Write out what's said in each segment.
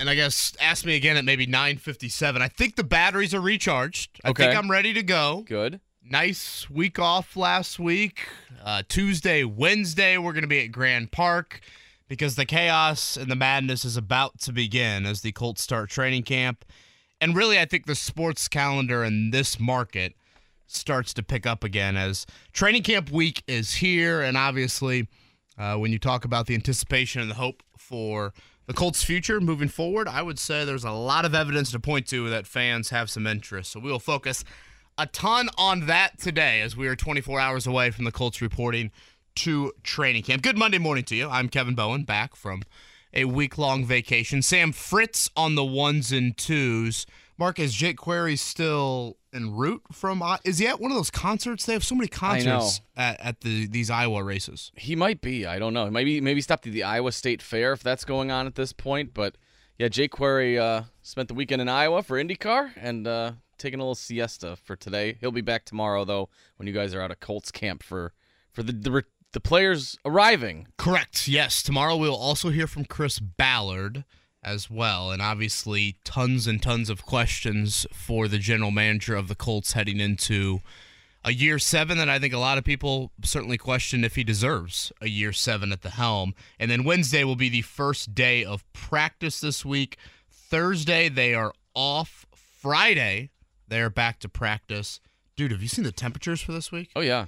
and I guess ask me again at maybe 9:57. I think the batteries are recharged. I Okay. think I'm ready to go. Good. Nice week off last week. Uh, Tuesday, Wednesday, we're going to be at Grand Park because the chaos and the madness is about to begin as the Colts start training camp. And really, I think the sports calendar in this market starts to pick up again as training camp week is here. And obviously, uh, when you talk about the anticipation and the hope for the Colts' future moving forward, I would say there's a lot of evidence to point to that fans have some interest. So we will focus a ton on that today as we are 24 hours away from the Colts reporting to training camp. Good Monday morning to you. I'm Kevin Bowen, back from a week long vacation. Sam Fritz on the ones and twos. Mark, is Jake Query still en route from? Is he at one of those concerts? They have so many concerts at, at the these Iowa races. He might be. I don't know. Maybe maybe stopped at the Iowa State Fair if that's going on at this point. But yeah, Jake Query uh, spent the weekend in Iowa for IndyCar and uh, taking a little siesta for today. He'll be back tomorrow though when you guys are out at Colts camp for for the the, the players arriving. Correct. Yes. Tomorrow we'll also hear from Chris Ballard as well. And obviously, tons and tons of questions for the general manager of the Colts heading into a year seven that I think a lot of people certainly question if he deserves a year seven at the helm. And then Wednesday will be the first day of practice this week. Thursday, they are off. Friday, they are back to practice. Dude, have you seen the temperatures for this week? Oh yeah,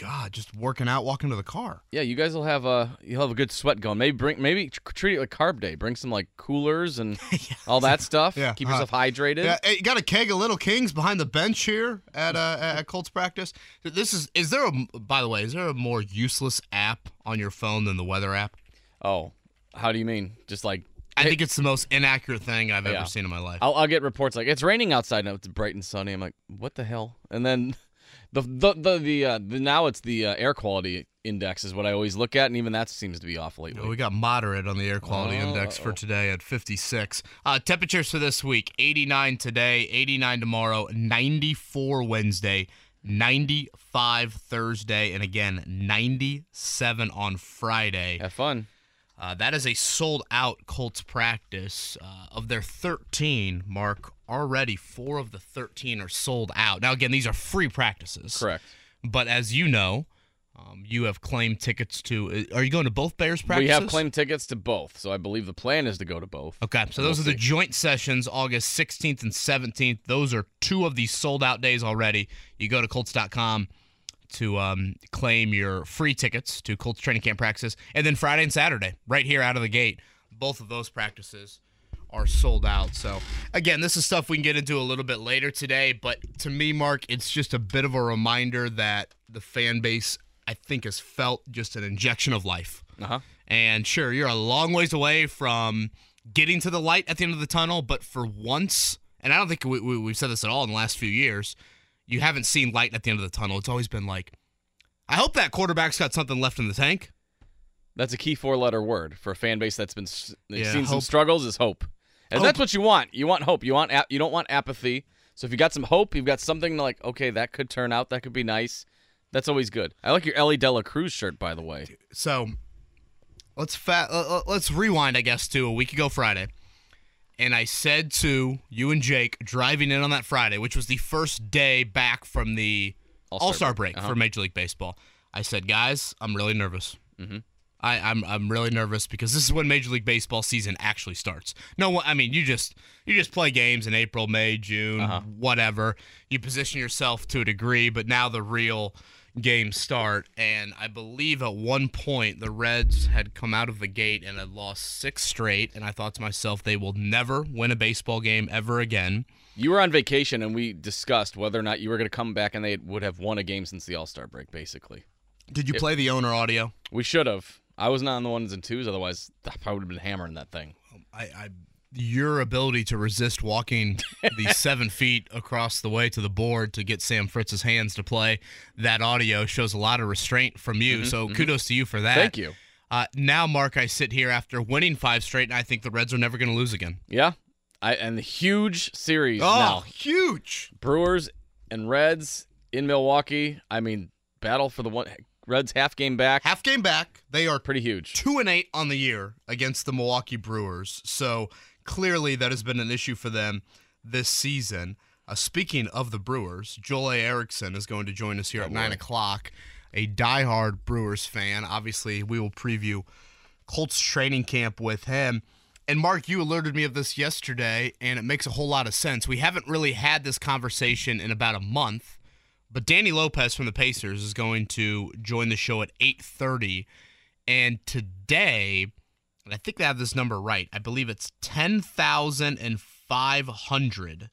God, just working out, walking to the car. yeah. You guys will have a you'll have a good sweat going. Maybe bring maybe treat it like carb day. Bring some like coolers and all that stuff. Yeah, Keep uh, yourself hydrated. Yeah, hey, you got a keg of Little Kings behind the bench here at uh, at Colts practice. This is is there a by the way is there a more useless app on your phone than the weather app? Oh, how do you mean? Just like I think it's the most inaccurate thing I've Yeah. ever seen in my life. I'll, I'll get reports like it's raining outside now. It's bright and sunny. I'm like, what the hell? And then the the the, the, uh, the now it's the uh, air quality index is what I always look at, and even that seems to be off lately. we got moderate on the air quality Oh, index for uh-oh. today at 56. Uh, temperatures for this week 89 today, 89 tomorrow, 94 Wednesday, 95 Thursday, and again 97 on Friday. Have fun. Uh, that is a sold out Colts practice. Uh, of their 13, Mark, already four of the 13 are sold out. Now, again, these are free practices. Correct. But as you know, um, you have claimed tickets to. uh, Are you going to both Bears practices? We have claimed tickets to both, so I believe the plan is to go to both. Okay, so We'll those are the see. joint sessions, August 16th and 17th. Those are two of these sold out days already. You go to Colts.com to um, claim your free tickets to Colts training camp practices. And then Friday and Saturday, right here out of the gate, both of those practices are sold out. So, again, this is stuff we can get into a little bit later today. But to me, Mark, it's just a bit of a reminder that the fan base, I think, has felt just an injection of life. Uh huh. And sure, you're a long ways away from getting to the light at the end of the tunnel, but for once, and I don't think we, we, we've said this at all in the last few years, you haven't seen light at the end of the tunnel. It's always been like, I hope that quarterback's got something left in the tank. That's a key four-letter word for a fan base that's been Yeah, seen some struggles. Is hope, and Hope. that's what you want. You want hope. You want ap- you don't want apathy. So if you got some hope, you've got something like okay, that could turn out. That could be nice. That's always good. I like your Elly De La Cruz shirt, by the way. So let's fa- uh, uh, let's rewind, I guess, to a week ago Friday. And I said to you and Jake driving in on that Friday, which was the first day back from the All-Star break. break, Uh-huh. for Major League Baseball. I said, guys, I'm really nervous. Mm-hmm. I, I'm I'm really nervous because this is when Major League Baseball season actually starts. No, I mean you just you just play games in April, May, June, Uh-huh. whatever. You position yourself to a degree, but now the real games start. And I believe at one point the Reds had come out of the gate and had lost six straight. And I thought to myself, they will never win a baseball game ever again. You were on vacation, and we discussed whether or not you were going to come back, and they would have won a game since the All Star break. Basically, Did you play the owner audio? we should have. I wasn't on the ones and twos, otherwise I probably would have been hammering that thing. I, I your ability to resist walking the seven feet across the way to the board to get Sam Fritz's hands to play that audio shows a lot of restraint from you. so kudos to you for that. Mm-hmm, Thank you. Uh, now, Mark, I sit here after winning five straight, and I think the Reds are never going to lose again. Yeah. I and the huge series Oh, now. huge! Brewers and Reds in Milwaukee. I mean, battle for the one Reds half game back. Half game back, they are Pretty huge. two and eight on the year against the Milwaukee Brewers. So clearly that has been an issue for them this season. Uh, speaking of the Brewers, Joel A. Erickson is going to join us here at nine o'clock. A diehard Brewers fan. Obviously, we will preview Colts training camp with him. And Mark, you alerted me of this yesterday, and it makes a whole lot of sense. We haven't really had this conversation in about a month, but Danny Lopez from the Pacers is going to join the show at 8:30. And today, and I think they have this number right. I believe it's 10,500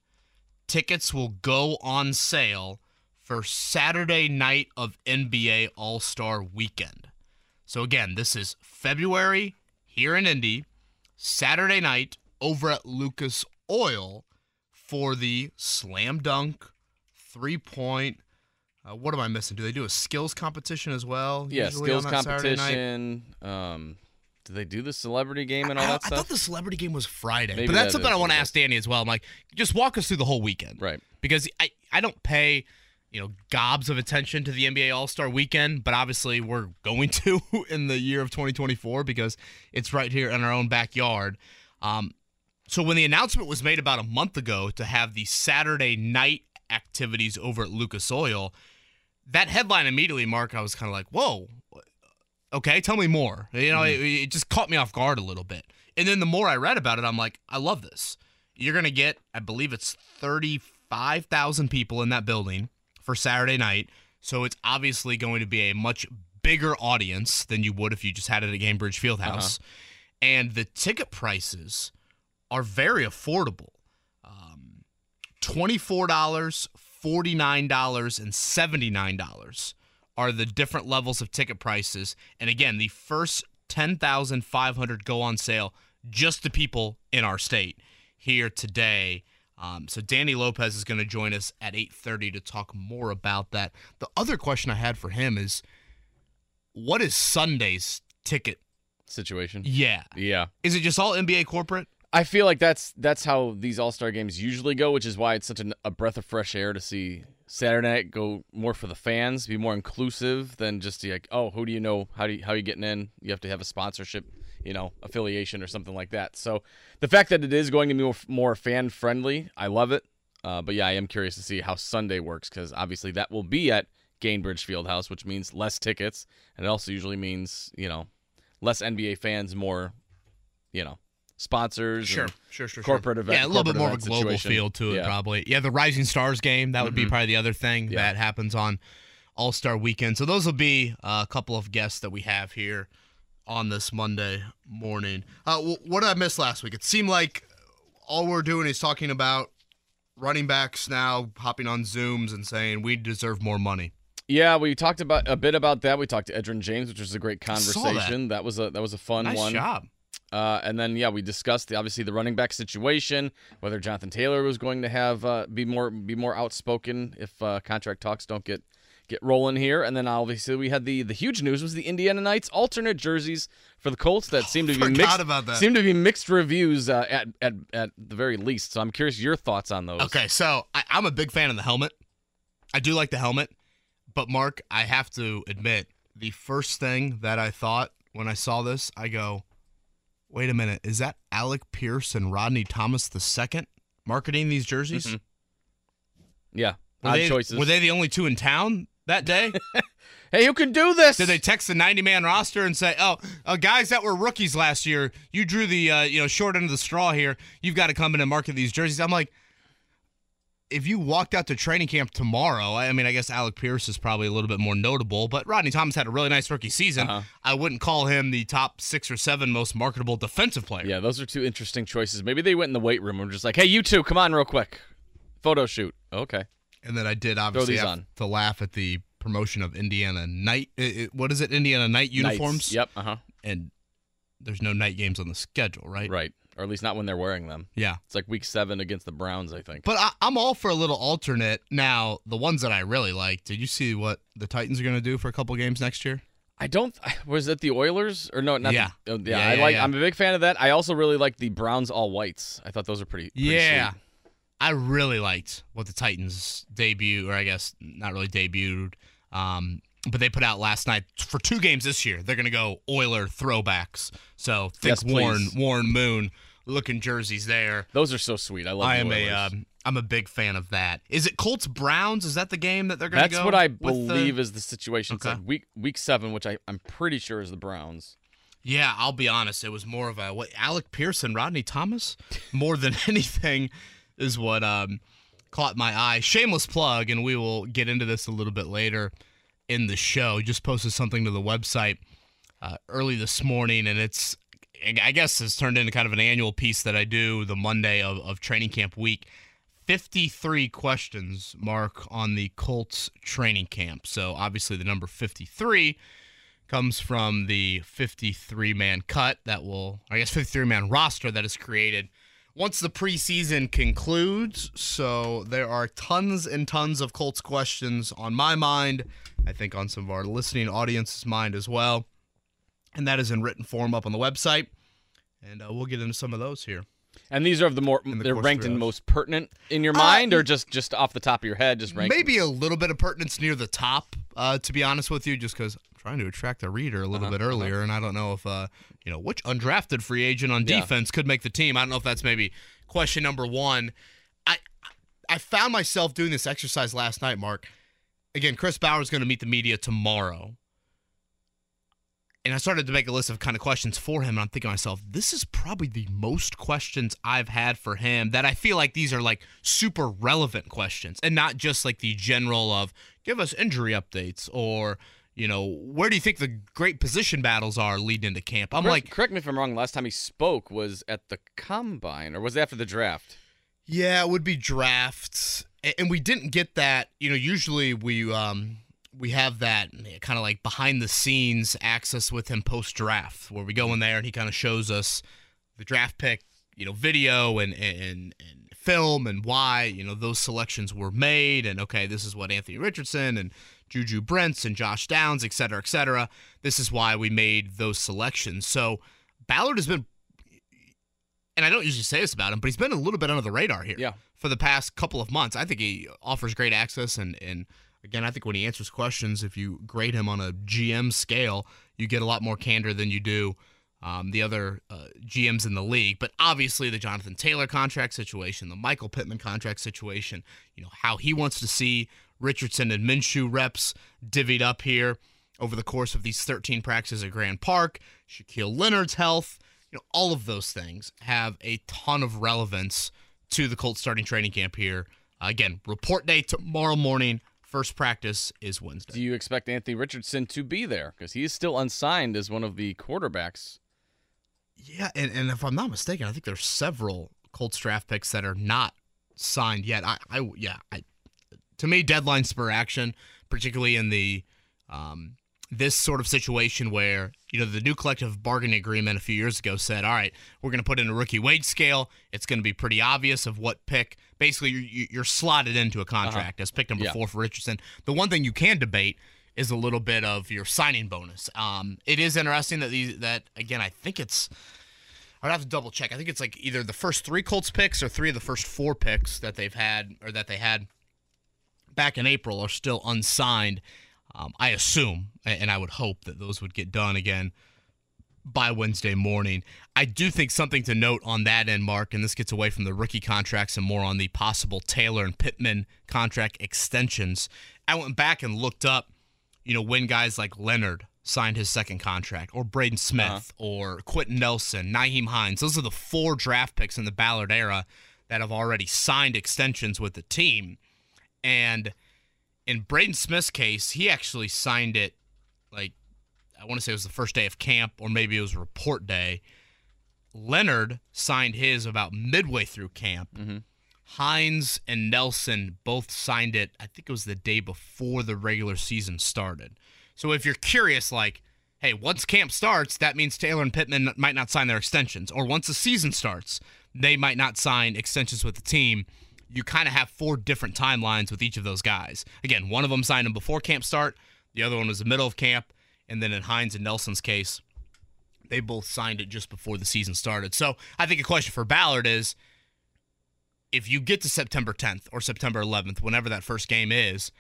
tickets will go on sale for Saturday night of NBA All-Star weekend. So again, this is February here in Indy, Saturday night over at Lucas Oil for the slam dunk, three point. Uh, what am I missing? Do they do a skills competition as well? Yeah, skills that Saturday night? competition. Um, do they do the celebrity game and all I, that I stuff? I thought the celebrity game was Friday, Maybe but that's that something I want to ask Danny as well. I'm like, just walk us through the whole weekend, Right. Because I I don't pay you know gobs of attention to the NBA All Star Weekend, but obviously we're going to in the year of 2024 because it's right here in our own backyard. Um, so when the announcement was made about a month ago to have the Saturday night activities over at Lucas Oil, that headline immediately, Mark, I was kind of like, whoa, okay, tell me more. You know, it, it just caught me off guard a little bit. And then the more I read about it, I'm like, I love this. You're going to get, I believe it's 35,000 people in that building for Saturday night. So it's obviously going to be a much bigger audience than you would if you just had it at Gainbridge Fieldhouse. And the ticket prices are very affordable. Um, $24, $49, and $79 are the different levels of ticket prices. And again, the first 10,500 go on sale just to people in our state here today. Um, so Danny Lopez is going to join us at 8:30 to talk more about that. The other question I had for him is what is Sunday's ticket? Situation. Yeah. Yeah. Is it just all NBA corporate? I feel like that's that's how these All Star games usually go, which is why it's such an, a breath of fresh air to see Saturday night go more for the fans, be more inclusive than just like, oh, who do you know? How do you, how are you getting in? You have to have a sponsorship, you know, affiliation or something like that. So the fact that it is going to be more, more fan friendly, I love it. Uh, but yeah, I am curious to see how Sunday works because obviously that will be at Gainbridge Fieldhouse, which means less tickets, and it also usually means you know less NBA fans, more you know sponsors. and- sure, sure. corporate event- Yeah, a little bit more of a global situation. feel to it, Yeah. probably. Yeah, the Rising Stars game that would be Mhm. probably the other thing Yeah. that happens on All Star Weekend. So those will be uh, a couple of guests that we have here on this Monday morning. Uh, what did I miss last week? It seemed like all we're doing is talking about running backs now hopping on Zooms and saying we deserve more money. Yeah, we talked about a bit about that. We talked to Edgerrin James, which was a great saw that. conversation. That. was a that was a fun nice one. job. Uh, and then yeah, we discussed the, obviously the running back situation, whether Jonathan Taylor was going to have uh, be more be more outspoken if uh, contract talks don't get get rolling here. And then obviously we had the the huge news was the Indiana Nights alternate jerseys for the Colts that seemed to be mixed about that. seemed to be mixed reviews uh, at at at the very least. So I'm curious your thoughts on those. Okay, so I, I'm a big fan of the helmet. I do like the helmet, but Mark, I have to admit, the first thing that I thought when I saw this, I go, "Wait a minute, is that Alec Pierce and Rodney Thomas II marketing these jerseys? Mhm. Yeah, Were, odd they, choices. were they the only two in town that day? hey, you can do this. Did they text the 90 man roster and say, "Oh, uh, guys that were rookies last year, you drew the uh, you know short end of the straw here. You've got to come in and market these jerseys." I'm like, if you walked out to training camp tomorrow, I mean, I guess Alec Pierce is probably a little bit more notable, but Rodney Thomas had a really nice rookie season. Uh-huh. I wouldn't call him the top six or seven most marketable defensive player. Yeah, those are two interesting choices. Maybe they went in the weight room and were just like, "Hey, you two, come on, real quick, photo shoot." Okay. And then I did obviously have on. to laugh at the promotion of Indiana Night. i- i- What is it? Indiana Night uniforms. Yep. Uh huh. and there's no night games on the schedule, right? Right. Or at least not when they're wearing them. Yeah. It's like week seven against the Browns, I think. But I, I'm all for a little alternate. Now, the ones that I really like, did you see what the Titans are going to do for a couple games next year? I don't. Was it the Oilers or no? Not Yeah. The, oh, Yeah, yeah, I yeah, like. yeah. I'm a big fan of that. I also really like the Browns all whites. I thought those were pretty. pretty Yeah. sweet. I really liked what the Titans debut, or I guess not really debuted, um, but they put out last night for two games this year. They're going to go Oiler throwbacks. So think Yes, Warren. Warren Moon looking jerseys there. Those are so sweet. I love. I am a um, I'm a big fan of that. Is it Colts Browns? Is that the game that they're going to That's what I with the- believe is the situation. Okay. like week week seven, which I I'm pretty sure is the Browns. Yeah, I'll be honest. It was more of a what Alec Pearson, Rodney Thomas, more than anything, is what um, caught my eye. Shameless plug, and we will get into this a little bit later in the show. Just posted something to the website uh, early this morning, and it's I guess has turned into kind of an annual piece that I do the Monday of, of training camp week. 53 questions, Mark, on the Colts training camp. So obviously the number 53 comes from the 53 man cut that will, I guess, 53 man roster that is created once the preseason concludes. So there are tons and tons of Colts questions on my mind. I think on some of our listening audience's mind as well. And that is in written form up on the website. And uh, we'll get into some of those here. And these are of the more the they're ranked in most pertinent in your mind, or just just off the top of your head, just ranked. Maybe a little bit of pertinence near the top, uh, to be honest with you, just because I'm trying to attract a reader a little Uh-huh, bit earlier, and I don't know if, uh, you know, which undrafted free agent on Yeah. defense could make the team. I don't know if that's maybe question number one. I I found myself doing this exercise last night, Mark. Again, Chris Ballard's going to meet the media tomorrow. And I started to make a list of kind of questions for him, and I'm thinking to myself, this is probably the most questions I've had for him that I feel like these are like super relevant questions and not just like the general of give us injury updates or, you know, where do you think the great position battles are leading into camp? I'm Correct- like, correct me if I'm wrong. Last time he spoke was at the combine, or was it after the draft? Yeah, it would be drafts, and we didn't get that. You know, usually we um we have that eh, kind of like behind the scenes access with him post draft, where we go in there and he kind of shows us the draft pick, you know, video and and and film and why you know those selections were made, and okay, this is what Anthony Richardson and Juju Brents and Josh Downs, et cetera, et cetera. This is why we made those selections. So Ballard has been and I don't usually say this about him, but he's been a little bit under the radar here Yeah. for the past couple of months. I think he offers great access, and and again, I think when he answers questions, if you grade him on a GM scale, you get a lot more candor than you do um, the other uh, GMs in the league. But obviously, the Jonathan Taylor contract situation, the Michael Pittman contract situation, you know how he wants to see Richardson and Minshew reps divvied up here over the course of these 13 practices at Grand Park, Shaquille Leonard's health, you know, all of those things have a ton of relevance to the Colts starting training camp here. Uh, again, report day tomorrow morning. First practice is Wednesday. Do you expect Anthony Richardson to be there? Because he is still unsigned as one of the quarterbacks. Yeah, and, and if I'm not mistaken, I think there's several Colts draft picks that are not signed yet. I, I yeah, I, to me, deadline spur action, particularly in the um, this sort of situation where you know the new collective bargaining agreement a few years ago said, all right, we're going to put in a rookie wage scale. It's going to be pretty obvious of what pick. Basically, you're, you're slotted into a contract as pick number Yeah. four for Richardson. The one thing you can debate is a little bit of your signing bonus. Um, it is interesting that these that again, I think it's. I'd have to double check. I think it's like either the first three Colts picks or three of the first four picks that they've had or that they had back in April are still unsigned. Um, I assume, and I would hope that those would get done again by Wednesday morning. I do think something to note on that end, Mark, and this gets away from the rookie contracts and more on the possible Taylor and Pittman contract extensions. I went back and looked up, you know, when guys like Leonard signed his second contract, or Braden uh-huh. Smith, or Quenton Nelson, Nyheim Hines. Those are the four draft picks in the Ballard era that have already signed extensions with the team. And in Braden Smith's case, he actually signed it like I want to say it was the first day of camp, or maybe it was report day. Leonard signed his about midway through camp. Mm-hmm. Hines and Nelson both signed it, I think it was the day before the regular season started. So if you're curious, like, hey, once camp starts, that means Taylor and Pittman might not sign their extensions. Or once the season starts, they might not sign extensions with the team. You kind of have four different timelines with each of those guys. Again, one of them signed them before camp start, the other one was the middle of camp, and then in Hines and Nelson's case, they both signed it just before the season started. So I think a question for Ballard is if you get to September 10th or September 11th, whenever that first game is,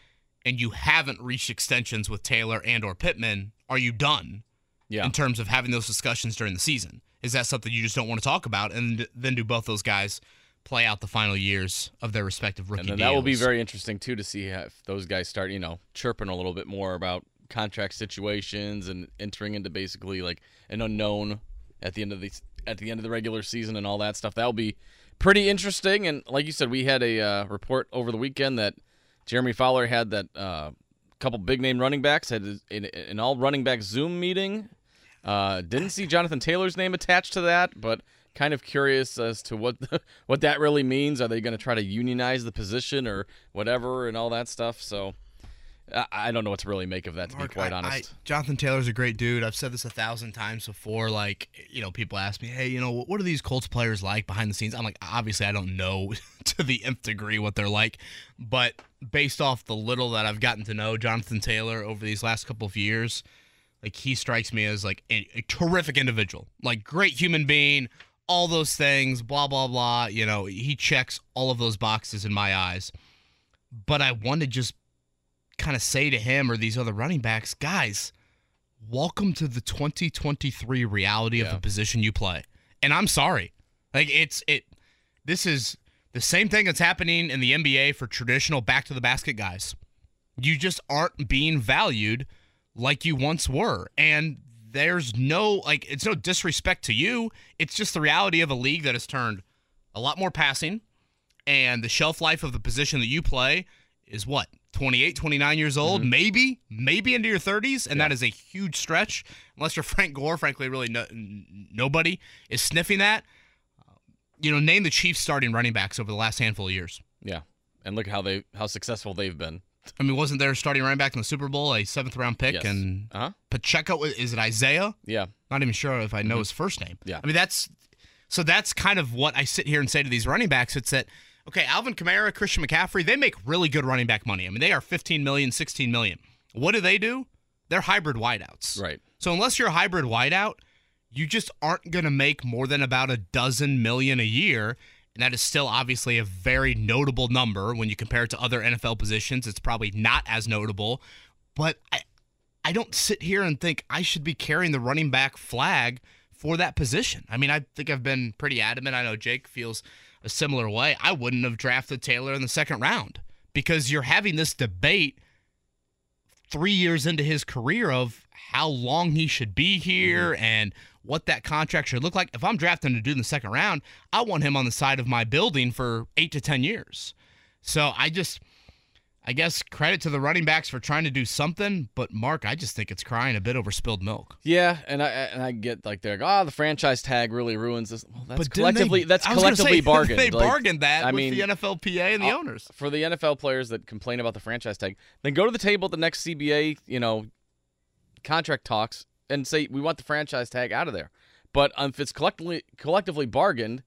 and you haven't reached extensions with Taylor and or Pittman, are you done? Yeah. In terms of having those discussions during the season, is that something you just don't want to talk about? And then do both those guys play out the final years of their respective rookie And then that will be very interesting too to see if those guys start, you know, chirping a little bit more about contract situations and entering into basically like an unknown at the end of the at the end of the regular season and all that stuff. That'll be pretty interesting. And like you said, we had a uh, report over the weekend that Jeremy Fowler had that uh, couple big name running backs had an, an all running back Zoom meeting. Uh, didn't see Jonathan Taylor's name attached to that, but kind of curious as to what what that really means. Are they going to try to unionize the position or whatever and all that stuff? So I, don't know what to really make of that, to Mark, be quite I- honest. I- Jonathan Taylor's a great dude. I've said this a thousand times before. Like, you know, people ask me, hey, you know, what are these Colts players like behind the scenes? I'm like, obviously, I don't know to the nth degree what they're like, but based off the little that I've gotten to know Jonathan Taylor over these last couple of years, like he strikes me as like a, a terrific individual, like great human being, all those things, blah blah blah. You know, he checks all of those boxes in my eyes. But I want to just kind of say to him or these other running backs, guys, welcome to the 2023 reality of the position you play. And I'm sorry. Like it's it this is the same thing that's happening in the NBA for traditional back to the basket guys. You just aren't being valued like you once were. And there's no like it's no disrespect to you. It's just the reality of a league that has turned a lot more passing and the shelf life of the position that you play is what 28 29 years old mm-hmm. maybe maybe into your 30s and that is a huge stretch unless you're frank gore frankly really no, nobody is sniffing that uh, you know name the chiefs starting running backs over the last handful of years yeah, and look how they how successful they've been. i mean wasn't there starting running back in the super bowl a seventh round pick Yes. and Uh huh. pacheco is it isaiah Yeah. not even sure if I know mm-hmm. his first name. Yeah. I mean that's so that's kind of what I sit here and say to these running backs. It's that okay, Alvin Kamara, Christian McCaffrey, they make really good running back money. I mean, they are 15 million, 16 million. What do they do? They're hybrid wideouts. Right. So unless you're a hybrid wideout, you just aren't going to make more than about a dozen million a year. And that is still obviously a very notable number when you compare it to other NFL positions. It's probably not as notable, but I, I don't sit here and think I should be carrying the running back flag for that position. I mean, I think I've been pretty adamant. I know Jake feels a similar way. I wouldn't have drafted Taylor in the second round because you're having this debate three years into his career of how long he should be here mm-hmm. and what that contract should look like. If I'm drafting to do in the second round, I want him on the side of my building for eight to 10 years. So I just, I guess credit to the running backs for trying to do something, but Mark, I just think it's crying a bit over spilled milk. Yeah, and I and I get like they're like, oh, the franchise tag really ruins this. Well, that's But collectively they- that's I was gonna collectively say, bargained. They Like, bargained that I with mean, the NFLPA and the uh, owners. for the NFL players that complain about the franchise tag, then go to the table at the next CBA, you know, contract talks and say we want the franchise tag out of there. But um, if it's collectively collectively bargained,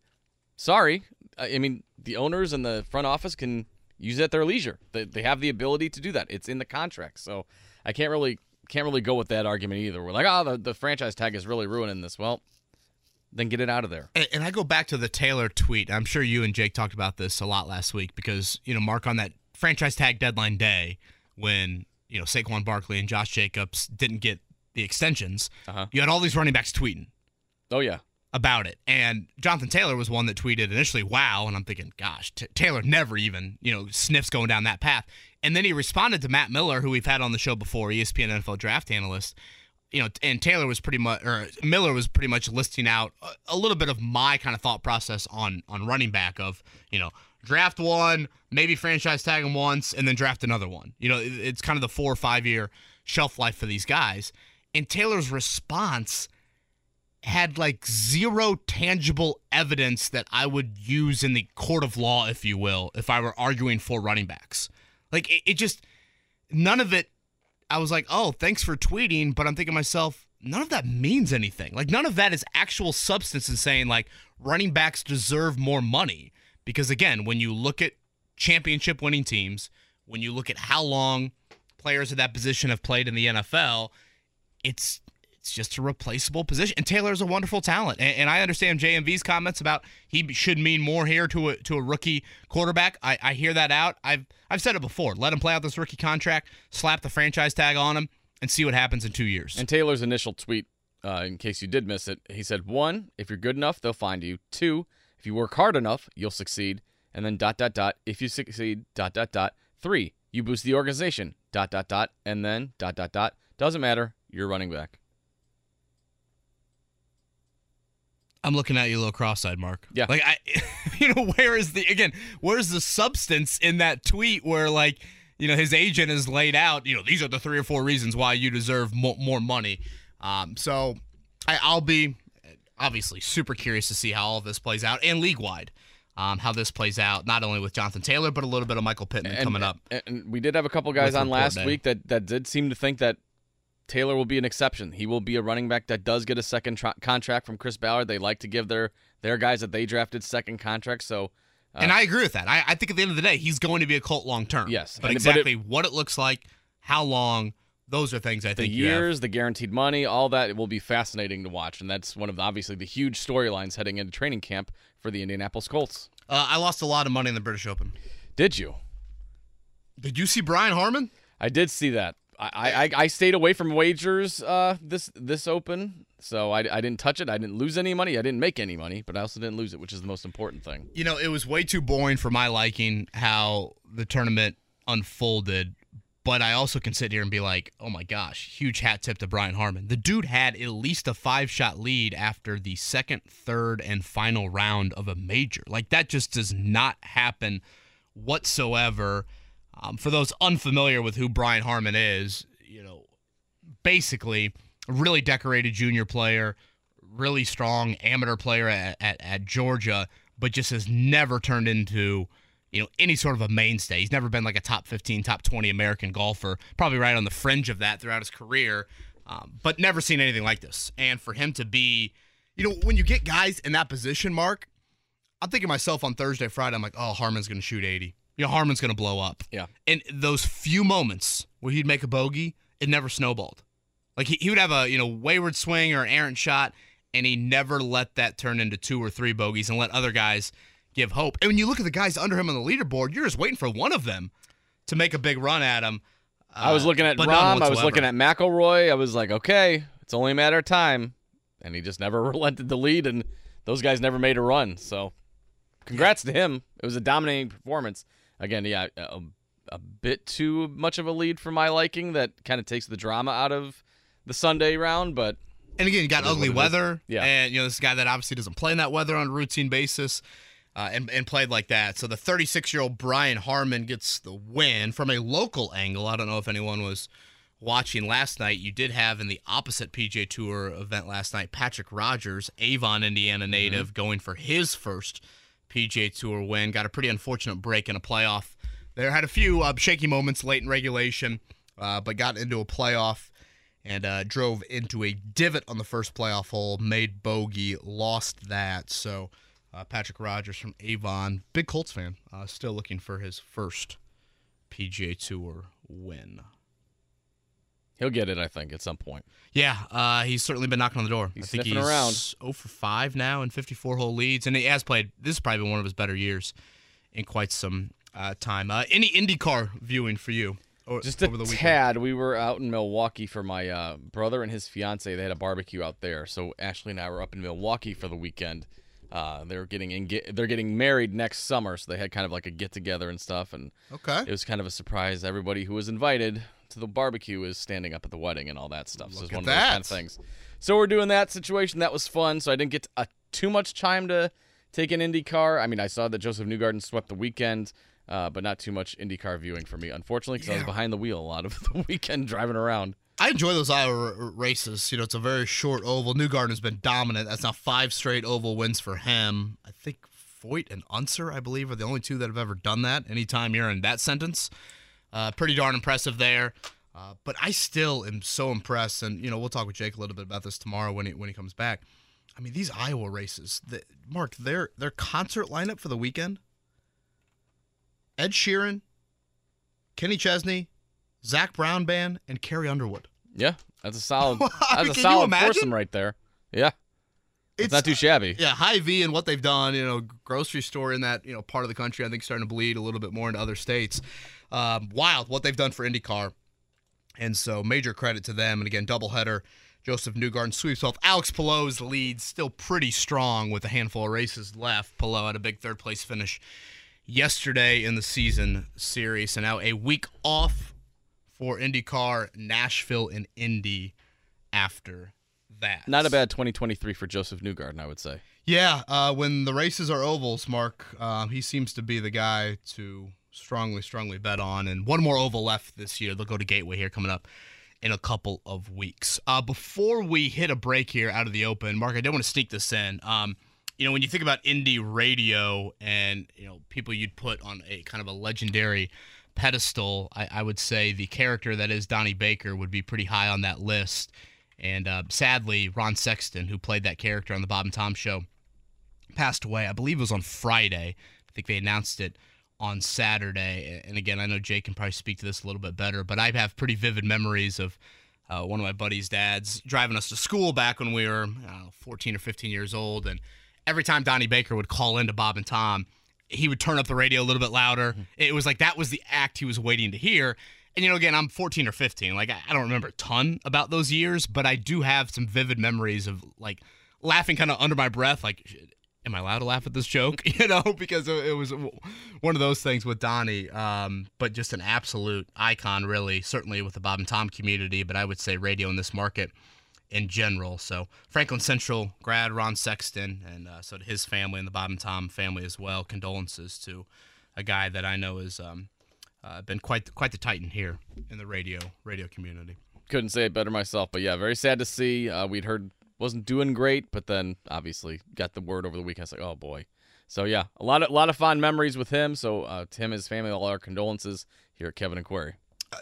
sorry, I I mean the owners and the front office can use it at their leisure. They, they have the ability to do that. It's in the contract, so I can't really can't really go with that argument either. We're like, oh, the, the franchise tag is really ruining this. Well, then get it out of there. And, and I go back to the Taylor tweet. I'm sure you and Jake talked about this a lot last week because, you know, Mark, on that franchise tag deadline day when, you know, Saquon Barkley and Josh Jacobs didn't get the extensions, Uh-huh. you had all these running backs tweeting Oh yeah, about it. And Jonathan Taylor was one that tweeted initially, wow. And I'm thinking, gosh, T- Taylor never even, you know, sniffs going down that path. And then he responded to Matt Miller, who we've had on the show before, ESPN NFL draft analyst. You know, and Taylor was pretty much, or Miller was pretty much listing out a, little bit of my kind of thought process on on running back of, you know, draft one, maybe franchise tag him once, and then draft another one. You know, it- it's kind of the four or five year shelf life for these guys. And Taylor's response had like zero tangible evidence that I would use in the court of law, if you will, if I were arguing for running backs. Like it, it just none of it. I was like, oh, thanks for tweeting, but I'm thinking to myself, none of that means anything. Like none of that is actual substance in saying like running backs deserve more money. Because again, when you look at championship winning teams, when you look at how long players of that position have played in the NFL, it's it's just a replaceable position. And Taylor's a wonderful talent. And, and I understand JMV's comments about he should mean more here to a to a rookie quarterback. I, I hear that out. I've I've said it before. Let him play out this rookie contract, slap the franchise tag on him, and see what happens in two years. And Taylor's initial tweet, uh, in case you did miss it, he said, one, if you're good enough, they'll find you. Two, if you work hard enough, you'll succeed. And then dot dot dot, if you succeed, dot dot dot. Three, you boost the organization, dot dot dot, and then dot dot dot. Doesn't matter, you're running back. I'm looking at you a little cross-eyed, Mark. Yeah. Like I, you know, where is the again? Where's the substance in that tweet where like, you know, his agent has laid out, you know, these are the three or four reasons why you deserve mo- more money. Um, so I, I'll be obviously super curious to see how all this plays out and league wide. Um, how this plays out, not only with Jonathan Taylor, but a little bit of Michael Pittman And- coming up. And, and we did have a couple guys on last day. week that, that did seem to think that Taylor will be an exception. He will be a running back that does get a second tr- contract from Chris Ballard. They like to give their their guys that they drafted second contracts. So uh, and I agree with that. I, I think at the end of the day, he's going to be a Colt long term. Yes. But And- but it- exactly what it looks like, how long, those are things I the think have. years, the guaranteed money, all that will be fascinating to watch. And that's one of the, obviously the huge storylines heading into training camp for the Indianapolis Colts. Uh, I lost a lot of money in the British Open. Did you? Did you see Brian Harman? I did see that. I, I, I stayed away from wagers uh, this this open, so I, I didn't touch it. I didn't lose any money. I didn't make any money, but I also didn't lose it, which is the most important thing. You know, it was way too boring for my liking how the tournament unfolded. But I also can sit here and be like, oh my gosh, huge hat tip to Brian Harman. The dude had at least a five shot lead after the second, third, and final round of a major. Like, that just does not happen whatsoever. Um, for those unfamiliar with who Brian Harman is, you know, basically a really decorated junior player, really strong amateur player at, at, at Georgia, but just has never turned into, you know, any sort of a mainstay. He's never been like a top 15, top 20 American golfer, probably right on the fringe of that throughout his career, um, but never seen anything like this. And for him to be, you know, when you get guys in that position, Mark, I'm thinking myself on Thursday, Friday, I'm like, oh, Harman's going to shoot 80. You know, Harman's going to blow up. Yeah. And those few moments where he'd make a bogey, it never snowballed. Like he, he would have a, you know, wayward swing or an errant shot, and he never let that turn into two or three bogeys and let other guys give hope. And when you look at the guys under him on the leaderboard, you're just waiting for one of them to make a big run at him. I was Uh, looking at Rahm. I was looking at McIlroy. I was like, okay, it's only a matter of time, and he just never relented the lead, and those guys never made a run. So, congrats to him. It was a dominating performance. Again, yeah, a, a bit too much of a lead for my liking. That kind of takes the drama out of the Sunday round, but And again, you got ugly what it is. weather. Yeah. And, you know, this guy that obviously doesn't play in that weather on a routine basis uh, and, and played like that. So the 36 year old Brian Harman gets the win from a local angle. I don't know if anyone was watching last night. You did have in the opposite PGA Tour event last night, Patrick Rodgers, Avon, Indiana native, going for his first PGA Tour win. Got a pretty unfortunate break in a playoff. There had a few uh, shaky moments late in regulation, uh, but got into a playoff and uh, drove into a divot on the first playoff hole, made bogey, lost that. So uh, Patrick Rodgers from Avon, big Colts fan, uh, still looking for his first PGA Tour win. He'll get it, I think, at some point. Yeah, uh, he's certainly been knocking on the door. He's I think sniffing he's around. 0 for 5 now in 54 hole leads, and he has played. This is probably been one of his better years in quite some uh, time. Uh, any IndyCar viewing for you? o- Just a over the weekend? tad. We were out in Milwaukee for my uh, brother and his fiance. They had a barbecue out there, so Ashley and I were up in Milwaukee for the weekend. Uh, they're getting enga- they're getting married next summer, so they had kind of like a get together and stuff, and Okay. it was kind of a surprise. Everybody who was invited to the barbecue is standing up at the wedding and all that stuff. so Look it's one of those kind that. of things. So we're doing that situation. That was fun. So I didn't get uh, too much time to take an IndyCar. I mean, I saw that Josef Newgarden swept the weekend. Uh, but not too much IndyCar viewing for me, unfortunately, because I was behind the wheel a lot of the weekend driving around. I enjoy those Iowa r- races. You know, it's a very short oval. Newgarden has been dominant. That's now five straight oval wins for him. I think Foyt and Unser, I believe, are the only two that have ever done that. Anytime you're in that sentence, uh, pretty darn impressive there. Uh, but I still am so impressed, and you know we'll talk with Jake a little bit about this tomorrow when he when he comes back. I mean these Iowa races, the, Mark, their their concert lineup for the weekend: Ed Sheeran, Kenny Chesney, Zac Brown Band, and Carrie Underwood. Yeah, that's a solid. I That's mean, a solid foursome right there. Yeah, it's, not too shabby. Yeah, Hy-Vee and what they've done, you know, grocery store in that you know part of the country, I think starting to bleed a little bit more into other states. Um, wild what they've done for IndyCar, and so major credit to them. And again, doubleheader. Josef Newgarden sweeps off. Alex Palou's lead still pretty strong with a handful of races left. Pillow had a big third place finish yesterday in the season series, and now a week off for IndyCar, Nashville, and Indy after that. Not a bad 2023 for Josef Newgarden, I would say. Yeah, uh, when the races are ovals, Mark, um, he seems to be the guy to strongly, strongly bet on. And one more oval left this year. They'll go to Gateway here coming up in a couple of weeks. Uh, before we hit a break here out of the open, Mark, I don't want to sneak this in. Um, you know, when you think about Indy radio and you know people you'd put on a kind of a legendary pedestal, I, I would say the character that is Donnie Baker would be pretty high on that list. And uh, sadly, Ron Sexton, who played that character on the Bob and Tom Show, passed away. I believe it was on Friday. I think they announced it on Saturday. And again, I know Jake can probably speak to this a little bit better, but I have pretty vivid memories of uh, one of my buddy's dads driving us to school back when we were I know, 14 or 15 years old. And every time Donnie Baker would call into Bob and Tom, he would turn up the radio a little bit louder. It was like that was the act he was waiting to hear. And you know, again, I'm 14 or 15. Like I don't remember a ton about those years, but I do have some vivid memories of like laughing kind of under my breath, like, am I allowed to laugh at this joke? You know, because it it was one of those things with Donnie. Um, but just an absolute icon, really. Certainly with the Bob and Tom community, but I would say radio in this market in general. So Franklin Central grad Ron Sexton, and uh, so to his family and the Bob and Tom family as well. Condolences to a guy that I know is um, uh, been quite quite the titan here in the radio radio community. Couldn't say it better myself, but yeah, very sad to see. Uh, we'd heard wasn't doing great, but then obviously got the word over the weekend. It's like, oh boy. So yeah, a lot of a lot of fond memories with him. So uh, to him, his family, all our condolences here at Kevin and Query.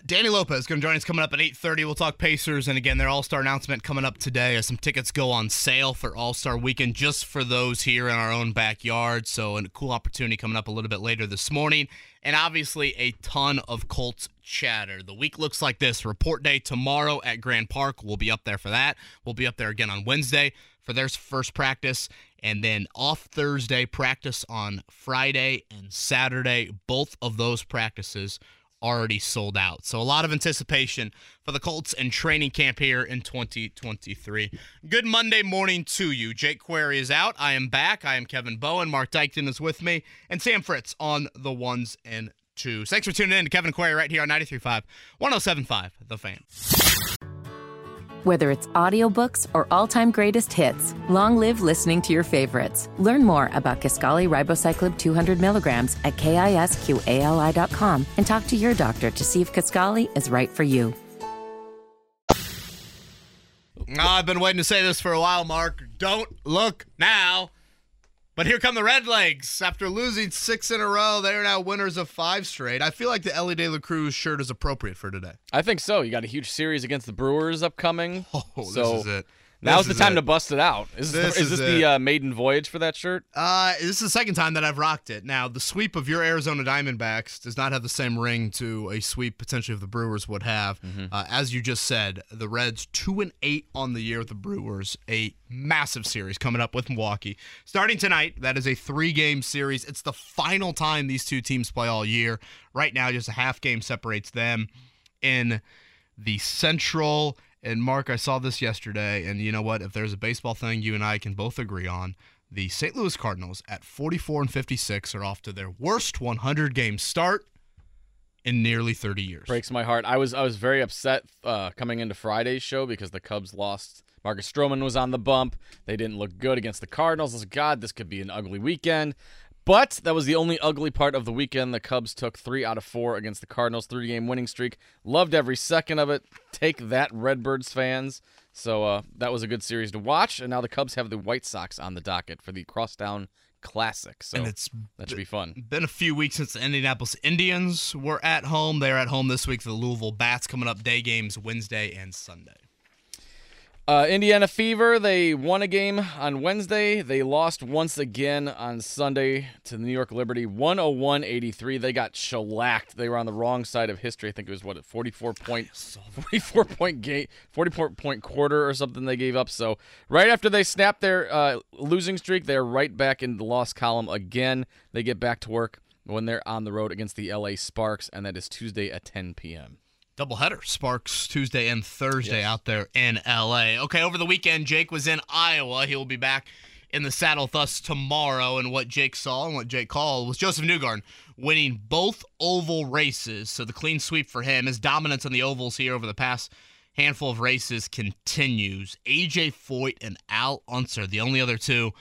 Danny Lopez going to join us coming up at 8:30. We'll talk Pacers and again their All-Star announcement coming up today as some tickets go on sale for All-Star weekend just for those here in our own backyard. So a cool opportunity coming up a little bit later this morning and obviously a ton of Colts chatter. The week looks like this. Report day tomorrow at Grand Park. We'll be up there for that. We'll be up there again on Wednesday for their first practice and then off Thursday practice on Friday and Saturday. Both of those practices already sold out. So a lot of anticipation for the Colts and training camp here in 2023. Good Monday morning to you. Jake Query is out. I am back. I am Kevin Bowen. Marc Dykton is with me. And Sam Fritz on the ones and twos. Thanks for tuning in to Kevin Query right here on 93.5, 107.5, The Fan. Whether it's audiobooks or all-time greatest hits, long live listening to your favorites. Learn more about Kisqali ribociclib 200 milligrams at kisqali.com and talk to your doctor to see if Kisqali is right for you. I've been waiting to say this for a while, Mark. Don't look now. But here come the Redlegs. After losing six in a row, they are now winners of five straight. I feel like the Elly De La Cruz shirt is appropriate for today. I think so. You got a huge series against the Brewers upcoming. Oh, so this is it. Now's the time it. to bust it out. Is this, This the, is is this the uh, maiden voyage for that shirt? Uh, this is the second time that I've rocked it. Now, the sweep of your Arizona Diamondbacks does not have the same ring to a sweep potentially of the Brewers would have. Uh, as you just said, the Reds two and eight on the year with the Brewers, a massive series coming up with Milwaukee starting tonight. That is a three-game series. It's the final time these two teams play all year. Right now, just a half game separates them in the Central. And Mark, I saw this yesterday, and you know what? If there's a baseball thing you and I can both agree on, the St. Louis Cardinals at 44 and 56 are off to their worst 100 game start in nearly 30 years. Breaks my heart. I was I was very upset uh, coming into Friday's show because the Cubs lost. Marcus Stroman was on the bump. They didn't look good against the Cardinals. God, this could be an ugly weekend. But that was the only ugly part of the weekend. The Cubs took three out of four against the Cardinals, three game winning streak. Loved every second of it. Take that, Redbirds fans. So uh, that was a good series to watch. And now the Cubs have the White Sox on the docket for the Crosstown Classic. So and it's that should be fun. been a few weeks since the Indianapolis Indians were at home. They're at home this week for the Louisville Bats coming up day games Wednesday and Sunday. Uh, Indiana Fever, they won a game on Wednesday. They lost once again on Sunday to the New York Liberty, 101 83. They got shellacked. They were on the wrong side of history. I think it was, what, a 44 point, 44 point game, 44 point quarter or something they gave up. So, right after they snapped their uh, losing streak, they're right back in the loss column again. They get back to work when they're on the road against the LA Sparks, and that is Tuesday at 10 p.m. Doubleheader. Sparks Tuesday and Thursday out there in LA. Okay, over the weekend, Jake was in Iowa. He will be back in the saddle with us tomorrow. And what Jake saw and what Jake called was Josef Newgarden winning both oval races. So the clean sweep for him. His dominance on the ovals here over the past handful of races continues. AJ Foyt and Al Unser, the only other two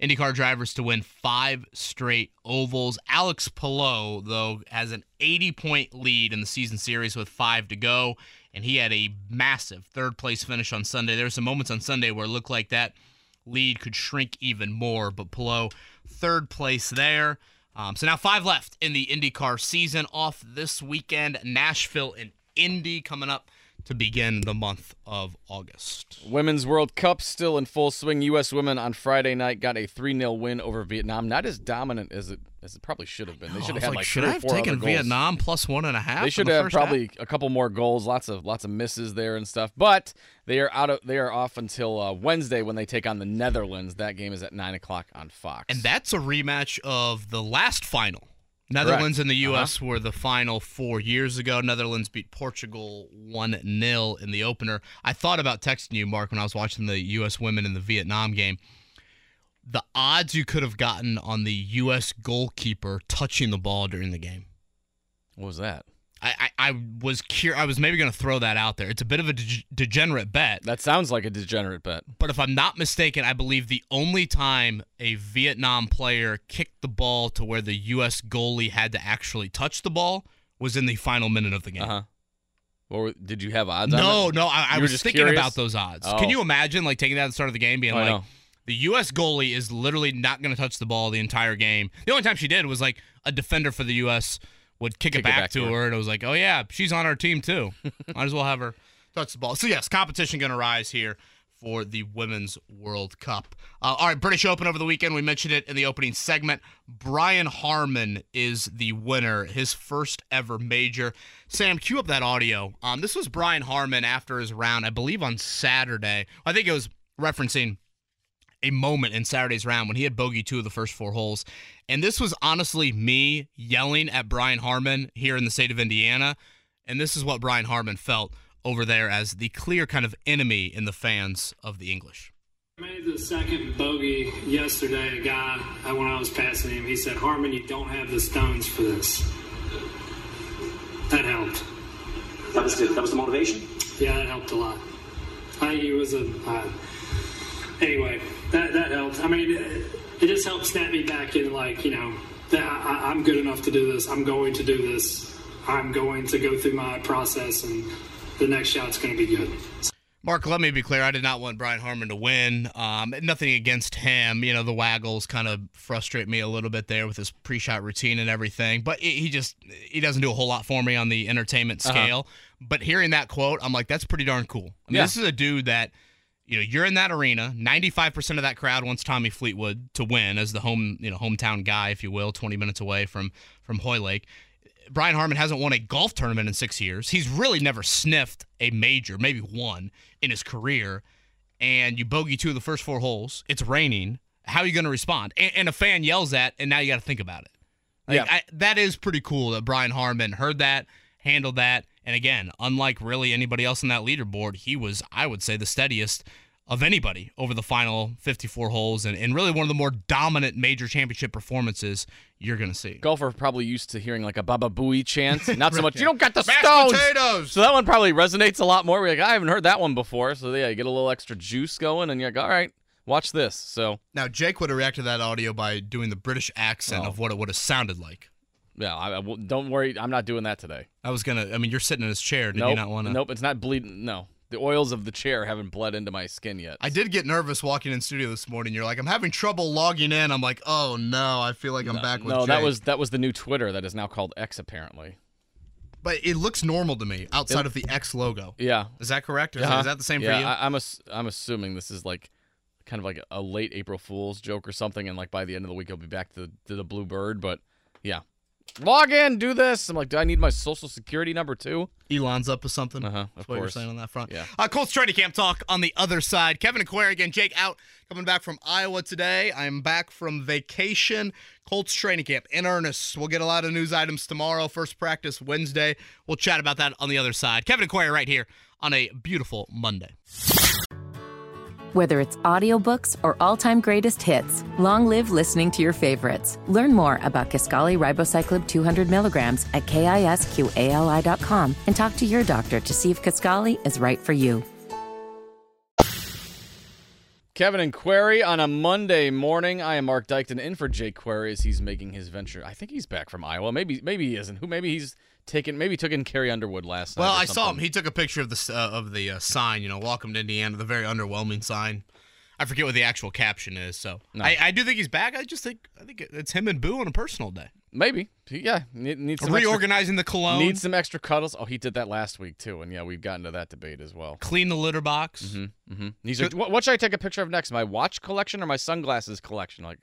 IndyCar drivers to win five straight ovals. Alex Palou, though, has an 80 point lead in the season series with five to go, and he had a massive third place finish on Sunday. There were some moments on Sunday where it looked like that lead could shrink even more, but Palou, third place there. Um, so now five left in the IndyCar season. Off this weekend, Nashville and Indy coming up to begin the month of August. Women's World Cup still in full swing. U.S. women on Friday night got a 3 0 win over Vietnam. Not as dominant as it as it probably should have been. They should have had like, like should I have taken. Vietnam plus one and a half? They should the have first half? probably a couple more goals. Lots of lots of misses there and stuff. But they are out of they are off until uh, Wednesday when they take on the Netherlands. That game is at nine o'clock on Fox. And that's a rematch of the last final. Netherlands and the uh-huh. U.S. were the final four years ago. Netherlands beat Portugal 1 0 in the opener. I thought about texting you, Marc, when I was watching the U.S. women in the Vietnam game. The odds you could have gotten on the U.S. goalkeeper touching the ball during the game. what was that? I, I, I was cur- I was maybe going to throw that out there. It's a bit of a de- degenerate bet. That sounds like a degenerate bet. But if I'm not mistaken, I believe the only time a Vietnam player kicked the ball to where the U.S. goalie had to actually touch the ball was in the final minute of the game. Uh huh. Or did you have odds? on No, no, I, I was thinking curious? about those odds. Oh. Can you imagine like taking that at the start of the game, being I like, the U.S. goalie is literally not going to touch the ball the entire game. The only time she did was like a defender for the U.S. would kick, Kick it back, to her. her, and it was like, oh yeah, she's on our team too. Might as well have her touch the ball. So yes, competition going to rise here for the Women's World Cup. Uh, all right, British Open over the weekend. We mentioned it in the opening segment. Brian Harman is the winner, his first ever major. Sam, cue up that audio. Um, this was Brian Harman after his round, I believe on Saturday. I think it was referencing a moment in Saturday's round when he had bogey two of the first four holes. And this was honestly me yelling at Brian Harman here in the state of Indiana. And this is what Brian Harman felt over there as the clear kind of enemy in the fans of the English. made the second bogey yesterday. A guy, uh, when I was passing him, he said, Harman, you don't have the stones for this. That helped. That was the, that was the motivation. Yeah, that helped a lot. I, he was a. Uh, anyway, that, that helped. I mean, it, it just helped snap me back in, like, you know, that I, I'm good enough to do this. I'm going to do this. I'm going to go through my process, and the next shot's going to be good. Marc, let me be clear. I did not want Brian Harman to win. Um, nothing against him. You know, the waggles kind of frustrate me a little bit there with his pre-shot routine and everything. But he he just he doesn't do a whole lot for me on the entertainment scale. But hearing that quote, I'm like, that's pretty darn cool. I mean, Yeah. this is a dude that you know you're in that arena. 95% of that crowd wants Tommy Fleetwood to win as the home you know hometown guy, if you will, 20 minutes away from from Hoylake. Brian Harman hasn't won a golf tournament in six years. He's really never sniffed a major, maybe one in his career. And you bogey two of the first four holes. It's raining. How are you going to respond? And, and a fan yells that, and now you got to think about it. Like, Yeah. I, that is pretty cool that Brian Harman heard that, handled that, and again, unlike really anybody else on that leaderboard, he was, I would say, the steadiest of anybody over the final 54 holes, and, and really one of the more dominant major championship performances you're going to see. Golfer probably used to hearing like a Baba Booey chant, not so much. You don't got the Mashed stones. potatoes! So that one probably resonates a lot more. We're like, I haven't heard that one before. So yeah, you get a little extra juice going, and you're like, all right, watch this. So Now, Jake would have reacted to that audio by doing the British accent Oh. of what it would have sounded like. Yeah, I, I won't- don't worry, I'm not doing that today. I was gonna. I mean, you're sitting in his chair. Did nope, you not want to? nope, it's not bleeding. No, the oils of the chair haven't bled into my skin yet. I did get nervous walking in studio this morning. You're like, I'm having trouble logging in. I'm like, oh no, I feel like I'm back with no, that was that was the new Twitter that is now called X apparently. But it looks normal to me outside of the X logo. Yeah. Is that correct? Or is, Uh-huh. is that the same yeah, for you? I, I'm ass- I'm assuming this is like kind of like a late April Fool's joke or something, and like by the end of the week he'll be back to to the blue bird. But yeah, log in, do this. I'm like, do I need my social security number too? Elon's up with something. Uh-huh, That's of what you're course. saying on that front. Yeah. Uh, Colts training camp talk on the other side. Kevin and Query, Jake out, coming back from Iowa today. I'm back from vacation. Colts training camp in earnest. We'll get a lot of news items tomorrow. First practice Wednesday. We'll chat about that on the other side. Kevin and Query right here on a beautiful Monday. Whether it's audiobooks or all-time greatest hits, long live listening to your favorites. Learn more about Kisqali Ribociclib 200 milligrams at kisqali.com and talk to your doctor to see if Kaskali is right for you. Kevin and Query on a Monday morning. I am Marc Dykton in for Jake Query as he's making his venture. I think he's back from Iowa. Maybe maybe he isn't. Who maybe he's taken maybe took in Carrie Underwood last Well, night. or I saw him. He took a picture of the uh, of the uh, sign. You know, welcome to Indiana. The very underwhelming sign. I forget what the actual caption is. So No. I, I do think he's back. I just think I think it's him and Boo on a personal day. Maybe. Yeah. Need, needs some extra- Reorganizing the cologne. Needs some extra cuddles. Oh, he did that last week too, and yeah, we've gotten to that debate as well. clean the litter box. Mm-hmm. These are what, what should I take a picture of next? My watch collection or my sunglasses collection? Like,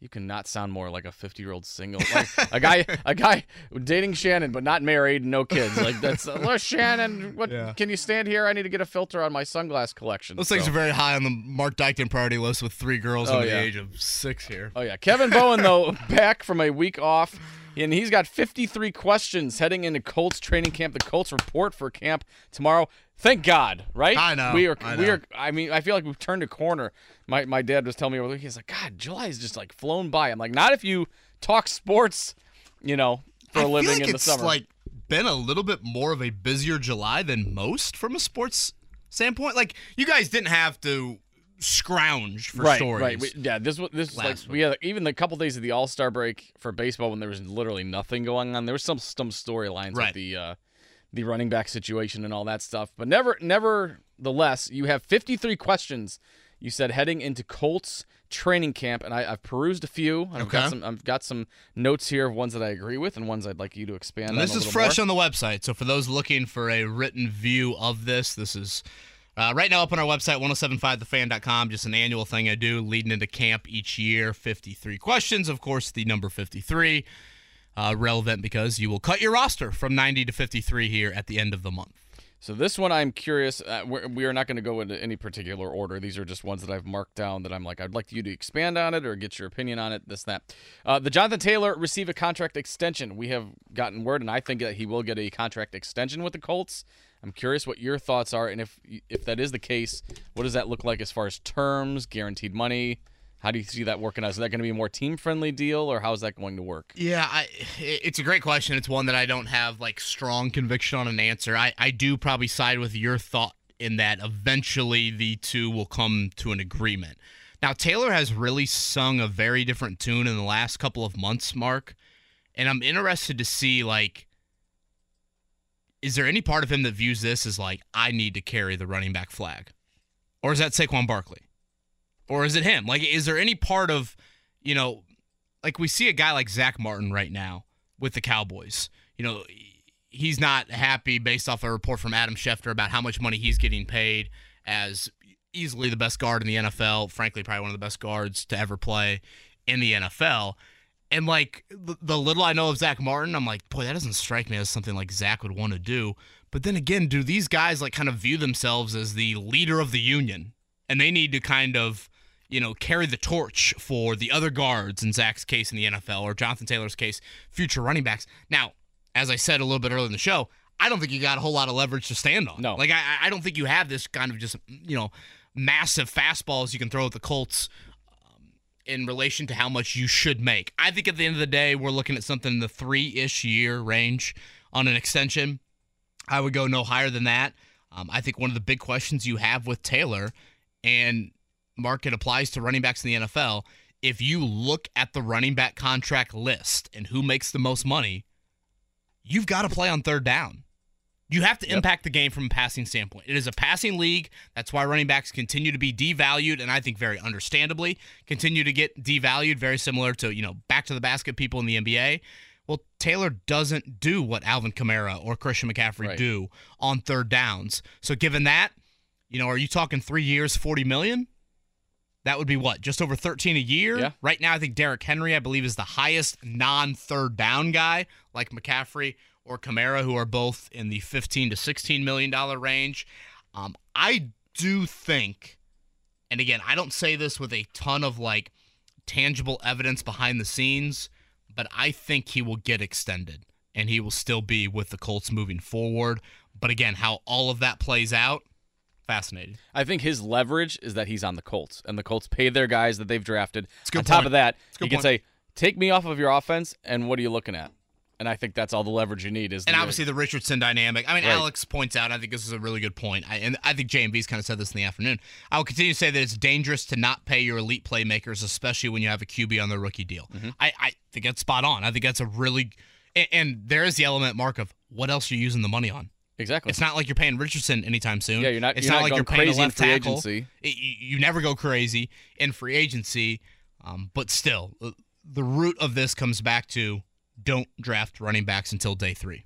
you cannot sound more like a fifty-year-old single, like a guy, a guy dating Shannon but not married, no kids. Like that's uh, "Look, Shannon. What Yeah. can you stand here? I need to get a filter on my sunglass collection. Those things are very high on the Marc Dykton priority list with three girls Oh, under yeah. the age of six here. Oh yeah, Kevin Bowen though back from a week off, and he's got 53 questions heading into Colts training camp. The Colts report for camp tomorrow. Thank God, right? I know, We are. I We know. are. I mean, I feel like we've turned a corner. My my dad was telling me over the week, he's like, God, July is just like flown by. I'm like, not if you talk sports, you know, for I a living like in the it's summer. like been a little bit more of a busier July than most from a sports standpoint. Like you guys didn't have to scrounge for right, stories. right. We, yeah, this was this was like last we had even the couple days of the All Star break for baseball when there was literally nothing going on. There was some some storylines Right. with the uh, the running back situation and all that stuff, but never, nevertheless, you have 53 questions. You said heading into Colts training camp, and I, I've perused a few. I've got Okay. some. I've got some notes here of ones that I agree with and ones I'd like you to expand And on. this is fresh more. on the website. So for those looking for a written view of this, this is uh, right now up on our website, 1075thefan.com. Just an annual thing I do leading into camp each year. 53 questions. Of course, the number 53 uh, relevant because you will cut your roster from 90 to 53 here at the end of the month. So this one, I'm curious. Uh, we're, we are not going to go into any particular order. These are just ones that I've marked down that I'm like, I'd like you to expand on it or get your opinion on it. This that. Uh, the Jonathan Taylor receive a contract extension. We have gotten word, and I think that he will get a contract extension with the Colts. I'm curious what your thoughts are, and if if that is the case, what does that look like as far as terms, guaranteed money? How do you see that working out? Is that going to be a more team friendly deal, or how is that going to work? Yeah, I, it's a great question. It's one that I don't have like strong conviction on an answer. I, I do probably side with your thought in that eventually the two will come to an agreement. Now, Taylor has really sung a very different tune in the last couple of months, Marc, and I'm interested to see like is there any part of him that views this as like I need to carry the running back flag? Or is that Saquon Barkley? Or is it him? Like is there any part of, you know, like we see a guy like Zach Martin right now with the Cowboys. You know, he's not happy based off a report from Adam Schefter about how much money he's getting paid as easily the best guard in the NFL. Frankly, probably one of the best guards to ever play in the NFL. And like the, little I know of Zach Martin, I'm like, boy, that doesn't strike me as something like Zach would want to do. But then again, do these guys like kind of view themselves as the leader of the union, and they need to kind of you know, carry the torch for the other guards in Zach's case in the NFL or Jonathan Taylor's case, future running backs. Now, as I said a little bit earlier in the show, I don't think you got a whole lot of leverage to stand on. No. Like, I, I don't think you have this kind of just, you know, massive fastballs you can throw at the Colts um, in relation to how much you should make. I think at the end of the day, we're looking at something in the three ish year range on an extension. I would go no higher than that. Um, I think one of the big questions you have with Taylor, and Marc, it applies to running backs in the NFL. If you look at the running back contract list and who makes the most money, you've got to play on third down. You have to impact the game from a passing standpoint. It is a passing league. That's why running backs continue to be devalued, and I think very understandably continue to get devalued, very similar to, you know, back to the basket people in the NBA. Well, Taylor doesn't do what Alvin Kamara or Christian McCaffrey Right. do on third downs. So given that, you know, are you talking three years, 40 million? That would be what? Just over 13 a year? Yeah. Right now, I think Derrick Henry, I believe, is the highest non third down guy, like McCaffrey or Kamara, who are both in the 15 to 16 million dollar range. Um, I do think, and again, I don't say this with a ton of like tangible evidence behind the scenes, but I think he will get extended and he will still be with the Colts moving forward. But again, how all of that plays out, fascinating. I think his leverage is that he's on the Colts, and the Colts pay their guys that they've drafted. a good on top of that, you a can point. say, "Take me off of your offense, and what are you looking at?" And I think that's all the leverage you need. Is And the- obviously the Richardson dynamic. I mean, Right. Alex points out. I think this is a really good point. I, and I think JMV's kind of said this in the afternoon. I will continue to say that it's dangerous to not pay your elite playmakers, especially when you have a QB on the rookie deal. Mm-hmm. I, I think that's spot on. I think that's a really, and, and there is the element, Mark, of what else you're using the money on. Exactly. It's not like you're paying Richardson anytime soon. Yeah, you're not- It's you're not, not like you're paying a left free tackle. agency. It- you, you never go crazy in free agency, um, but still, uh, the root of this comes back to don't draft running backs until day three.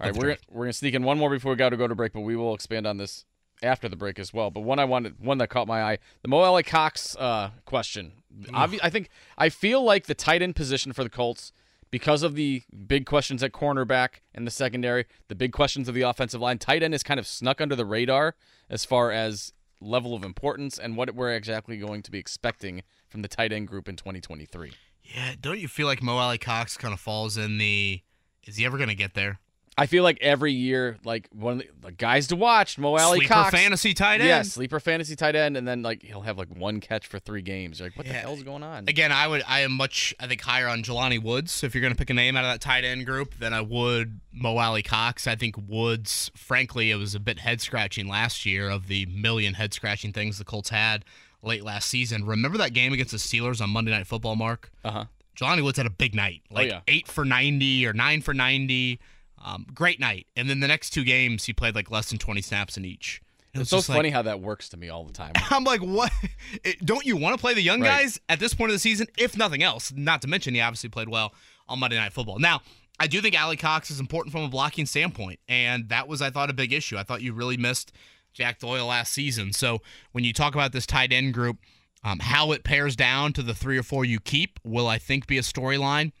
All right, we're draft. we're gonna sneak in one more before we got to go to break, but we will expand on this after the break as well. But one I wanted, one that caught my eye, the Mo Alie-Cox uh, question. Obvi- I think I feel like the tight end position for the Colts, because of the big questions at cornerback and the secondary, the big questions of the offensive line, tight end is kind of snuck under the radar as far as level of importance and what we're exactly going to be expecting from the tight end group in 2023. Yeah, don't you feel like Mo Alie-Cox kind of falls in the? Is he ever going to get there? I feel like every year, like one of the, the guys to watch, Mo Alie Sleeper Cox, fantasy tight end. Yeah, sleeper fantasy tight end, and then like he'll have like one catch for three games. You're like, what the Yeah. hell's going on? Again, I would I am much I think higher on Jelani Woods. If you're going to pick a name out of that tight end group, then I would Mo Alie-Cox. I think Woods, frankly, it was a bit head scratching last year of the million head scratching things the Colts had late last season. Remember that game against the Steelers on Monday Night Football, Marc? Uh huh. Jelani Woods had a big night, like yeah. eight for ninety or nine for ninety. Um, great night. And then the next two games, he played like less than twenty snaps in each. It's so just like- funny how that works to me all the time. I'm like, what? It- don't you want to play the young Right. guys at this point of the season? If nothing else, not to mention he obviously played well on Monday Night Football. Now, I do think Alie-Cox is important from a blocking standpoint, and that was, I thought, a big issue. I thought you really missed Jack Doyle last season. So when you talk about this tight end group, um, how it pairs down to the three or four you keep will, I think, be a storyline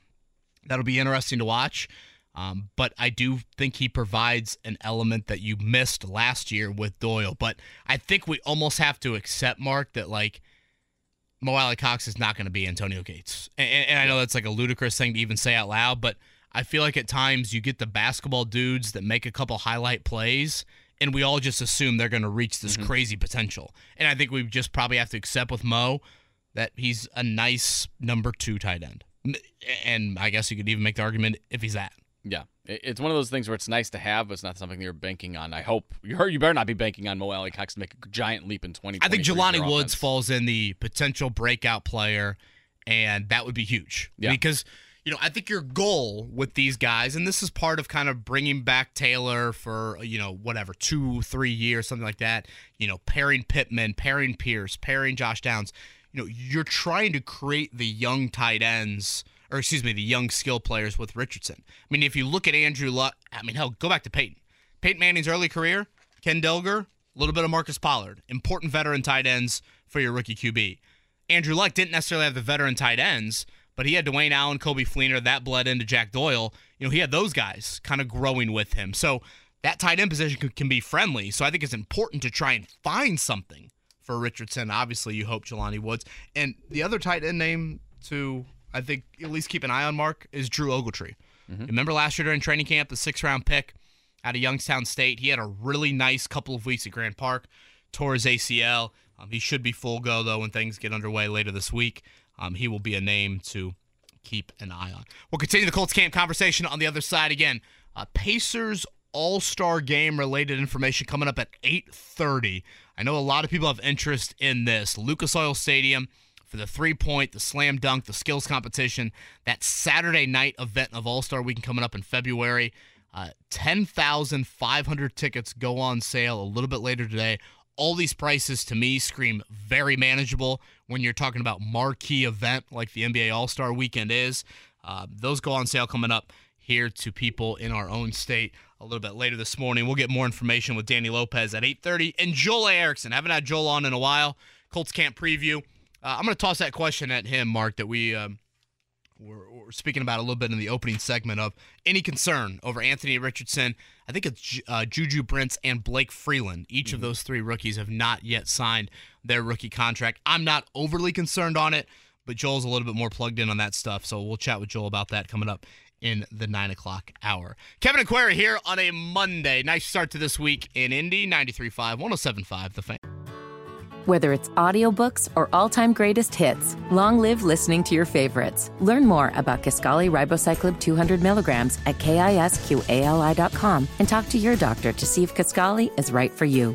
that'll be interesting to watch. Um, but I do think he provides an element that you missed last year with Doyle. But I think we almost have to accept, Marc, that like Mo Alie-Cox is not going to be Antonio Gates. And, and I know that's like a ludicrous thing to even say out loud, but I feel like at times you get the basketball dudes that make a couple highlight plays. And we all just assume they're going to reach this crazy potential. And I think we just probably have to accept with Mo that he's a nice number two tight end. And I guess you could even make the argument if he's that. Yeah, it's one of those things where it's nice to have, but it's not something you're banking on. I hope you you better not be banking on Mo Alie-Cox to make a giant leap in 20. I think Jelani Woods falls in the potential breakout player, and that would be huge. Yeah. Because, you know, I think your goal with these guys, and this is part of kind of bringing back Taylor for, you know, whatever, two, three years, something like that, you know, pairing Pittman, pairing Pierce, pairing Josh Downs. You know, you're trying to create the young tight ends, or excuse me, the young skill players with Richardson. I mean, if you look at Andrew Luck, I mean, hell, go back to Peyton. Peyton Manning's early career, Ken Dilger, a little bit of Marcus Pollard, important veteran tight ends for your rookie QB. Andrew Luck didn't necessarily have the veteran tight ends, but he had Dwayne Allen, Coby Fleener, that bled into Jack Doyle. You know, he had those guys kind of growing with him. So that tight end position can, can be friendly. So I think it's important to try and find something for Richardson. Obviously, you hope Jelani Woods. And the other tight end name to, I think, at least keep an eye on, Mark, is Drew Ogletree. Remember last year during training camp, the six round pick out of Youngstown State? He had a really nice couple of weeks at Grand Park, tore his ACL. Um, he should be full go, though, when things get underway later this week. Um, he will be a name to keep an eye on. We'll continue the Colts camp conversation on the other side again. Uh, Pacers All Star Game related information coming up at 8:30. I know a lot of people have interest in this. Lucas Oil Stadium for the three point, the slam dunk, the skills competition. That Saturday night event of All Star Weekend coming up in February. Uh, 10,500 tickets go on sale a little bit later today. All these prices to me scream very manageable when you're talking about marquee event like the NBA All Star Weekend is. Uh, those go on sale coming up here to people in our own state a little bit later this morning. We'll get more information with Danny Lopez at 8:30 and Joel Erickson. Haven't had Joel on in a while. Colts camp preview. Uh, I'm going to toss that question at him, Mark, that we um, were, were speaking about a little bit in the opening segment of any concern over Anthony Richardson. I think it's uh, Juju Brents and Blake Freeland. Each mm-hmm. of those three rookies have not yet signed their rookie contract. I'm not overly concerned on it, but Joel's a little bit more plugged in on that stuff. So we'll chat with Joel about that coming up in the nine o'clock hour. Kevin and Query here on a Monday. Nice start to this week in Indy, 93.5, 107.5, The Fan. Whether it's audiobooks or all-time greatest hits, long live listening to your favorites. Learn more about Kisqali Ribociclib 200 milligrams at kisqali.com and talk to your doctor to see if Kisqali is right for you.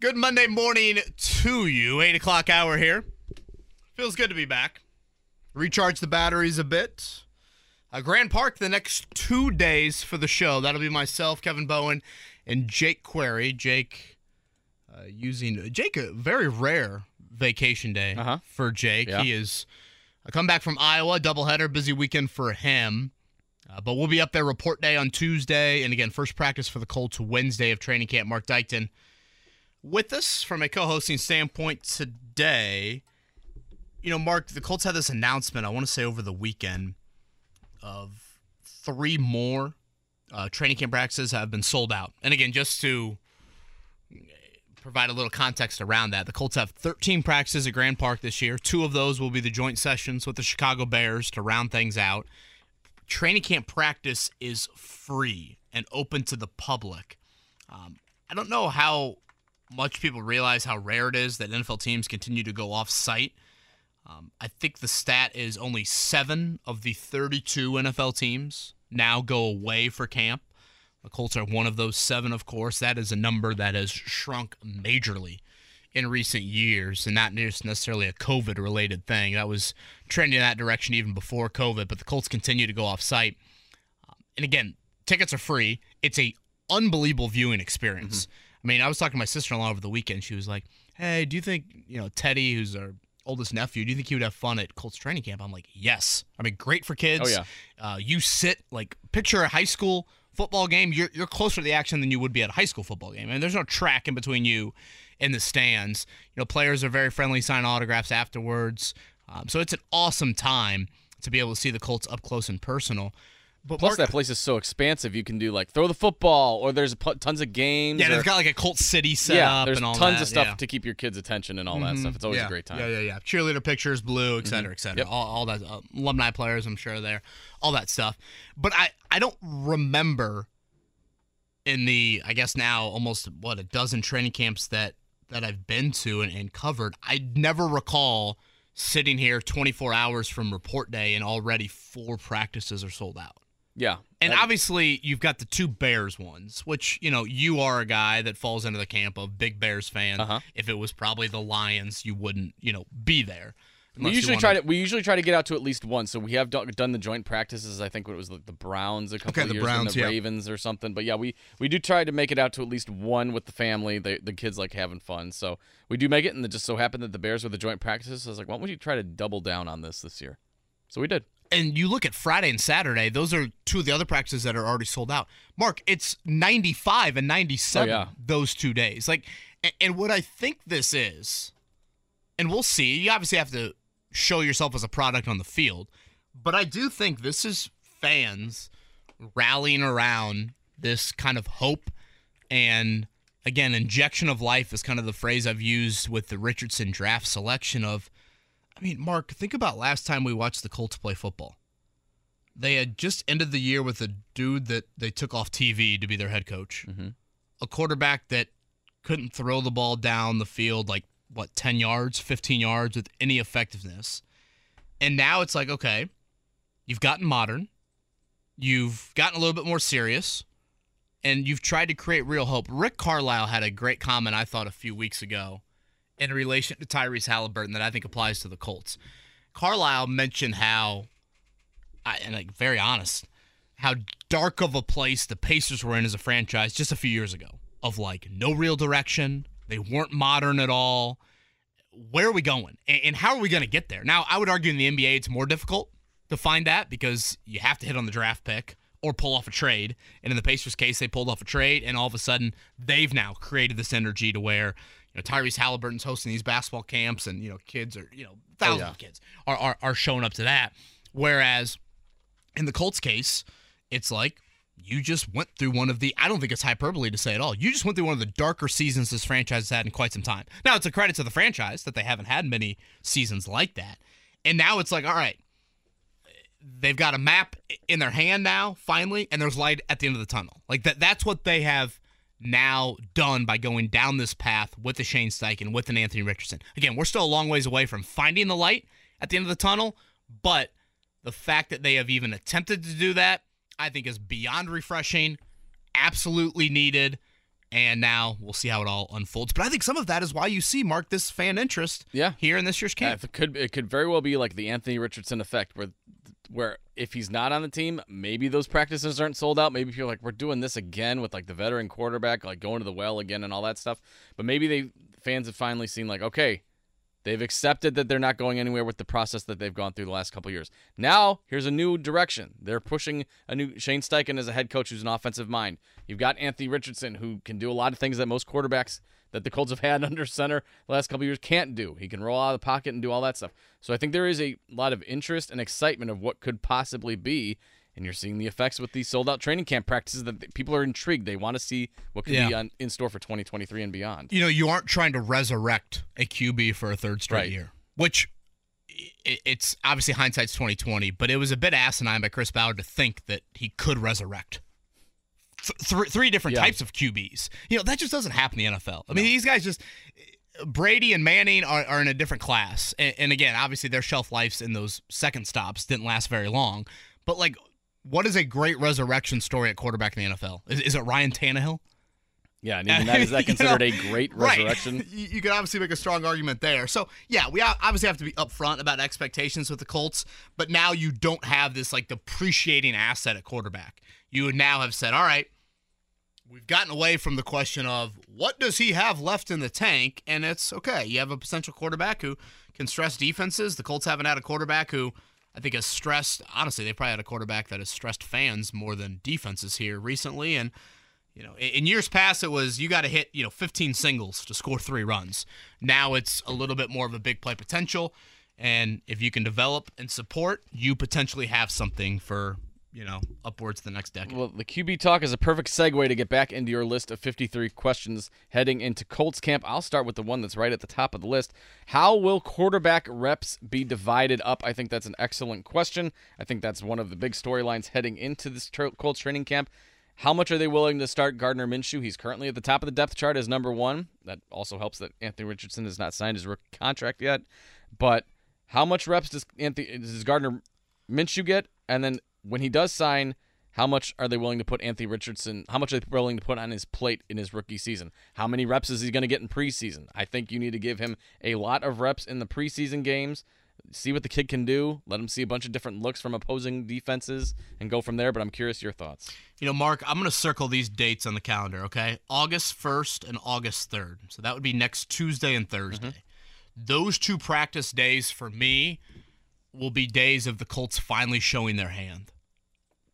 Good Monday morning to you. 8 o'clock hour here. Feels good to be back. Recharge the batteries a bit uh, Grand Park the next two days for the show. That'll be myself, Kevin Bowen, and Jake Query. Jake uh, using Jake a very rare vacation day uh-huh. for Jake. Yeah. He is uh, come back from Iowa, doubleheader, busy weekend for him. Uh, but we'll be up there report day on Tuesday, and again first practice for the Colts Wednesday of training camp. Marc Dykton with us from a co-hosting standpoint today. You know, Marc, the Colts had this announcement. I want to say over the weekend of three more uh, training camp practices have been sold out. And again, just to provide a little context around that, the Colts have 13 practices at Grand Park this year. Two of those will be the joint sessions with the Chicago Bears to round things out. Training camp practice is free and open to the public. Um, I don't know how much people realize how rare it is that NFL teams continue to go off site um, I think the stat is only seven of the 32 NFL teams now go away for camp. The Colts are one of those seven, of course. That is a number that has shrunk majorly in recent years, and not just necessarily a COVID related thing. That was trending in that direction even before COVID, but the Colts continue to go off site. Um, and again, tickets are free. It's a unbelievable viewing experience. Mm-hmm. I mean, I was talking to my sister in law over the weekend. She was like, Hey, do you think, you know, Teddy, who's our oldest nephew, do you think he would have fun at Colts training camp? I'm like, yes. I mean, great for kids. Oh yeah. Uh, you sit like picture a high school football game. You're you're closer to the action than you would be at a high school football game. I and mean, there's no track in between you and the stands. You know, players are very friendly, sign autographs afterwards. Um, so it's an awesome time to be able to see the Colts up close and personal. But Plus, Marc, that place is so expansive. You can do like throw the football, or there's tons of games. Yeah, or, they've got like a Colt City set yeah, up there's and all tons that. of stuff yeah. to keep your kids' attention and all mm-hmm. that stuff. It's always yeah. a great time. Yeah, yeah, yeah. Cheerleader pictures, blue, et cetera, mm-hmm. et cetera. Yep. All, all that uh, alumni players, I'm sure there, all that stuff. But I, I don't remember in the, I guess now almost what a dozen training camps that that I've been to and, and covered. I never recall sitting here 24 hours from report day and already four practices are sold out. Yeah. And obviously, you've got the two Bears ones, which, you know, you are a guy that falls into the camp of big Bears fan. Uh-huh. If it was probably the Lions, you wouldn't, you know, be there. We usually try to we usually try to get out to at least one. So we have done the joint practices. I think it was like the Browns a couple okay, of years, Browns, and the yeah. Ravens or something. But yeah, we we do try to make it out to at least one with the family. The the kids like having fun, so we do make it. And it just so happened that the Bears were the joint practices. So I was like, why don't we try to double down on this this year? So we did and you look at Friday and Saturday, those are two of the other practices that are already sold out. Marc, it's 95 and 97 oh, yeah. those two days. Like, and what I think this is, and we'll see, you obviously have to show yourself as a product on the field, but I do think this is fans rallying around this kind of hope and again injection of life is kind of the phrase I've used with the Richardson draft selection of I mean, Marc, think about last time we watched the Colts play football. They had just ended the year with a dude that they took off TV to be their head coach, mm-hmm. a quarterback that couldn't throw the ball down the field like, what, 10 yards, 15 yards with any effectiveness. And now it's like, okay, you've gotten modern, you've gotten a little bit more serious, and you've tried to create real hope. Rick Carlisle had a great comment, I thought, a few weeks ago in relation to Tyrese Halliburton that I think applies to the Colts. Carlisle mentioned how, and like very honest, how dark of a place the Pacers were in as a franchise just a few years ago. Of like no real direction, they weren't modern at all. Where are we going, and, how are we going to get there? Now, I would argue in the NBA it's more difficult to find that because you have to hit on the draft pick or pull off a trade. And in the Pacers' case, they pulled off a trade, and all of a sudden they've now created this energy to where you know Tyrese Halliburton's hosting these basketball camps, and you know kids are you know oh, thousands yeah. of kids are, are are showing up to that. Whereas in the Colts case, it's like you just went through one of the I don't think it's hyperbole to say at all. You just went through one of the darker seasons this franchise has had in quite some time. Now it's a credit to the franchise that they haven't had many seasons like that. And now it's like, all right, they've got a map in their hand now, finally, and there's light at the end of the tunnel. Like that that's what they have now done by going down this path with the Shane Steichen, with an Anthony Richardson. Again, we're still a long ways away from finding the light at the end of the tunnel, but the fact that they have even attempted to do that, I think is beyond refreshing, absolutely needed. And now we'll see how it all unfolds. But I think some of that is why you see Marc this fan interest Yeah. here in this year's Yeah, camp. if it could it could very well be like the Anthony Richardson effect, where where if he's not on the team, maybe those practices aren't sold out. Maybe people like we're doing this again with like the veteran quarterback, like going to the well again and all that stuff. But maybe they fans have finally seen like okay, they've accepted that they're not going anywhere with the process that they've gone through the last couple years. Now here's a new direction. They're pushing a new Shane Steichen as a head coach who's an offensive mind. You've got Anthony Richardson who can do a lot of things that most quarterbacks that the Colts have had under center the last couple years can't do. He can roll out of the pocket and do all that stuff. So I think there is a lot of interest and excitement of what could possibly be. And you're seeing the effects with these sold out training camp practices that people are intrigued. They want to see what could be on, in store for 2023 and beyond. you know, you aren't trying to resurrect a QB for a third straight Right. year, which it's obviously hindsight's 2020, but it was a bit asinine by Chris Ballard to think that he could resurrect th- th- three different Yeah. types of QBs. You know, that just doesn't happen in the NFL. I mean, these guys just Brady and Manning are, are in a different class. And, and again, obviously their shelf lives in those second stops didn't last very long. But like, what is a great resurrection story at quarterback in the NFL? Is, is it Ryan Tannehill? Yeah, and even that is that You considered know, a great resurrection? you you could obviously make a strong argument there. So yeah, we obviously have to be upfront about expectations with the Colts, but now you don't have this like depreciating asset at quarterback. You would now have said, all right, we've gotten away from the question of what does he have left in the tank, and it's okay. You have a potential quarterback who can stress defenses. The Colts haven't had a quarterback who I think has stressed. Honestly, they probably had a quarterback that has stressed fans more than defenses here recently, and. You know, in years past, it was you got to hit you know 15 singles to score three runs. Now it's a little bit more of a big play potential, and if you can develop and support, you potentially have something for you know upwards the next decade. Well, the QB talk is a perfect segue to get back into your list of 53 questions heading into Colts camp. I'll start with the one that's right at the top of the list. How will quarterback reps be divided up? I think that's an excellent question. I think that's one of the big storylines heading into this Colts training camp. How much are they willing to start Gardner Minshew? He's currently at the top of the depth chart as number one. That also helps that Anthony Richardson has not signed his rookie contract yet. But how much reps does Anthony does Gardner Minshew get? And then when he does sign, how much are they willing to put Anthony Richardson? How much are they willing to put on his plate in his rookie season? How many reps is he going to get in preseason? I think you need to give him a lot of reps in the preseason games. See what the kid can do. Let him see a bunch of different looks from opposing defenses and go from there. But I'm curious your thoughts. You know, Marc, I'm going to circle these dates on the calendar, okay? August 1st and August 3rd. So that would be next Tuesday and Thursday. Mm-hmm. Those two practice days for me will be days of the Colts finally showing their hand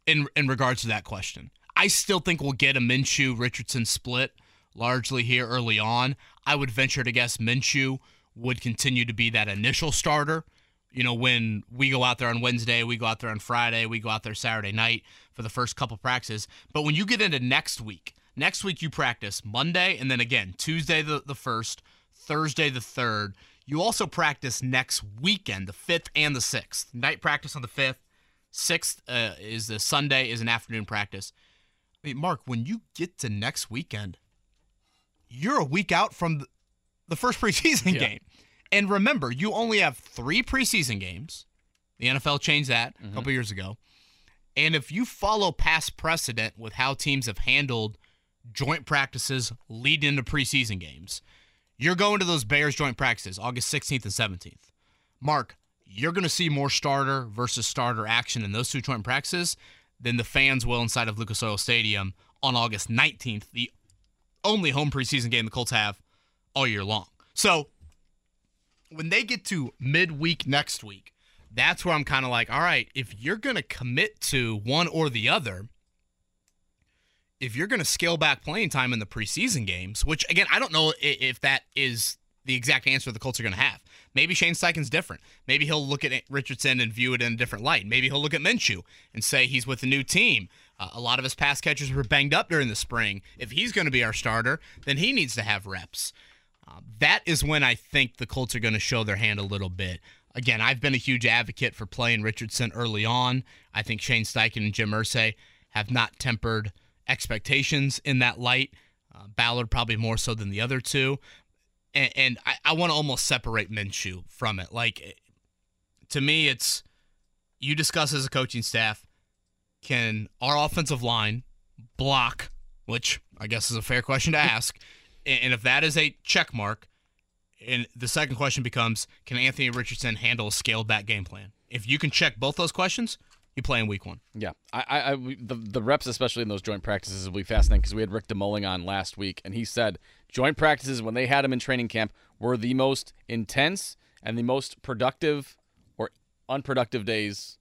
in in regards to that question. I still think we'll get a Minshew Richardson split largely here early on. I would venture to guess Minshew would continue to be that initial starter. You know, when we go out there on Wednesday, we go out there on Friday, we go out there Saturday night for the first couple practices. But when you get into next week, next week you practice Monday and then again Tuesday the, the first, Thursday the third. You also practice next weekend, the fifth and the sixth. Night practice on the fifth, sixth uh, is the Sunday is an afternoon practice. I mean, Marc, when you get to next weekend, you're a week out from the- first preseason Yeah. game. And remember, you only have three preseason games. The NFL changed that a couple years ago. And if you follow past precedent with how teams have handled joint practices leading into preseason games, you're going to those Bears joint practices August 16th and 17th. Marc, you're going to see more starter versus starter action in those two joint practices than the fans will inside of Lucas Oil Stadium on August 19th, the only home preseason game the Colts have all year long. So when they get to midweek next week, that's where I'm kind of like, all right, if you're going to commit to one or the other, if you're going to scale back playing time in the preseason games, which again, I don't know if that is the exact answer the Colts are going to have. Maybe Shane Steichen's different. Maybe he'll look at Richardson and view it in a different light. Maybe he'll look at Minshew and say he's with a new team. Uh, a lot of his pass catchers were banged up during the spring. If he's going to be our starter, then he needs to have reps. Uh, that is when I think the Colts are going to show their hand a little bit. Again, I've been a huge advocate for playing Richardson early on. I think Shane Steichen and Jim Irsay have not tempered expectations in that light. Uh, Ballard probably more so than the other two. And, and I, I want to almost separate Minshew from it. Like, to me, it's you discuss as a coaching staff can our offensive line block, which I guess is a fair question to ask. and if that is a check mark, and the second question becomes can Anthony Richardson handle a scaled back game plan? If you can check both those questions, you play in week one. Yeah, I, I, I the the reps, especially in those joint practices, will be fascinating because we had Rick DeMulling on last week, and he said joint practices when they had him in training camp were the most intense and the most productive or unproductive days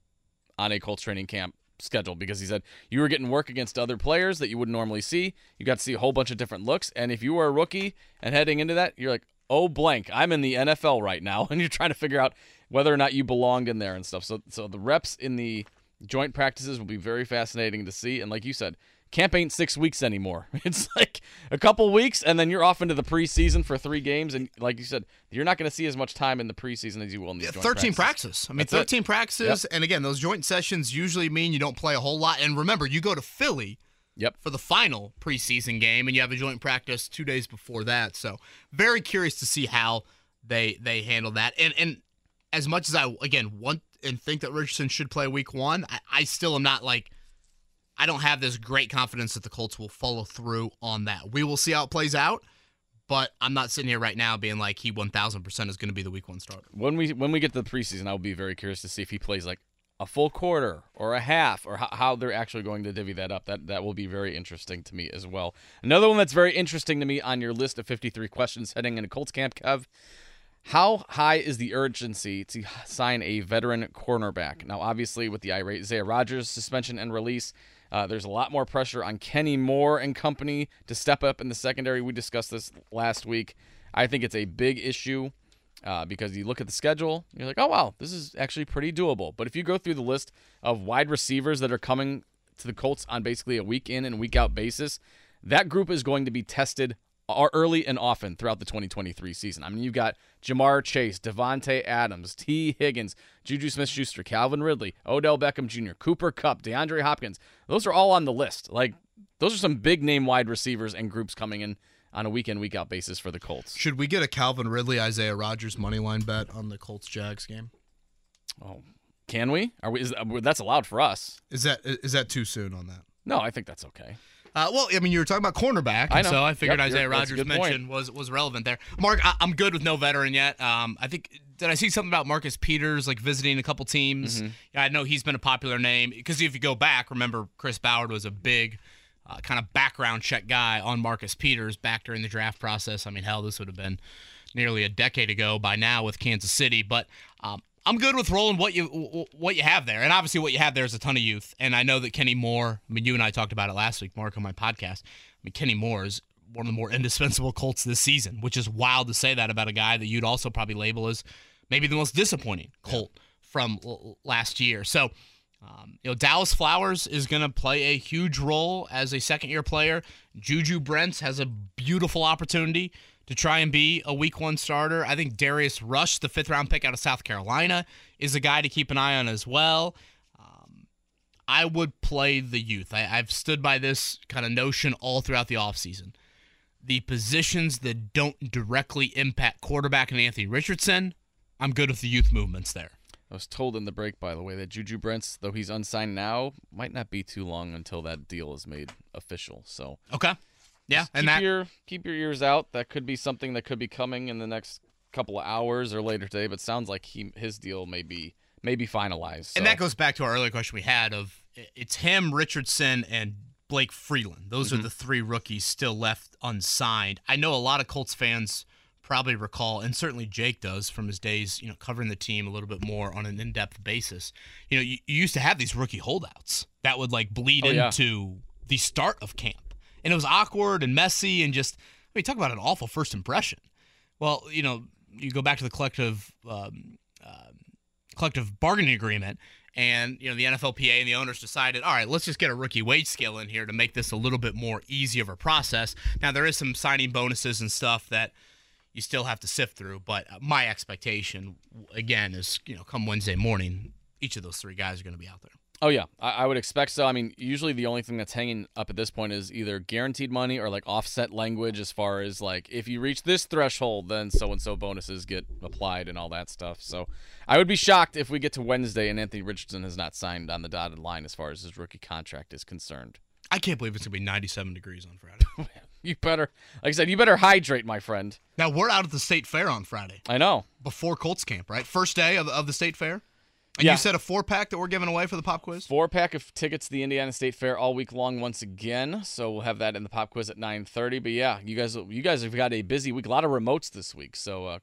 on a Colts training camp schedule because he said you were getting work against other players that you wouldn't normally see. You got to see a whole bunch of different looks, and if you were a rookie and heading into that, you're like, oh blank, I'm in the NFL right now, and you're trying to figure out whether or not you belonged in there and stuff. So, so the reps in the joint practices will be very fascinating to see. And like you said, camp ain't six weeks anymore. It's like a couple weeks, and then you're off into the preseason for three games. And like you said, you're not going to see as much time in the preseason as you will in these. Yeah, Thirteen practices. practices. I mean, That's thirteen it. practices, yep. and again, those joint sessions usually mean you don't play a whole lot. And remember, you go to Philly. Yep. For the final preseason game, and you have a joint practice two days before that. So very curious to see how they they handle that. And and as much as I again want and think that Richardson should play week one, I, I still am not like I don't have this great confidence that the Colts will follow through on that. We will see how it plays out, but I'm not sitting here right now being like he 1,000% is going to be the week one starter. When we when we get to the preseason, I'll be very curious to see if he plays like a full quarter or a half or how, how they're actually going to divvy that up. That that will be very interesting to me as well. Another one that's very interesting to me on your list of 53 questions heading into Colts camp, Kev. How high is the urgency to sign a veteran cornerback? Now, obviously, with the irate Isaiah Rodgers suspension and release, uh, there's a lot more pressure on Kenny Moore and company to step up in the secondary. We discussed this last week. I think it's a big issue uh, because you look at the schedule, you're like, oh, wow, this is actually pretty doable. But if you go through the list of wide receivers that are coming to the Colts on basically a week in and week out basis, that group is going to be tested early and often throughout the 2023 season. I mean, you've got Ja'Marr Chase, Davante Adams, Tee Higgins, Juju Smith-Schuster, Calvin Ridley, Odell Beckham Jr., Cooper Kupp, DeAndre Hopkins. Those are all on the list. Like those are some big name wide receivers and groups coming in on a week in week out basis for the Colts. Should we get a Calvin Ridley Isaiah Rodgers money line bet on the Colts Jags game? Oh, can we? Are we? Is, that's allowed for us? Is that is that too soon on that? No, I think that's okay. Uh, well, I mean, you were talking about cornerback, I know. so I figured yep, Isaiah Rodgers mention was was relevant there. Marc, I, am good with no veteran yet. Um, I think did I see something about Marcus Peters like visiting a couple teams? Mm-hmm. Yeah, I know he's been a popular name because if you go back, remember Chris Ballard was a big uh, kind of background check guy on Marcus Peters back during the draft process. I mean, hell, this would have been nearly a decade ago by now with Kansas City, but um, I'm good with rolling what you what you have there, and obviously what you have there is a ton of youth. And I know that Kenny Moore. I mean, you and I talked about it last week, Marc, on my podcast. I mean, Kenny Moore is one of the more indispensable Colts this season, which is wild to say that about a guy that you'd also probably label as maybe the most disappointing Colt yeah. from last year. So, um, you know, Dallis Flowers is going to play a huge role as a second year player. Juju Brents has a beautiful opportunity to try and be a week one starter. I think Darius Rush, the fifth round pick out of South Carolina, is a guy to keep an eye on as well. Um, I would play the youth. I, have stood by this kind of notion all throughout the offseason. The positions that don't directly impact quarterback and Anthony Richardson, I'm good with the youth movements there. I was told in the break, by the way, that Juju Brents, though he's unsigned now, might not be too long until that deal is made official. So okay, yeah, and keep that your keep your ears out. That could be something that could be coming in the next couple of hours or later today, but sounds like he his deal may be may be finalized. And that goes back to our earlier question we had of it's him, Richardson, and Blake Freeland. Those Mm-hmm. are the three rookies still left unsigned. I know a lot of Colts fans probably recall, and certainly Jake does from his days, you know, covering the team a little bit more on an in-depth basis. You know, you, you used to have these rookie holdouts that would like bleed Oh, yeah. into the start of camp, and it was awkward and messy and just. I mean, talk about an awful first impression. Well, you know, you go back to the collective um, collective bargaining agreement and you know the NFLPA and the owners decided all right let's just get a rookie wage scale in here to make this a little bit more easy of a process now there is some signing bonuses and stuff that you still have to sift through but uh, my expectation again is you know come Wednesday morning each of those three guys are going to be out there Oh yeah, I, I would expect so. I mean, usually the only thing that's hanging up at this point is either guaranteed money or like offset language, as far as like if you reach this threshold, then so and so bonuses get applied and all that stuff. So I would be shocked if we get to Wednesday and Anthony Richardson has not signed on the dotted line as far as his rookie contract is concerned. I can't believe it's going to be 97 degrees on Friday You better, like I said, you better hydrate, my friend. now we're out at the state fair on Friday I know. before Colts camp right first day of, of the state fair and Yeah. you said a four pack that we're giving away for the pop quiz Four pack of tickets to the Indiana State Fair all week long once again. So we'll have that in the pop quiz at 9:30. But yeah, you guys you guys have got a busy week. A lot of remotes this week. So uh,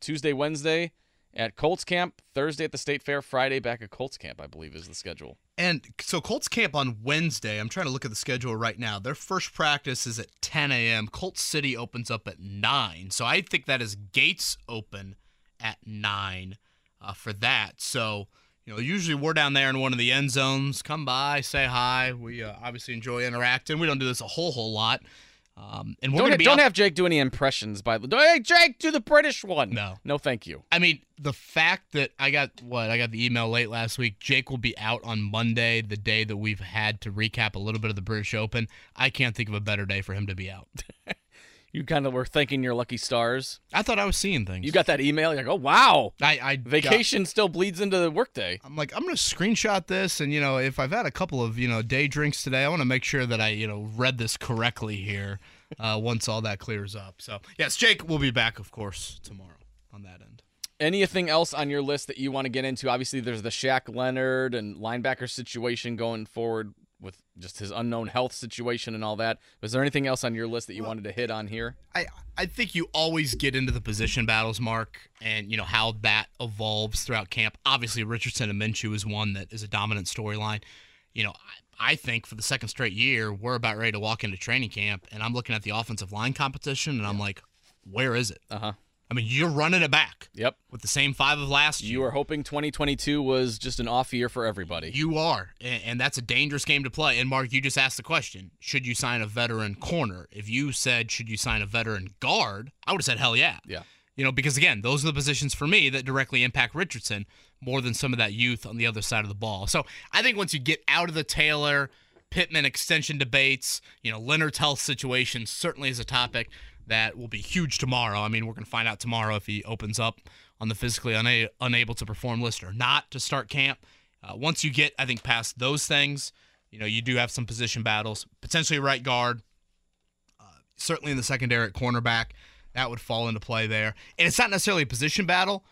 Tuesday, Wednesday at Colts camp, Thursday at the State Fair, Friday back at Colts camp, I believe is the schedule. And so Colts camp on Wednesday. I'm trying to look at the schedule right now. Their first practice is at 10 a.m. Colts City opens up at 9. So I think that is gates open at 9 uh, for that. So, you know, usually we're down there in one of the end zones. Come by, say hi. We uh, obviously enjoy interacting. We don't do this a whole, whole lot. Um, and we're Don't, going to be don't out- have Jake do any impressions by the Hey Jake, do the British one. No. No, thank you. I mean, the fact that I got what I got the email late last week. Jake will be out on Monday, the day that we've had to recap a little bit of the British Open. I can't think of a better day for him to be out. You kind of were thanking your lucky stars. I thought I was seeing things. You got that email. You're like, oh wow, I, I vacation still bleeds into the workday. I'm like, I'm gonna screenshot this, and you know, if I've had a couple of you know day drinks today, I want to make sure that I you know read this correctly here. Uh, once all that clears up. So yes, Jake will be back, of course, tomorrow on that end. Anything else on your list that you want to get into? Obviously, there's the Shaq Leonard and linebacker situation going forward with just his unknown health situation and all that. Was there anything else on your list that you wanted to hit on here? I I think you always get into the position battles, Marc, and you know how that evolves throughout camp. Obviously, Richardson and Minshew is one that is a dominant storyline. You know, I, I think for the second straight year, we're about ready to walk into training camp, and I'm looking at the offensive line competition, and I'm like, where is it? Uh huh. I mean, you're running it back Yep. with the same five of last year. You were hoping 2022 was just an off year for everybody. You are, and, and that's a dangerous game to play. And Marc, you just asked the question: Should you sign a veteran corner? If you said, "Should you sign a veteran guard?" I would have said, "Hell yeah." Yeah. You know, because again, those are the positions for me that directly impact Richardson more than some of that youth on the other side of the ball. So I think once you get out of the Taylor Pittman extension debates, you know, Leonard's health situation certainly is a topic that will be huge tomorrow. I mean, we're going to find out tomorrow if he opens up on the physically una- unable to perform list or not to start camp. Uh, once you get, I think, past those things, you know, you do have some position battles, potentially right guard, uh, certainly in the secondary at cornerback. That would fall into play there. And it's not necessarily a position battle,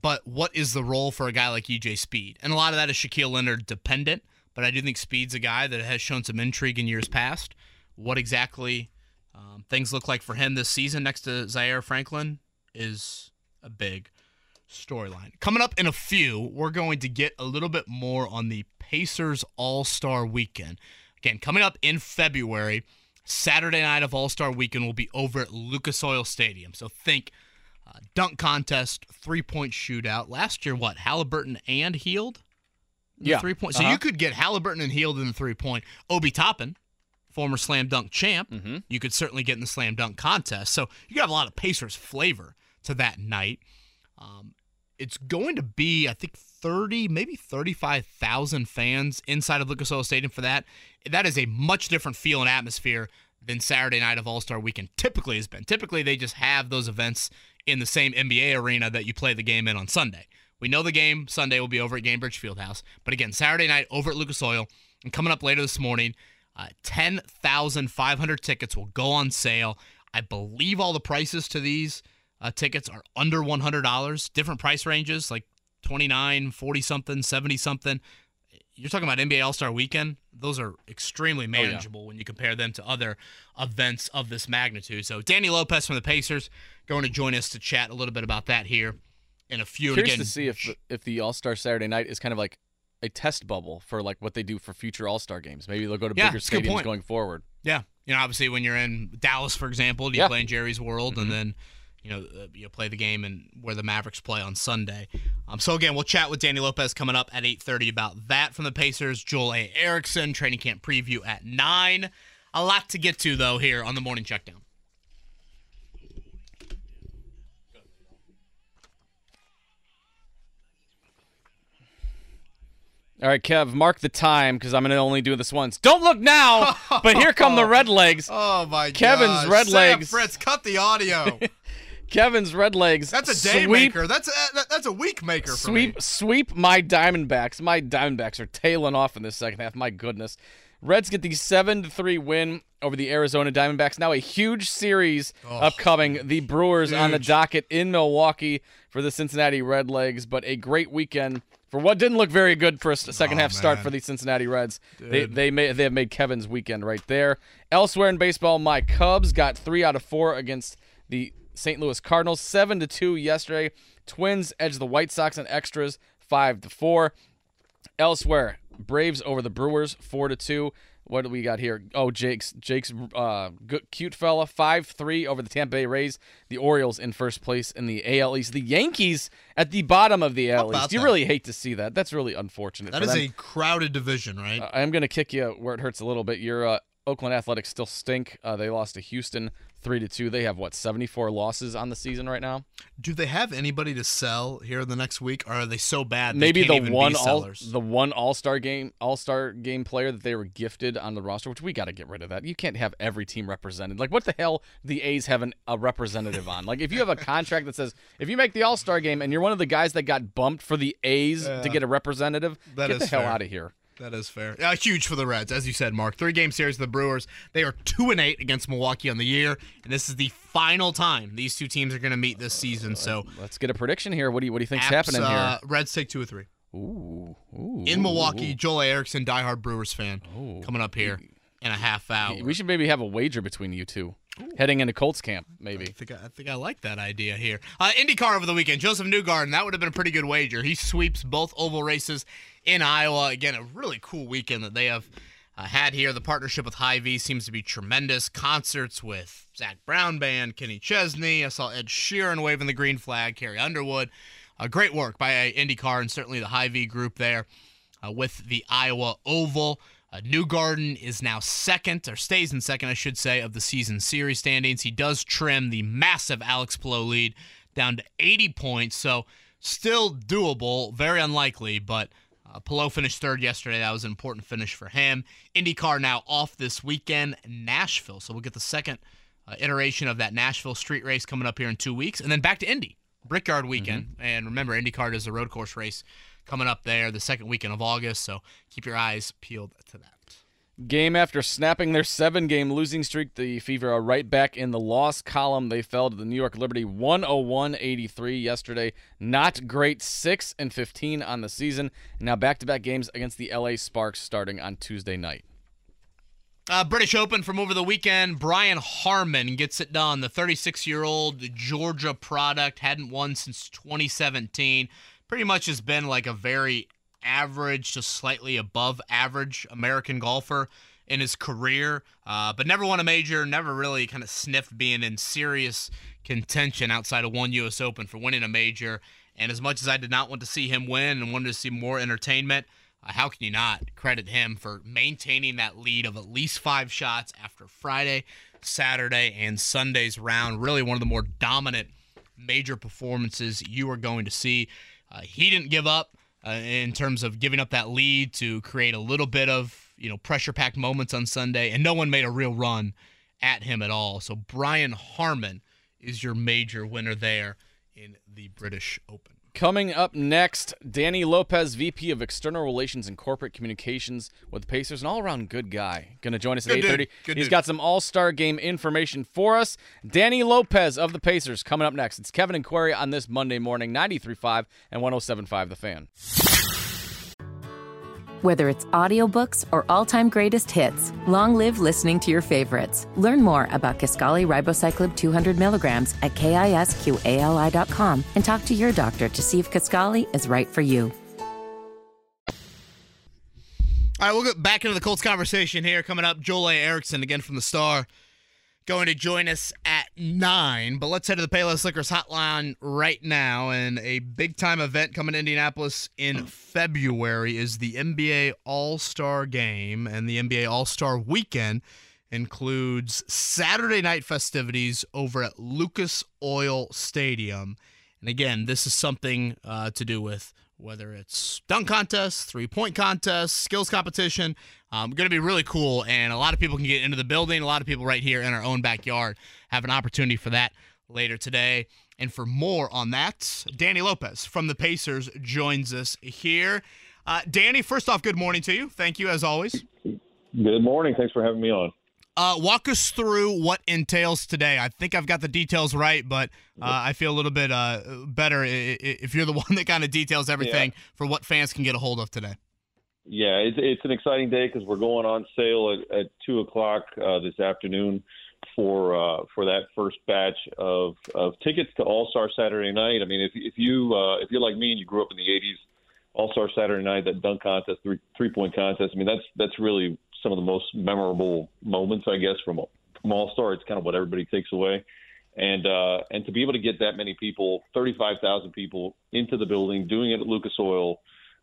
but what is the role for a guy like EJ Speed? And a lot of that is Shaquille Leonard dependent, but I do think Speed's a guy that has shown some intrigue in years past. What exactly um, things look like for him this season next to Zaire Franklin is a big storyline. Coming up in a few, we're going to get a little bit more on the Pacers All Star Weekend. Again, coming up in February, Saturday night of All Star Weekend will be over at Lucas Oil Stadium. So think uh, dunk contest, three point shootout. Last year, what? Halliburton and Hield? Yeah. Three point. So Uh-huh. you could get Halliburton and Hield in the three point. Obi Toppin, former slam dunk champ, Mm-hmm. you could certainly get in the slam dunk contest. So you have a lot of Pacers flavor to that night. Um, it's going to be, I think, 30, maybe 35,000 fans inside of Lucas Oil Stadium for that. That is a much different feel and atmosphere than Saturday night of All Star Weekend typically has been. Typically, they just have those events in the same NBA arena that you play the game in on Sunday. We know the game Sunday will be over at Gainbridge Fieldhouse, but again, Saturday night over at Lucas Oil. And coming up later this morning, uh, 10,500 tickets will go on sale. I believe all the prices to these uh, tickets are under $100, different price ranges like 29, 40 something, 70 something. You're talking about NBA All Star Weekend. Those are extremely manageable when you compare them to other events of this magnitude. So, Danny Lopez from the Pacers going to join us to chat a little bit about that here in a few. Curious again, to see if if the All Star Saturday night is kind of like a test bubble for like what they do for future All Star games. Maybe they'll go to Yeah, bigger it's a good stadiums going forward. Yeah, you know, obviously when you're in Dallas, for example, you Yeah. Mm-hmm. play in Jerry's World, and then you know uh, you play the game and where the Mavericks play on Sunday. Um, so again, we'll chat with Danny Lopez coming up at 8:30 about that from the Pacers. Joel A. Erickson training camp preview at nine. A lot to get to though here on the morning checkdown. All right, Kev, mark the time because I'm going to only do this once. Don't look now, but here come the red legs. Oh, oh my God. Kevin's gosh. red Sam legs. Fritz, cut the audio. Kevin's red legs. That's a day sweep, maker. That's a, that's a week maker. For Sweep, me. sweep my Diamondbacks. My Diamondbacks are tailing off in this second half. My goodness. Reds get the seven to three win over the Arizona Diamondbacks. Now a huge series Oh, upcoming. The Brewers on the huge. docket in Milwaukee for the Cincinnati Redlegs, but a great weekend for what didn't look very good for a second Oh, half start for the Cincinnati Reds. They they may, they have made Kevin's weekend right there. Elsewhere in baseball, my Cubs got three out of four against the St. Louis Cardinals, seven to two yesterday. Twins edged the White Sox in extras, five to four. Elsewhere, Braves over the Brewers, four to two. What do we got here? Oh, Jake's Jake's uh, good, cute fella, five three over the Tampa Bay Rays. The Orioles in first place in the AL East. The Yankees at the bottom of the AL East. You that? really hate to see that. That's really unfortunate. That is them. a crowded division, right? I'm going to kick you where it hurts a little bit. Your uh, Oakland Athletics still stink. Uh, they lost to Houston three to two. They have what 74 losses on the season right now. Do they have anybody to sell here in the next week, or are they so bad? They Maybe can't the one all the one all star game All Star game player that they were gifted on the roster, which we got to get rid of that. You can't have every team represented. Like what the hell? The A's have an, a representative on. Like if you have a contract that says if you make the All Star game and you're one of the guys that got bumped for the A's to get a representative, That get the hell fair. out of here. That is fair. Uh, huge for the Reds, as you said, Marc. Three game series of the Brewers. They are two and eight against Milwaukee on the year, and this is the final time these two teams are going to meet this season. So, Let's get a prediction here. What do you what do you think's Apps, happening uh, Reds take two or three? Ooh, ooh, in Milwaukee. ooh. Joel A. Erickson, diehard Brewers fan, coming up here in a half hour. We should maybe have a wager between you two, heading into Colts camp. Maybe. I think I, I think I like that idea here. Uh, IndyCar over the weekend. Josef Newgarden. That would have been a pretty good wager. He sweeps both oval races in Iowa. Again, a really cool weekend that they have uh, had here. The partnership with Hy-Vee seems to be tremendous. Concerts with Zac Brown Band, Kenny Chesney. I saw Ed Sheeran waving the green flag. Carrie Underwood. Uh, great work by uh, IndyCar and certainly the Hy-Vee group there uh, with the Iowa Oval. Uh, Newgarden is now second, or stays in second, I should say, of the season series standings. He does trim the massive Alex Palou lead down to 80 points, so still doable, very unlikely, but uh, Palou finished third yesterday. That was an important finish for him. IndyCar now off this weekend, Nashville, so we'll get the second uh, iteration of that Nashville street race coming up here in two weeks, and then back to Indy. Brickyard weekend. And remember, IndyCar is a road course race coming up there the second weekend of August. So keep your eyes peeled to that. Game after snapping their seven game losing streak, the Fever are right back in the loss column. They fell to the New York Liberty 101 83 yesterday. Not great. 6 and 15 on the season. Now back to back games against the LA Sparks starting on Tuesday night. Uh, British Open from over the weekend. Brian Harman gets it done. The 36 year old Georgia product hadn't won since 2017. Pretty much has been like a very average to slightly above average American golfer in his career, uh, but never won a major, never really kind of sniffed being in serious contention outside of one U.S. Open for winning a major. And as much as I did not want to see him win and wanted to see more entertainment, uh, how can you not credit him for maintaining that lead of at least five shots after Friday, Saturday, and Sunday's round? Really one of the more dominant major performances you are going to see. Uh, he didn't give up uh, in terms of giving up that lead to create a little bit of you know pressure packed moments on Sunday, and no one made a real run at him at all. So Brian Harman is your major winner there in the British Open. Coming up next, Danny Lopez, VP of External Relations and Corporate Communications with the Pacers, an all-around good guy. Going to join us at. 8:30. Good He's dude. got some All-Star game information for us. Danny Lopez of the Pacers coming up next. It's Kevin and Query on this Monday morning, 93.5 and 107.5 The Fan. Whether it's audiobooks or all-time greatest hits, long live listening to your favorites. Learn more about Kisqali Ribociclib 200 milligrams at kisqali.com and talk to your doctor to see if Kisqali is right for you. All right, we'll get back into the Colts conversation here. Coming up, Joel A. Erickson again from the Star, going to join us at nine. But let's head to the Payless Liquors hotline right now. And a big time event coming to Indianapolis in February is the NBA All Star Game, and the NBA All Star Weekend includes Saturday night festivities over at Lucas Oil Stadium. And again, this is something uh, to do with whether it's dunk contests, three point contests, skills competition. Um, going to be really cool, and a lot of people can get into the building. A lot of people right here in our own backyard have an opportunity for that later today. And for more on that, Danny Lopez from the Pacers joins us here. Uh, Danny, first off, good morning to you. Thank you as always. Good morning. Thanks for having me on. Uh, walk us through what entails today. I think I've got the details right, but uh, I feel a little bit uh, better if you're the one that kind of details everything for what fans can get a hold of today. Yeah, it's, it's an exciting day because we're going on sale at, at two o'clock uh, this afternoon for uh, for that first batch of, of tickets to All Star Saturday Night. I mean, if if you uh, if you're like me and you grew up in the '80s, All Star Saturday Night, that dunk contest, three three point contest. I mean, that's that's really some of the most memorable moments, I guess, from from All Star. It's kind of what everybody takes away. And uh, and to be able to get that many people, 35,000 people into the building, doing it at Lucas Oil,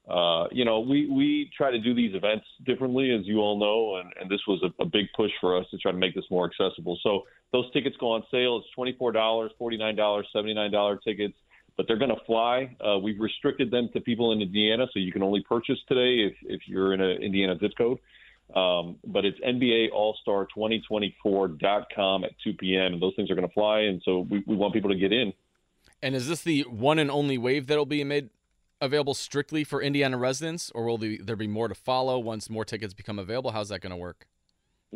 uh, you know, we, we try to do these events differently, as you all know, and, and this was a, a big push for us to try to make this more accessible. So those tickets go on sale. It's $24, $49, $79 tickets, but they're going to fly. Uh, we've restricted them to people in Indiana, so you can only purchase today if, if you're in an Indiana zip code. Um, but it's NBA All Star 2024.com at 2 p.m. and those things are going to fly, and so we, we want people to get in. And is this the one and only wave that'll be made available strictly for Indiana residents, or will there be more to follow once more tickets become available? How's that going to work?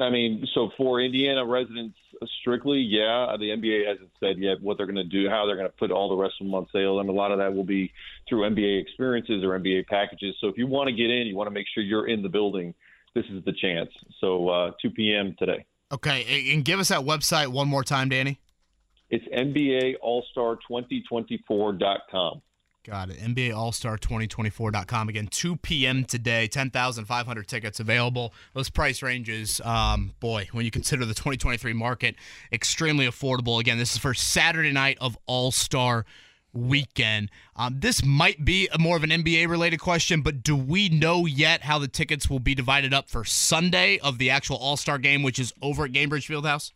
I mean, so for Indiana residents strictly, yeah, the NBA hasn't said yet what they're going to do, how they're going to put all the rest of them on sale, and a lot of that will be through NBA experiences or NBA packages. So if you want to get in, you want to make sure you're in the building. This is the chance. So uh, 2 p.m. today. Okay, and give us that website one more time, Danny. It's NBA All Star 2024.com. Got it. NBA All Star 2024.com. Again, 2 p.m. today. 10,500 tickets available. Those price ranges, um, boy, when you consider the 2023 market, extremely affordable. Again, this is for Saturday night of All Star weekend. Um, this might be a more of an NBA related question, but do we know yet how the tickets will be divided up for Sunday of the actual All Star game, which is over at Gainbridge Fieldhouse?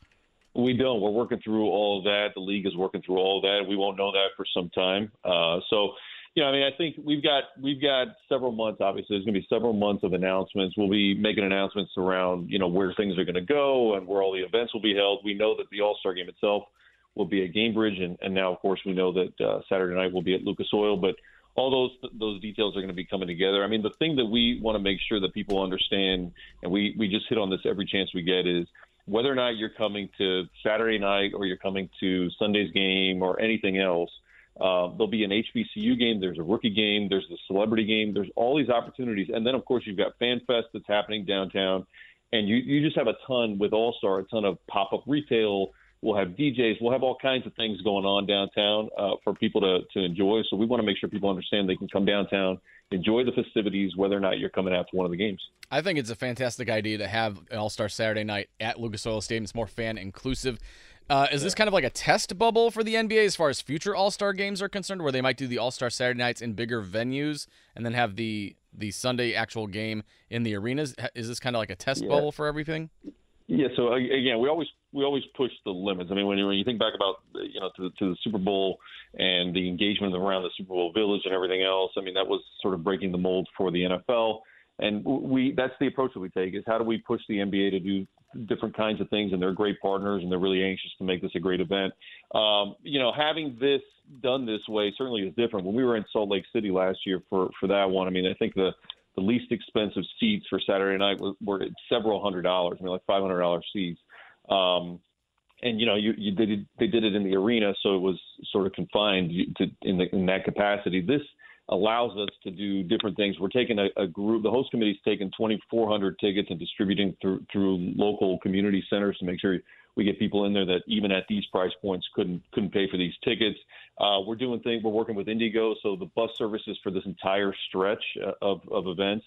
We don't. We're working through all that. The league is working through all that. We won't know that for some time. Uh, so, you know, I mean, I think we've got we've got several months. Obviously, there's going to be several months of announcements. We'll be making announcements around, you know, where things are going to go and where all the events will be held. We know that the All Star Game itself will be at Gainbridge, and, and now, of course, we know that uh, Saturday night will be at Lucas Oil. But all those those details are going to be coming together. I mean, the thing that we want to make sure that people understand, and we we just hit on this every chance we get, is whether or not you're coming to Saturday night or you're coming to Sunday's game or anything else. Uh, there'll be an HBCU game. There's a rookie game. There's the celebrity game. There's all these opportunities, and then of course you've got Fan Fest that's happening downtown, and you you just have a ton with All Star, a ton of pop up retail. We'll have DJs. We'll have all kinds of things going on downtown uh, for people to to enjoy. So we want to make sure people understand they can come downtown, enjoy the festivities, whether or not you're coming out to one of the games. I think it's a fantastic idea to have an All Star Saturday night at Lucas Oil Stadium. It's more fan inclusive. Uh, is this kind of like a test bubble for the NBA as far as future All Star games are concerned, where they might do the All Star Saturday nights in bigger venues and then have the the Sunday actual game in the arenas? Is this kind of like a test Yeah. bubble for everything? Yeah. So again, we always we always push the limits. I mean, when you, when you think back about you know to, the- to the Super Bowl and the engagement around the Super Bowl Village and everything else, I mean that was sort of breaking the mold for the NFL. And we that's the approach that we take is how do we push the NBA to do different kinds of things, and they're great partners, and they're really anxious to make this a great event. Um, you know, having this done this way certainly is different. When we were in Salt Lake City last year for for that one, I mean, I think the the least expensive seats for Saturday night were, were several hundred dollars. I mean, like five hundred dollars seats. Um, and you know, you, you did they did it in the arena, so it was sort of confined to in, the, in that capacity. This allows us to do different things. We're taking a, a group. The host committee's taken 2,400 tickets and distributing through through local community centers to make sure we get people in there that even at these price points couldn't couldn't pay for these tickets. Uh, we're doing things. We're working with IndyGo, so the bus services for this entire stretch uh, of of events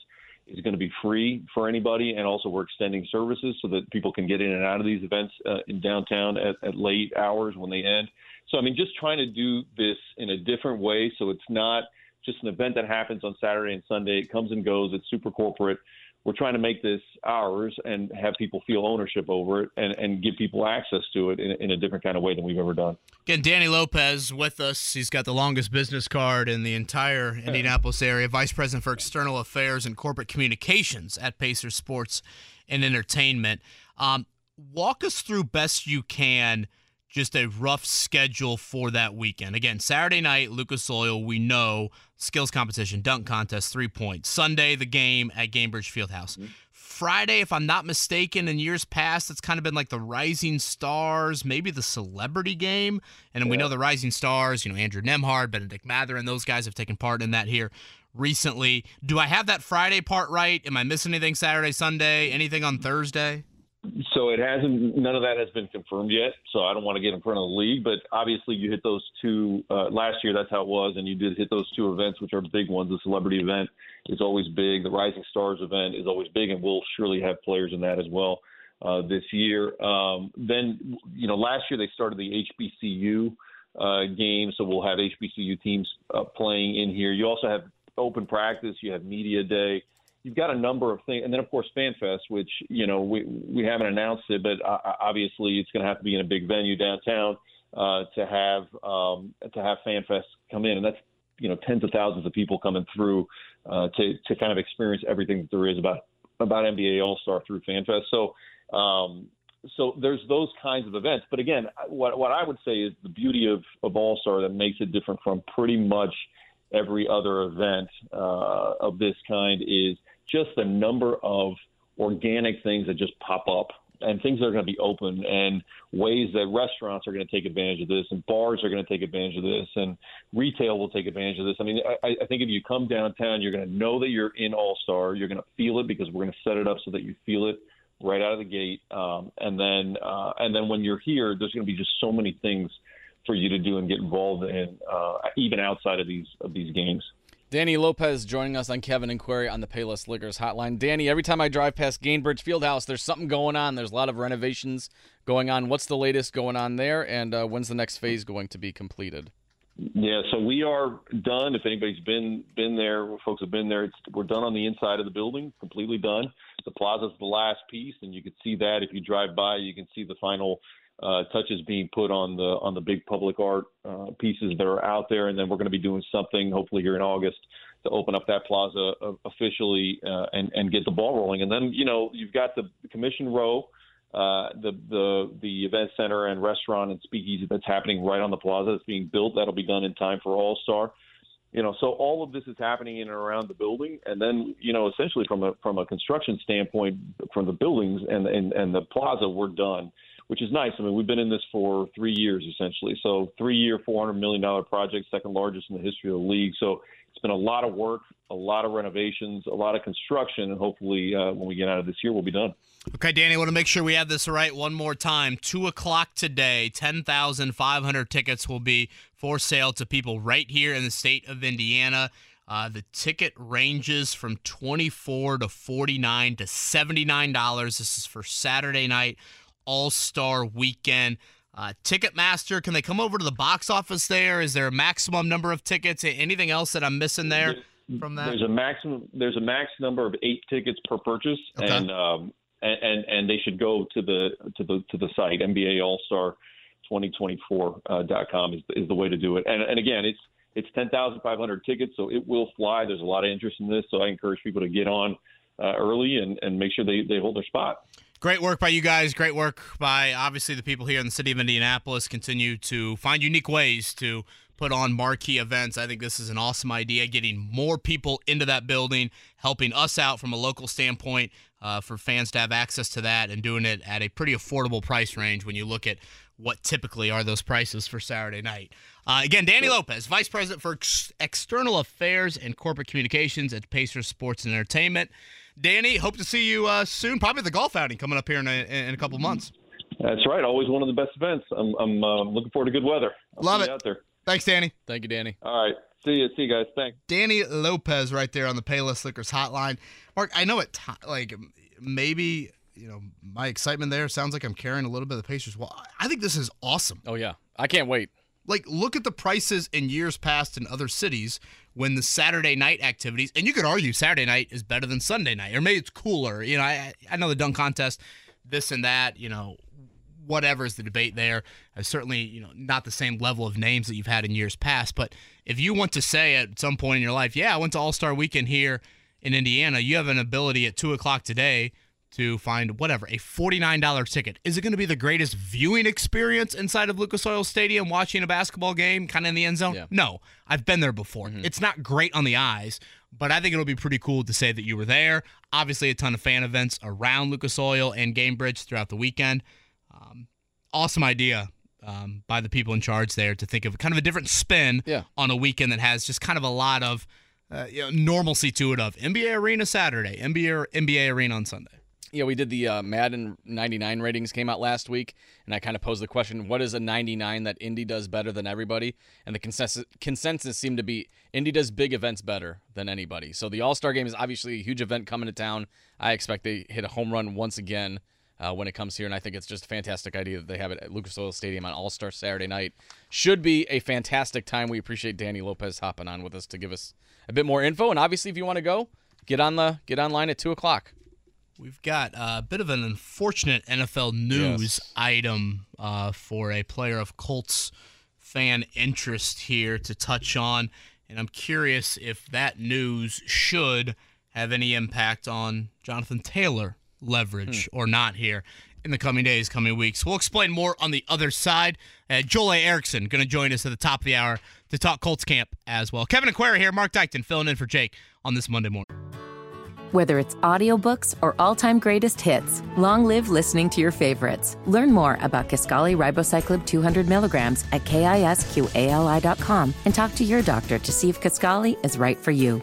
is going to be free for anybody, and also we're extending services so that people can get in and out of these events uh, in downtown at, at late hours when they end. So I mean, just trying to do this in a different way, so it's not just an event that happens on Saturday and Sunday. It comes and goes. It's super corporate. We're trying to make this ours and have people feel ownership over it and, and give people access to it in, in a different kind of way than we've ever done. Again, Danny Lopez with us. He's got the longest business card in the entire Indianapolis area, Vice President for External Affairs and Corporate Communications at Pacers Sports and Entertainment. Um, walk us through best you can – just a rough schedule for that weekend. Again, Saturday night, Lucas Oil, we know skills competition, dunk contest, three points. Sunday, the game at Gainbridge Fieldhouse. Mm-hmm. Friday, if I'm not mistaken, in years past, it's kind of been like the Rising Stars, maybe the celebrity game. And yeah. we know the Rising Stars, you know, Andrew Nembhard, Bennedict Mathurin, and those guys have taken part in that here recently. Do I have that Friday part right? Am I missing anything Saturday, Sunday, anything on Thursday? So it hasn't. None of that has been confirmed yet. So I don't want to get in front of the league. But obviously, you hit those two uh, last year. That's how it was, and you did hit those two events, which are big ones. The celebrity event is always big. The Rising Stars event is always big, and we'll surely have players in that as well uh, this year. Um, then, you know, last year they started the HBCU uh, game, so we'll have HBCU teams uh, playing in here. You also have open practice. You have media day you've got a number of things, and then of course FanFest, which you know we we haven't announced it, but uh, obviously it's going to have to be in a big venue downtown uh, to have um, to have FanFest come in, and that's you know tens of thousands of people coming through uh, to to kind of experience everything that there is about about NBA All Star through FanFest. So. Um, so there's those kinds of events, but again, what what I would say is the beauty of of All Star that makes it different from pretty much every other event uh, of this kind is just the number of organic things that just pop up and things that are going to be open and ways that restaurants are going to take advantage of this and bars are going to take advantage of this and retail will take advantage of this. I mean, I, I think if you come downtown, you're going to know that you're in All Star. You're going to feel it because we're going to set it up so that you feel it right out of the gate. Um, and then uh, and then when you're here, there's going to be just so many things for you to do and get involved in, uh, even outside of these of these games. Danny Lopez joining us on Kevin and Query on the Payless Liquors hotline. Danny, every time I drive past Gainbridge Fieldhouse, there's something going on. There's a lot of renovations going on. What's the latest going on there, and uh, when's the next phase going to be completed? Yeah, so we are done. If anybody's been been there, folks have been there. we're done on the inside of the building, completely done. The plaza's the last piece, and you can see that if you drive by. You can see the final uh, touches being put on the on the big public art uh, pieces that are out there, and then we're going to be doing something hopefully here in August to open up that plaza uh, officially uh, and and get the ball rolling. And then you know you've got the commission row, uh, the the the event center and restaurant and speakeasy that's happening right on the plaza that's being built. That'll be done in time for All Star. You know, so all of this is happening in and around the building, and then you know, essentially from a from a construction standpoint, from the buildings and and, and the plaza, we're done which is nice. I mean, we've been in this for three years essentially. So three year, four hundred million dollar project, second largest in the history of the league. So it's been a lot of work, a lot of renovations, a lot of construction, and hopefully uh, when we get out of this year, we'll be done. Okay, Danny, I want to make sure we have this right one more time. Two o'clock today, ten thousand five hundred tickets will be for sale to people right here in the state of Indiana. Uh, the ticket ranges from 24 to 49 to $79. This is for Saturday night. All Star Weekend. Uh, Ticketmaster, can they come over to the box office there? Is there a maximum number of tickets? Anything else that I'm missing there from that? There's a maximum. There's a max number of eight tickets per purchase, okay. and um, and, and and they should go to the to the to the site NBA All Star 2024.com uh, is is the way to do it. And and again, it's it's 10,500 tickets, so it will fly. There's a lot of interest in this, so I encourage people to get on uh, early and, and make sure they, they hold their spot. Great work by you guys. Great work by obviously the people here in the city of Indianapolis. Continue to find unique ways to put on marquee events. I think this is an awesome idea, getting more people into that building, helping us out from a local standpoint uh, for fans to have access to that, and doing it at a pretty affordable price range when you look at what typically are those prices for Saturday night. Uh, again, Danny Lopez, Vice President for Ex- External Affairs and Corporate Communications at Pacers Sports and Entertainment. Danny, hope to see you uh, soon. Probably the golf outing coming up here in a, in a couple months. That's right. Always one of the best events. I'm, I'm uh, looking forward to good weather. I'll Love it. you out there. Thanks, Danny. Thank you, Danny. All right. See you. See you guys. Thanks. Danny Lopez right there on the Payless Liquors hotline. Marc, I know it ti like maybe you know my excitement there sounds like I'm carrying a little bit of the Pacers. Well, I think this is awesome. Oh yeah, I can't wait. Like, look at the prices in years past in other cities when the Saturday night activities, and you could argue Saturday night is better than Sunday night, or maybe it's cooler. You know, I I know the dunk contest, this and that. You know, whatever is the debate there. Certainly, you know, not the same level of names that you've had in years past. But if you want to say at some point in your life, yeah, I went to All Star Weekend here in Indiana, you have an ability at two o'clock today to find whatever a $49 ticket. Is it going to be the greatest viewing experience inside of Lucas Oil Stadium watching a basketball game kind of in the end zone? Yeah. No, I've been there before. It's not great on the eyes, but I think it'll be pretty cool to say that you were there. Obviously, a ton of fan events around Lucas Oil and Gainbridge throughout the weekend. Um, awesome idea um, by the people in charge there to think of kind of a different spin Yeah. on a weekend that has just kind of a lot of uh, you know, normalcy to it of NBA Arena Saturday, NBA, NBA Arena on Sunday. Yeah, we did the uh, Madden 99 ratings came out last week, and I kind of posed the question: What is a 99 that Indy does better than everybody? And the consensus consensus seemed to be Indy does big events better than anybody. So the All Star Game is obviously a huge event coming to town. I expect they hit a home run once again uh, when it comes here, and I think it's just a fantastic idea that they have it at Lucas Oil Stadium on All Star Saturday night. Should be a fantastic time. We appreciate Danny Lopez hopping on with us to give us a bit more info. And obviously, if you want to go, get on the get online at two o'clock. We've got a bit of an unfortunate NFL news Yes. item uh, for a player of Colts fan interest here to touch on. And I'm curious if that news should have any impact on Jonathan Taylor leverage or not here in the coming days, coming weeks. We'll explain more on the other side. Uh, Joel A. Erickson going to join us at the top of the hour to talk Colts camp as well. Kevin and Query here, Marc Dykton filling in for Jake on this Monday morning. Whether it's audiobooks or all-time greatest hits, long live listening to your favorites. Learn more about Kisqali Ribociclib 200 milligrams at kisqali.com and talk to your doctor to see if Kisqali is right for you.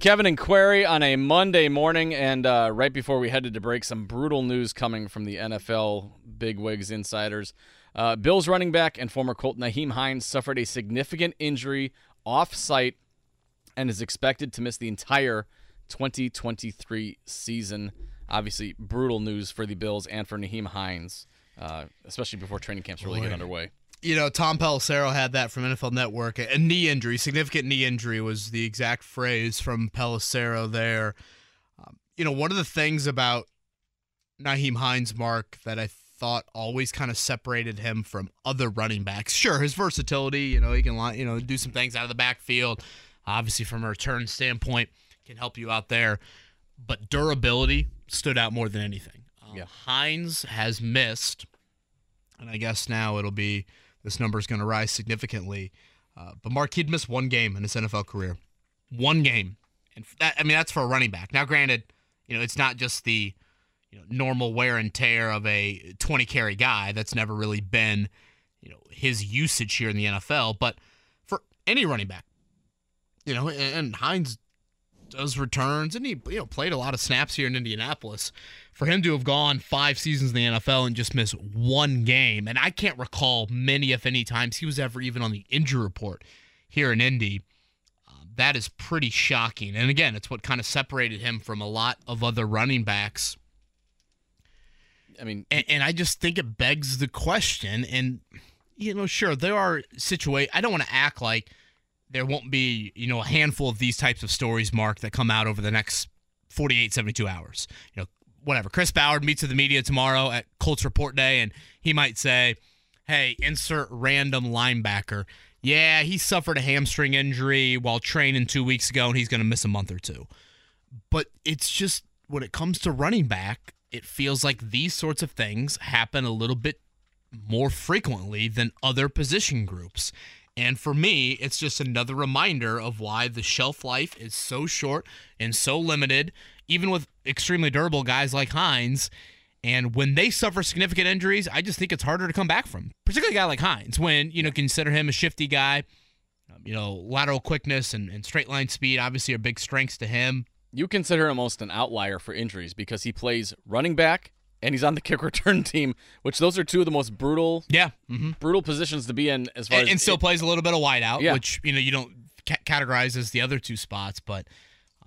Kevin and Query on a Monday morning, and uh, right before we headed to break, some brutal news coming from the NFL bigwigs insiders. Uh, Bills running back and former Colt Nyheim Hines suffered a significant injury off site and is expected to miss the entire 2023 season. Obviously, brutal news for the Bills and for Nyheim Hines, uh, especially before training camps really get underway. you know, Tom Pelissero had that from NFL Network. A knee injury, significant knee injury was the exact phrase from Pelissero there. Um, you know, one of the things about Nyheim Hines, Marc, that I thought always kind of separated him from other running backs. Sure, his versatility, you know, he can, you know, do some things out of the backfield. Obviously, from a return standpoint, can help you out there. But durability stood out more than anything. Um, Yeah. Hines has missed and I guess now it'll be this number is going to rise significantly. Uh, but Marc, he'd missed one game in his NFL career, one game, and that I mean that's for a running back. Now, granted, you know it's not just the you know normal wear and tear of a 20 carry guy. That's never really been you know his usage here in the NFL. But for any running back, you know, and, Hines does returns, and he you know played a lot of snaps here in Indianapolis. For him to have gone five seasons in the NFL and just miss one game, and I can't recall many, if any, times he was ever even on the injury report here in Indy. uh, that is pretty shocking. And again, it's what kind of separated him from a lot of other running backs. I mean, And, and I just think it begs the question. And, you know, sure, there are situations. I don't want to act like there won't be, you know, a handful of these types of stories, Marc, that come out over the next 48, 72 hours. You know, whatever. Chris Ballard meets with the media tomorrow at Colts Report Day, and he might say, hey, insert random linebacker. Yeah, he suffered a hamstring injury while training two weeks ago, and he's going to miss a month or two. but it's just when it comes to running back, it feels like these sorts of things happen a little bit more frequently than other position groups. And for me, it's just another reminder of why the shelf life is so short and so limited, even with extremely durable guys like Hines. And when they suffer significant injuries, I just think it's harder to come back from, particularly a guy like Hines, when, you know, consider him a shifty guy. Um, you know, lateral quickness and, and straight line speed obviously are big strengths to him. You consider him almost an outlier for injuries because he plays running back and he's on the kick return team, which those are two of the most brutal, yeah, mm-hmm. brutal positions to be in as far and, as and still it, plays a little bit of wideout, Yeah. which you know you don't ca- categorize as the other two spots, but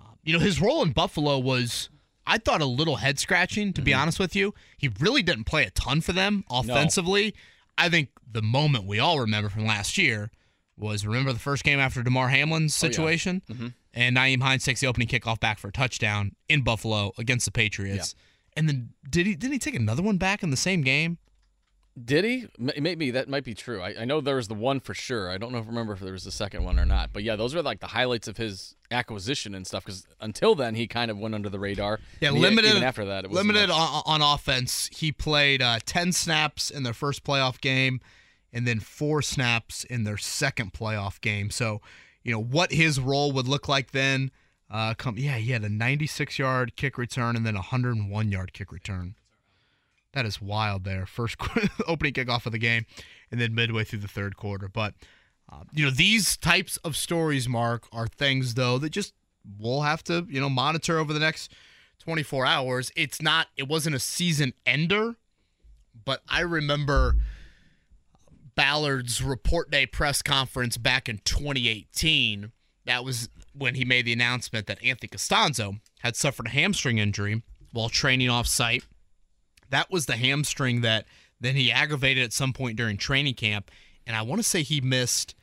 um, you know his role in Buffalo was. I thought a little head scratching, to be honest with you. He really didn't play a ton for them offensively. I think the moment we all remember from last year was remember the first game after Damar Hamlin's situation? And Nyheim Hines takes the opening kickoff back for a touchdown in Buffalo against the Patriots. And then did he didn't he take another one back in the same game? Did he? Maybe that might be true. I, I know there was the one for sure. I don't know if remember if there was the second one or not. But yeah, those were like the highlights of his acquisition and stuff. Because until then, he kind of went under the radar. Yeah, And he- limited. Even after that, it was limited on, on offense. He played uh, ten snaps in their first playoff game, and then four snaps in their second playoff game. So, you know what his role would look like then. Uh, come, yeah, he had a 96 yard kick return and then a 101 yard kick return. That is wild. There, first opening kickoff of the game, and then midway through the third quarter. But uh, you know these types of stories, Marc, are things though that just we'll have to you know monitor over the next 24 hours. It's not. It wasn't a season ender, but I remember Ballard's report day press conference back in 2018. That was when he made the announcement that Anthony Castonzo had suffered a hamstring injury while training off site. That was the hamstring that then he aggravated at some point during training camp. And I want to say he missed,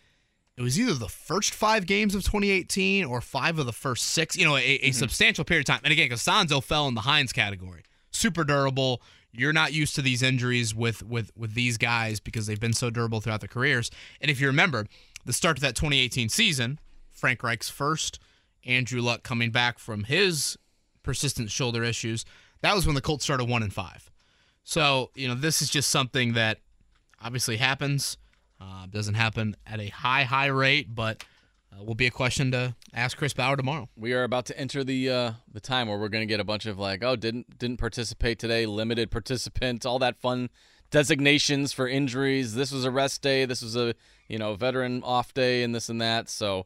it was either the first five games of 2018 or five of the first six, you know, a, a mm-hmm. substantial period of time. And again, Castonzo fell in the Hines category. Super durable. You're not used to these injuries with with with these guys because they've been so durable throughout their careers. And if you remember, the start of that 2018 season, Frank Reich's first, Andrew Luck coming back from his persistent shoulder issues, that was when the Colts started one and five. So you know this is just something that obviously happens. Uh, doesn't happen at a high high rate, but uh, will be a question to ask Chris Ballard tomorrow. We are about to enter the uh, the time where we're going to get a bunch of like, oh, didn't didn't participate today, limited participant, all that fun designations for injuries. This was a rest day. This was a you know veteran off day, and this and that. So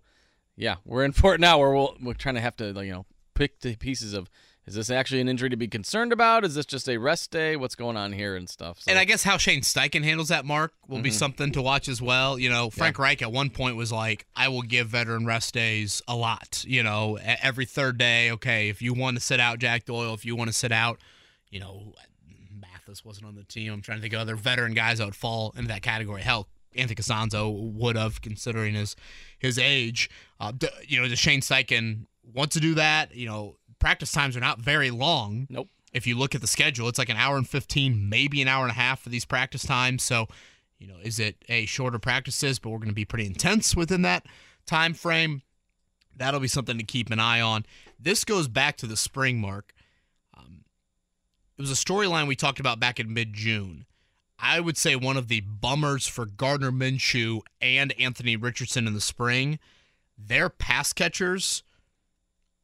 yeah, we're in for it now. Where we'll, we're trying to have to like, you know pick the pieces of is this actually an injury to be concerned about? Is this just a rest day? What's going on here and stuff? So, And I guess how Shane Steichen handles that, Marc, will be mm-hmm. something to watch as well. You know, Frank Reich at one point was like, I will give veteran rest days a lot. You know, every third day, okay, if you want to sit out Jack Doyle, if you want to sit out, you know, Mathis wasn't on the team. I'm trying to think of other veteran guys that would fall into that category. Hell, Anthony Castonzo would have, considering his his age. Uh, d- you know, does Shane Steichen want to do that? You know, practice times are not very long nope. if you look at the schedule, it's like an hour and 15, maybe an hour and a half for these practice times. So, you know, is it a shorter practices, but we're going to be pretty intense within that time frame? That'll be something to keep an eye on. This goes back to the spring mark. Um, it was a storyline we talked about back in mid June. I would say one of the bummers for Gardner Minshew and Anthony Richardson in the spring. Their pass catchers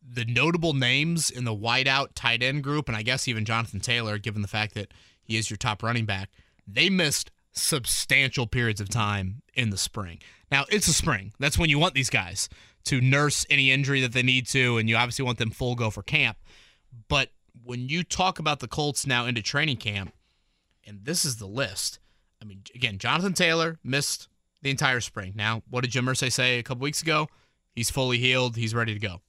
the notable names in the wideout tight end group, and I guess even Jonathan Taylor, given the fact that he is your top running back, they missed substantial periods of time in the spring. Now, it's a spring. That's when you want these guys to nurse any injury that they need to, and you obviously want them full go for camp. But when you talk about the Colts now into training camp, and this is the list, I mean, again, Jonathan Taylor missed the entire spring. Now, what did Jim Irsay say a couple weeks ago? He's fully healed. He's ready to go.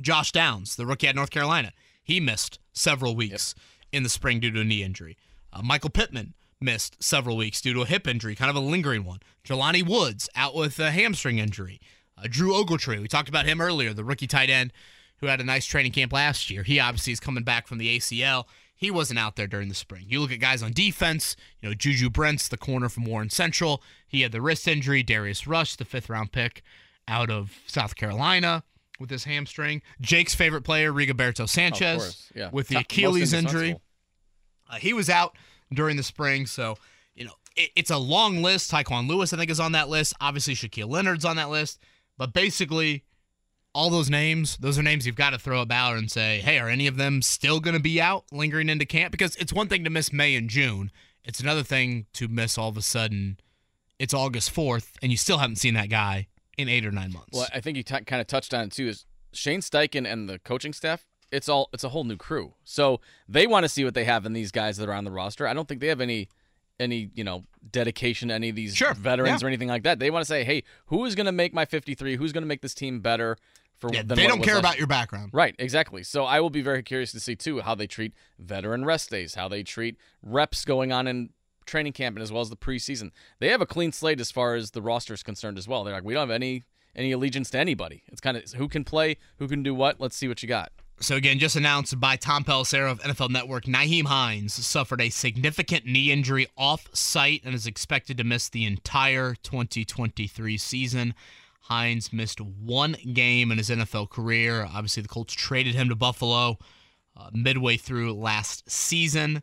Josh Downs, the rookie at North Carolina, he missed several weeks in the spring due to a knee injury. Uh, Michael Pittman missed several weeks due to a hip injury, kind of a lingering one. Jelani Woods out with a hamstring injury. Uh, Drew Ogletree, we talked about him earlier, the rookie tight end who had a nice training camp last year. He obviously is coming back from the ACL. He wasn't out there during the spring. You look at guys on defense, you know, Juju Brents, the corner from Warren Central. He had the wrist injury. Darius Rush, the fifth round pick out of South Carolina. with his hamstring. Jake's favorite player, Rigoberto Sanchez, course, yeah. with the Achilles injury. Uh, he was out during the spring, so you know it, it's a long list. Taekwon Lewis, I think, is on that list. Obviously, Shaquille Leonard's on that list. But basically, all those names, those are names you've got to throw about and say, hey, are any of them still going to be out lingering into camp? Because it's one thing to miss May and June. It's another thing to miss all of a sudden. It's August 4th, and you still haven't seen that guy in eight or nine months. Well, I think you t- kind of touched on it too. Is Shane Steichen and the coaching staff? It's all it's a whole new crew. So they want to see what they have in these guys that are on the roster. I don't think they have any any you know dedication to any of these Sure, veterans yeah. or anything like that. They want to say, hey, who is going to make my 53? Who's going to make this team better? For Yeah, they don't care about your background. Right, exactly. So I will be very curious to see too how they treat veteran rest days, how they treat reps going on in training camp and as well as the preseason. They have a clean slate as far as the roster is concerned as well. They're like, we don't have any any allegiance to anybody. It's kind of who can play, who can do what. Let's see what you got. So again, just announced by Tom Pelissero of NFL Network, Nyheim Hines suffered a significant knee injury off-site and is expected to miss the entire 2023 season. Hines missed one game in his NFL career. Obviously, the Colts traded him to Buffalo uh, midway through last season.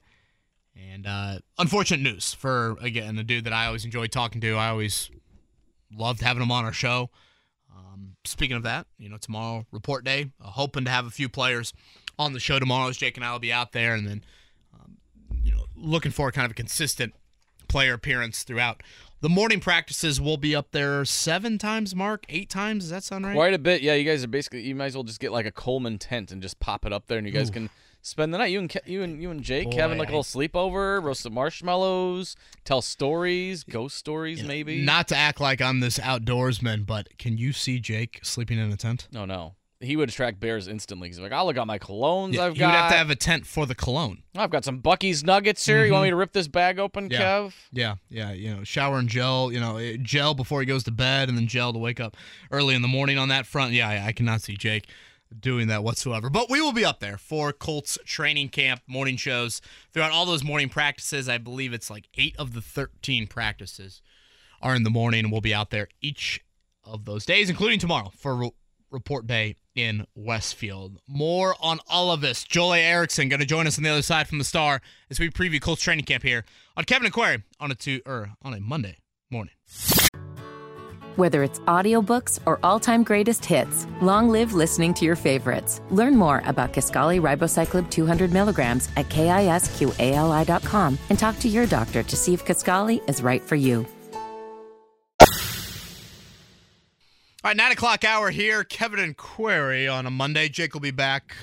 And uh, unfortunate news for again a dude that I always enjoyed talking to. I always loved having him on our show. Um, speaking of that, you know, tomorrow report day. Uh, hoping to have a few players on the show tomorrow. As Jake and I will be out there, and then um, you know, looking for kind of a consistent player appearance throughout. The morning practices will be up there seven times. Marc, eight times. Does that sound right? Quite a bit. Yeah, you guys are basically you might as well just get like a Coleman tent and just pop it up there, and you guys can spend the night. You and Ke- you and you and Jake Boy, having like a little sleepover, roast some marshmallows, tell stories, ghost stories, maybe. Not to act like I'm this outdoorsman, but can you see Jake sleeping in a tent? Oh, no, no. He would attract bears instantly. He's like, I'll look at my colognes Yeah, I've got." You'd have to have a tent for the cologne. I've got some Bucky's Nuggets here. You want me to rip this bag open, Yeah. Kev? Yeah, yeah, you know, shower and gel, you know, eh, gel before he goes to bed and then gel to wake up early in the morning on that front. Yeah, I, I cannot see Jake doing that whatsoever. But we will be up there for Colts training camp morning shows throughout all those morning practices. I believe it's like 8 of the 13 practices are in the morning and we'll be out there each of those days including tomorrow for re- report day in Westfield. More on all of this. Joel Erickson going to join us on the other side from the star as we preview Colts training camp here on Kevin and Query on a two or on a Monday morning. Whether it's audiobooks or all-time greatest hits, long live listening to your favorites. Learn more about Kisqali Ribociclib 200 milligrams at kisqali.com and talk to your doctor to see if Kaskali is right for you. All right, nine o'clock hour here. Kevin and Query on a Monday. Jake will be back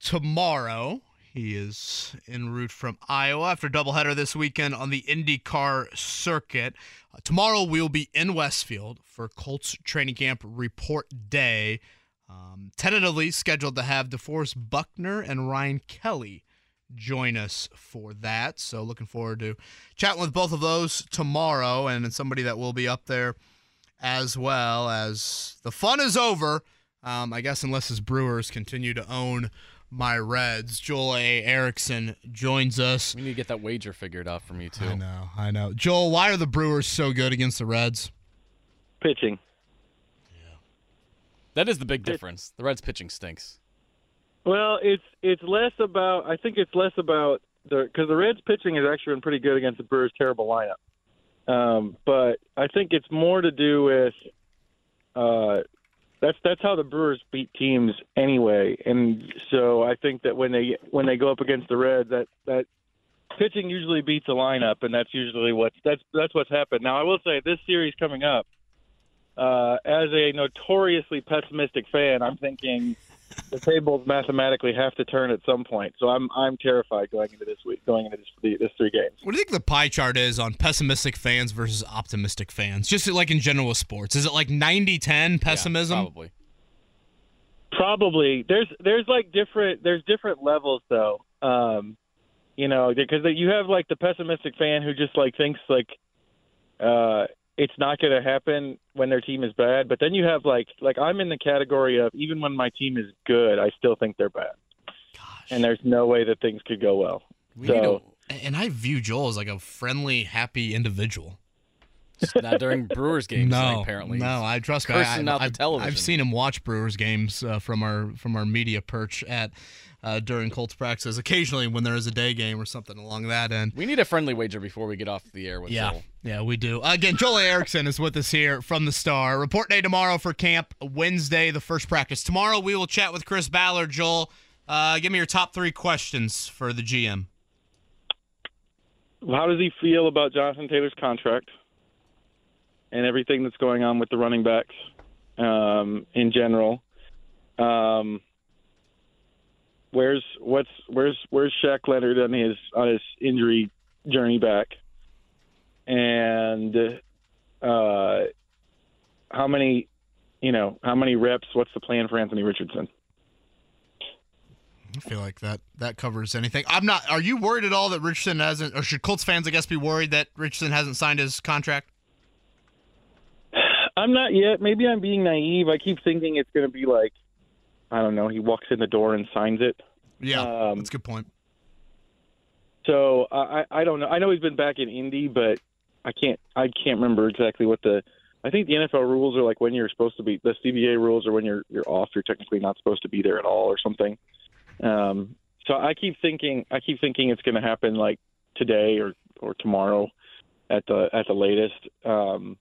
tomorrow. He is en route from Iowa after doubleheader this weekend on the IndyCar circuit. Uh, tomorrow we'll be in Westfield for Colts training camp report day. Um, tentatively scheduled to have DeForest Buckner and Ryan Kelly join us for that. So looking forward to chatting with both of those tomorrow, and somebody that will be up there as well as the fun is over. Um, I guess unless his Brewers continue to own my Reds. Joel A. Erickson joins us. We need to get that wager figured out from you too. I know, I know. Joel, why are the Brewers so good against the Reds? pitching. Yeah, that is the big difference. The Reds pitching stinks. Well, it's it's less about. I think it's less about the because the Reds pitching has actually been pretty good against the Brewers' terrible lineup. Um, but I think it's more to do with uh, that's that's how the Brewers beat teams anyway. And so I think that when they when they go up against the Reds, that that pitching usually beats the lineup, and that's usually what's that's that's what's happened. Now I will say this series coming up. Uh, as a notoriously pessimistic fan, I'm thinking the tables mathematically have to turn at some point. So I'm I'm terrified going into this week, going into this, this three games. What do you think the pie chart is on pessimistic fans versus optimistic fans? Just like in general with sports. Is it like 90-10 pessimism? Yeah, probably. Probably there's there's like different there's different levels though. Um, you know, because you have like the pessimistic fan who just like thinks like uh, it's not going to happen when their team is bad. But then you have like like I'm in the category of even when my team is good, I still think they're bad, Gosh. and there's no way that things could go well. We need So and I view Joel as like a friendly, happy individual. Just not during Brewers games. No, apparently. no. I trust me. cursing I, out the I've, television. I've seen him watch Brewers games uh, from our from our media perch at uh, during Colts practices. Occasionally, when there is a day game or something along that end. We need a friendly wager before we get off the air with Yeah, Joel. yeah, we do. Again, Joel Erickson is with us here from the Star. Report day tomorrow for camp. Wednesday, the first practice. Tomorrow, we will chat with Chris Ballard. Joel, uh, give me your top three questions for the GM. How does he feel about Jonathan Taylor's contract and everything that's going on with the running backs um, in general? Um, where's what's where's where's Shaq Leonard on his on his injury journey back? And uh, how many, you know, how many reps? What's the plan for Anthony Richardson? I feel like that that covers anything. I'm not. Are you worried at all that Richardson hasn't, or should Colts fans, I guess, be worried that Richardson hasn't signed his contract? I'm not yet. Maybe I'm being naive. I keep thinking it's going to be like, I don't know. He walks in the door and signs it. Yeah, Um, that's a good point. So I, I don't know. I know he's been back in Indy, but I can't I can't remember exactly what the. I think the NFL rules are like when you're supposed to be. The CBA rules are when you're you're off. You're technically not supposed to be there at all or something. Um, so I keep thinking I keep thinking it's going to happen like today or or tomorrow at the at the latest. Um,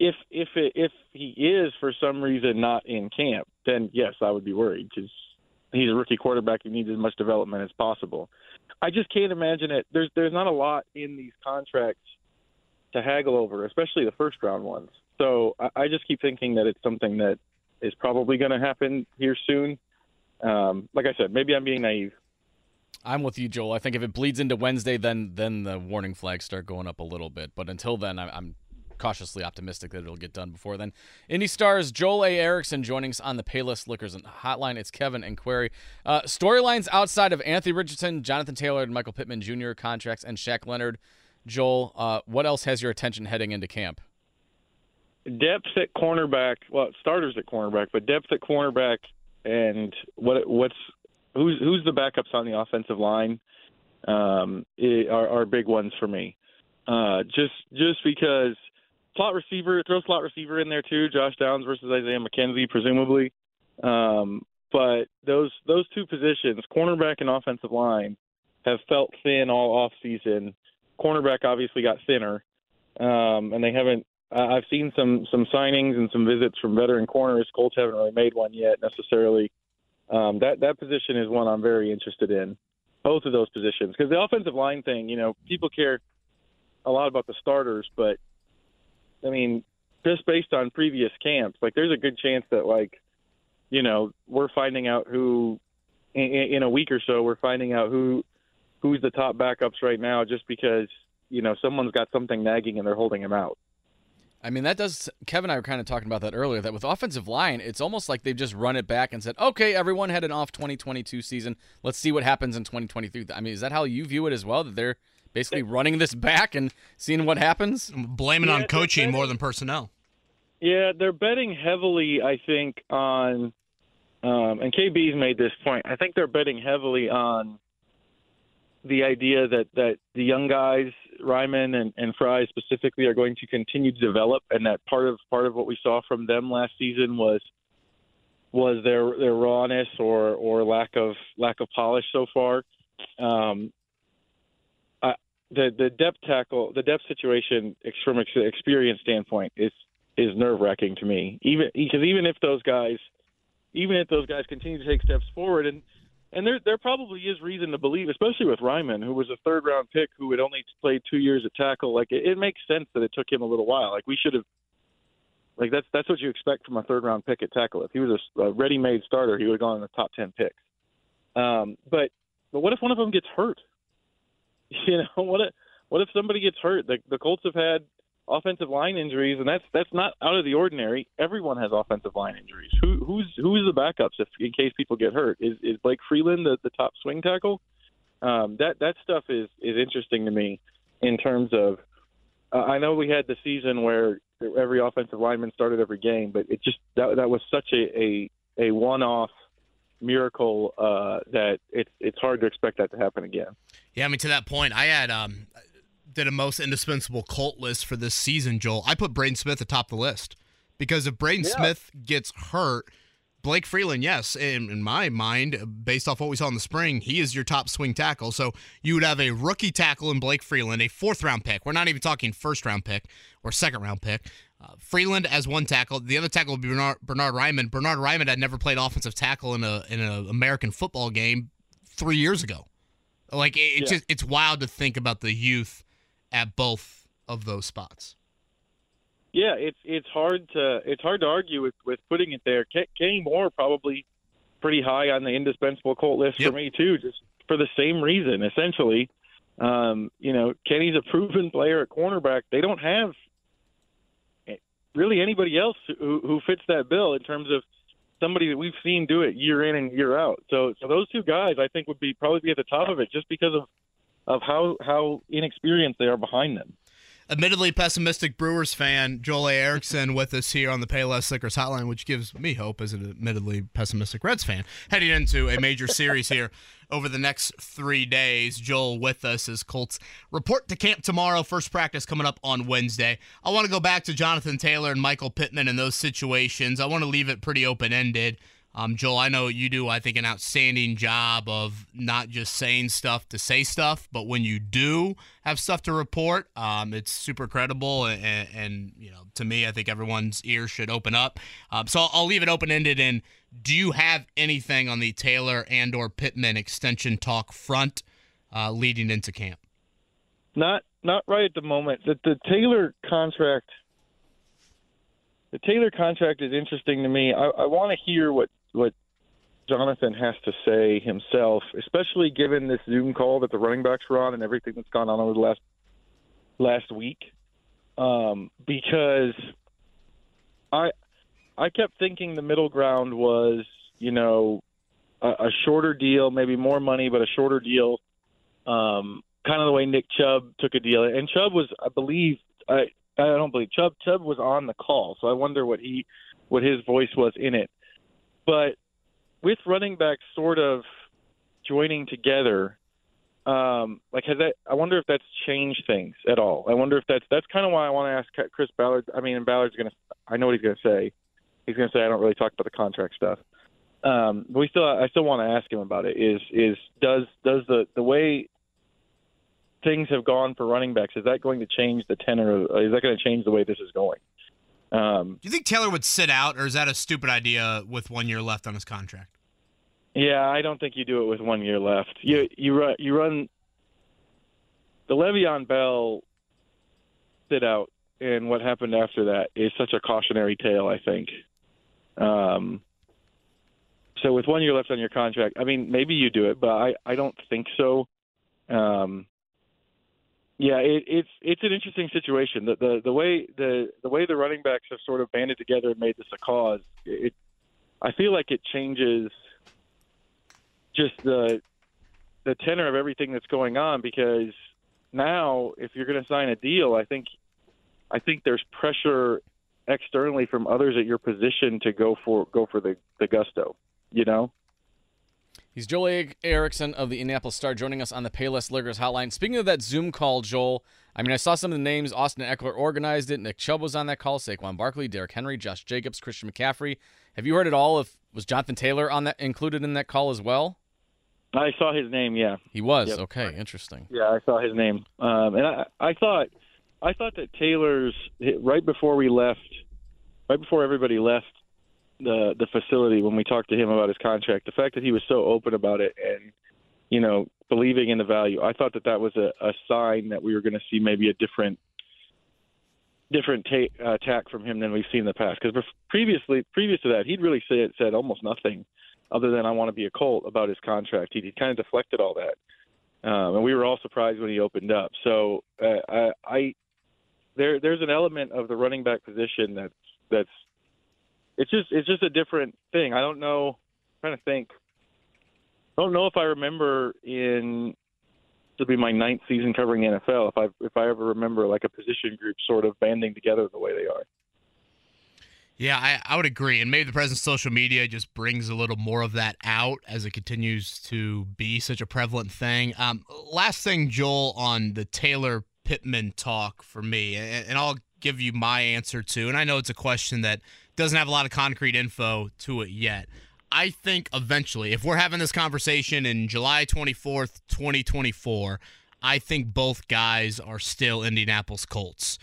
if if it, if he is for some reason not in camp, then yes, I would be worried because he's a rookie quarterback who needs as much development as possible. I just can't imagine it. There's there's not a lot in these contracts to haggle over, especially the first round ones. So I, I just keep thinking that it's something that is probably going to happen here soon. Um, like I said, maybe I'm being naive. I'm with you, Joel. I think if it bleeds into Wednesday, then then the warning flags start going up a little bit. But until then, I- I'm cautiously optimistic that it'll get done before then. Indy Stars Joel A. Erickson joining us on the Payless Liquors and Hotline. It's Kevin and Query. Uh, storylines outside of Anthony Richardson, Jonathan Taylor, and Michael Pittman Jr. contracts, and Shaq Leonard. Joel, uh, what else has your attention heading into camp? Depth at cornerback, well, starters at cornerback, but depth at cornerback, and what what's who's who's the backups on the offensive line um, are, are big ones for me. Uh, just just because slot receiver, throw slot receiver in there too. Josh Downs versus Isaiah McKenzie, presumably. Um, but those those two positions, cornerback and offensive line, have felt thin all off season. Cornerback obviously got thinner, um, and they haven't. I've seen some some signings and some visits from veteran corners. Colts haven't really made one yet necessarily. Um, that that position is one I'm very interested in. Both of those positions, because the offensive line thing, you know, people care a lot about the starters, but I mean, just based on previous camps, like there's a good chance that like, you know, we're finding out who in, in a week or so we're finding out who who's the top backups right now, just because you know someone's got something nagging and they're holding him out. I mean, that does. Kevin and I were kind of talking about that earlier. That with offensive line, it's almost like they've just run it back and said, "Okay, everyone had an off 2022 season. Let's see what happens in 2023." I mean, is that how you view it as well? That they're basically running this back and seeing what happens? Blaming Yeah, on coaching betting- more than personnel. Yeah, they're betting heavily, I think, on um, and KB's made this point. I think they're betting heavily on the idea that that the young guys, Raimann and, and Fry specifically, are going to continue to develop, and that part of part of what we saw from them last season was was their their rawness or or lack of lack of polish so far. Um, I, the the depth tackle, the depth situation from ex- experience standpoint is is nerve wracking to me. Even because even if those guys, even if those guys continue to take steps forward, and and there there probably is reason to believe, especially with Raimann, who was a third round pick who had only played two years at tackle. Like it, it makes sense that it took him a little while. Like we should have. Like that's that's what you expect from a third round pick at tackle. If he was a, a ready made starter, he would have gone in the top ten picks. Um, but but what if one of them gets hurt? You know what? If, what if somebody gets hurt? The, the Colts have had offensive line injuries, and that's that's not out of the ordinary. Everyone has offensive line injuries. Who who's who's the backups if in case people get hurt? Is is Blake Freeland the, the top swing tackle? Um, that that stuff is is interesting to me in terms of. Uh, I know we had the season where every offensive lineman started every game, but it just that that was such a a, a one off miracle uh, that it's it's hard to expect that to happen again. Yeah, I mean to that point, I had um, did a most indispensable Colt list for this season, Joel, I put Braden Smith atop the list because if Braden Yeah. Smith gets hurt, Blake Freeland, yes, in, in my mind, based off what we saw in the spring, he is your top swing tackle. So you would have a rookie tackle in Blake Freeland, a fourth round pick. We're not even talking first round pick or second round pick. Uh, Freeland as one tackle. The other tackle would be Bernard, Bernhard Raimann. Bernhard Raimann had never played offensive tackle in a in an American football game three years ago. Like it, it's Yeah. just it's wild to think about the youth at both of those spots. Yeah, it's it's hard to it's hard to argue with with putting it there. Ke- Kenny Moore probably pretty high on the indispensable Colt list Yep. for me too, just for the same reason. Essentially, um, you know, Kenny's a proven player at cornerback. They don't have really anybody else who, who fits that bill in terms of somebody that we've seen do it year in and year out. So, so those two guys, I think, would be probably be at the top of it just because of of how how inexperienced they are behind them. Admittedly pessimistic Brewers fan, Joel A. Erickson, with us here on the Payless Liquors Hotline, which gives me hope as an admittedly pessimistic Reds fan. Heading into a major series here over the next three days. Joel with us as Colts report to camp tomorrow. First practice coming up on Wednesday. I want to go back to Jonathan Taylor and Michael Pittman in those situations. I want to leave it pretty open ended. Um, Joel, I know you do, I think, an outstanding job of not just saying stuff to say stuff, but when you do have stuff to report, um, it's super credible. And, and, you know, to me, I think everyone's ears should open up. Um, so I'll, I'll leave it open ended. And do you have anything on the Taylor and or Pittman extension talk front uh, leading into camp? Not not right at the moment. The the Taylor contract the Taylor contract is interesting to me. I, I want to hear what what Jonathan has to say himself, especially given this Zoom call that the running backs were on and everything that's gone on over the last last week. Um, because I I kept thinking the middle ground was, you know, a, a shorter deal, maybe more money, but a shorter deal. Um, kind of the way Nick Chubb took a deal, and Chubb was, I believe, I I don't believe Chubb Chubb was on the call, so I wonder what he what his voice was in it. But with running backs sort of joining together, um, like has that? I wonder if that's changed things at all. I wonder if that's that's kind of why I want to ask Chris Ballard. I mean, Ballard's gonna. I know what he's gonna say. He's gonna say I don't really talk about the contract stuff. Um, but we still, I still want to ask him about it. Is is does does the the way things have gone for running backs is that going to change the tenor? Of, is that going to change the way this is going? Um, Do you think Taylor would sit out, or is that a stupid idea with one year left on his contract? Yeah, I don't think you do it with one year left. You you run you run the Le'Veon Bell sit out, and what happened after that is such a cautionary tale. I think. Um, so with one year left on your contract, I mean, maybe you do it, but I I don't think so. Um, yeah, it, it's it's an interesting situation. The, the the way the the way the running backs have sort of banded together and made this a cause. It, I feel like it changes just the the tenor of everything that's going on because now if you're going to sign a deal, I think I think there's pressure externally from others at your position to go for go for the the gusto. You know. He's Joel Erickson of the Indianapolis Star joining us on the Payless Liquors hotline. Speaking of that Zoom call, Joel, I mean, I saw some of the names. Austin Ekeler organized it. Nick Chubb was on that call. Saquon Barkley, Derrick Henry, Josh Jacobs, Christian McCaffrey. Have you heard it all? If was Jonathan Taylor on that included in that call as well? I saw his name. Yeah. He was. Yep. Okay, interesting. Yeah, I saw his name, um, and I, I thought, I thought that Taylor's right before we left, right before everybody left the the facility when we talked to him about his contract, the fact that he was so open about it and you know believing in the value, I thought that that was a, a sign that we were going to see maybe a different different ta- uh, from him than we've seen in the past. Because previously, previous to that, he'd really said said almost nothing other than I want to be a Colt about his contract. He, he kind of deflected all that, um, and we were all surprised when he opened up. So uh, I, I there there's an element of the running back position that's that's it's just it's just a different thing. I don't know. I'm trying to think. I don't know if I remember in to be my ninth season covering the NFL if I if I ever remember like a position group sort of banding together the way they are. Yeah, I, I would agree. And maybe the presence of social media just brings a little more of that out as it continues to be such a prevalent thing. Um, last thing, Joel, on the Taylor Pittman talk for me, and, and I'll give you my answer too. And I know it's a question that doesn't have a lot of concrete info to it yet. I think eventually, if we're having this conversation in July 24th, 2024, I think both guys are still Indianapolis Colts.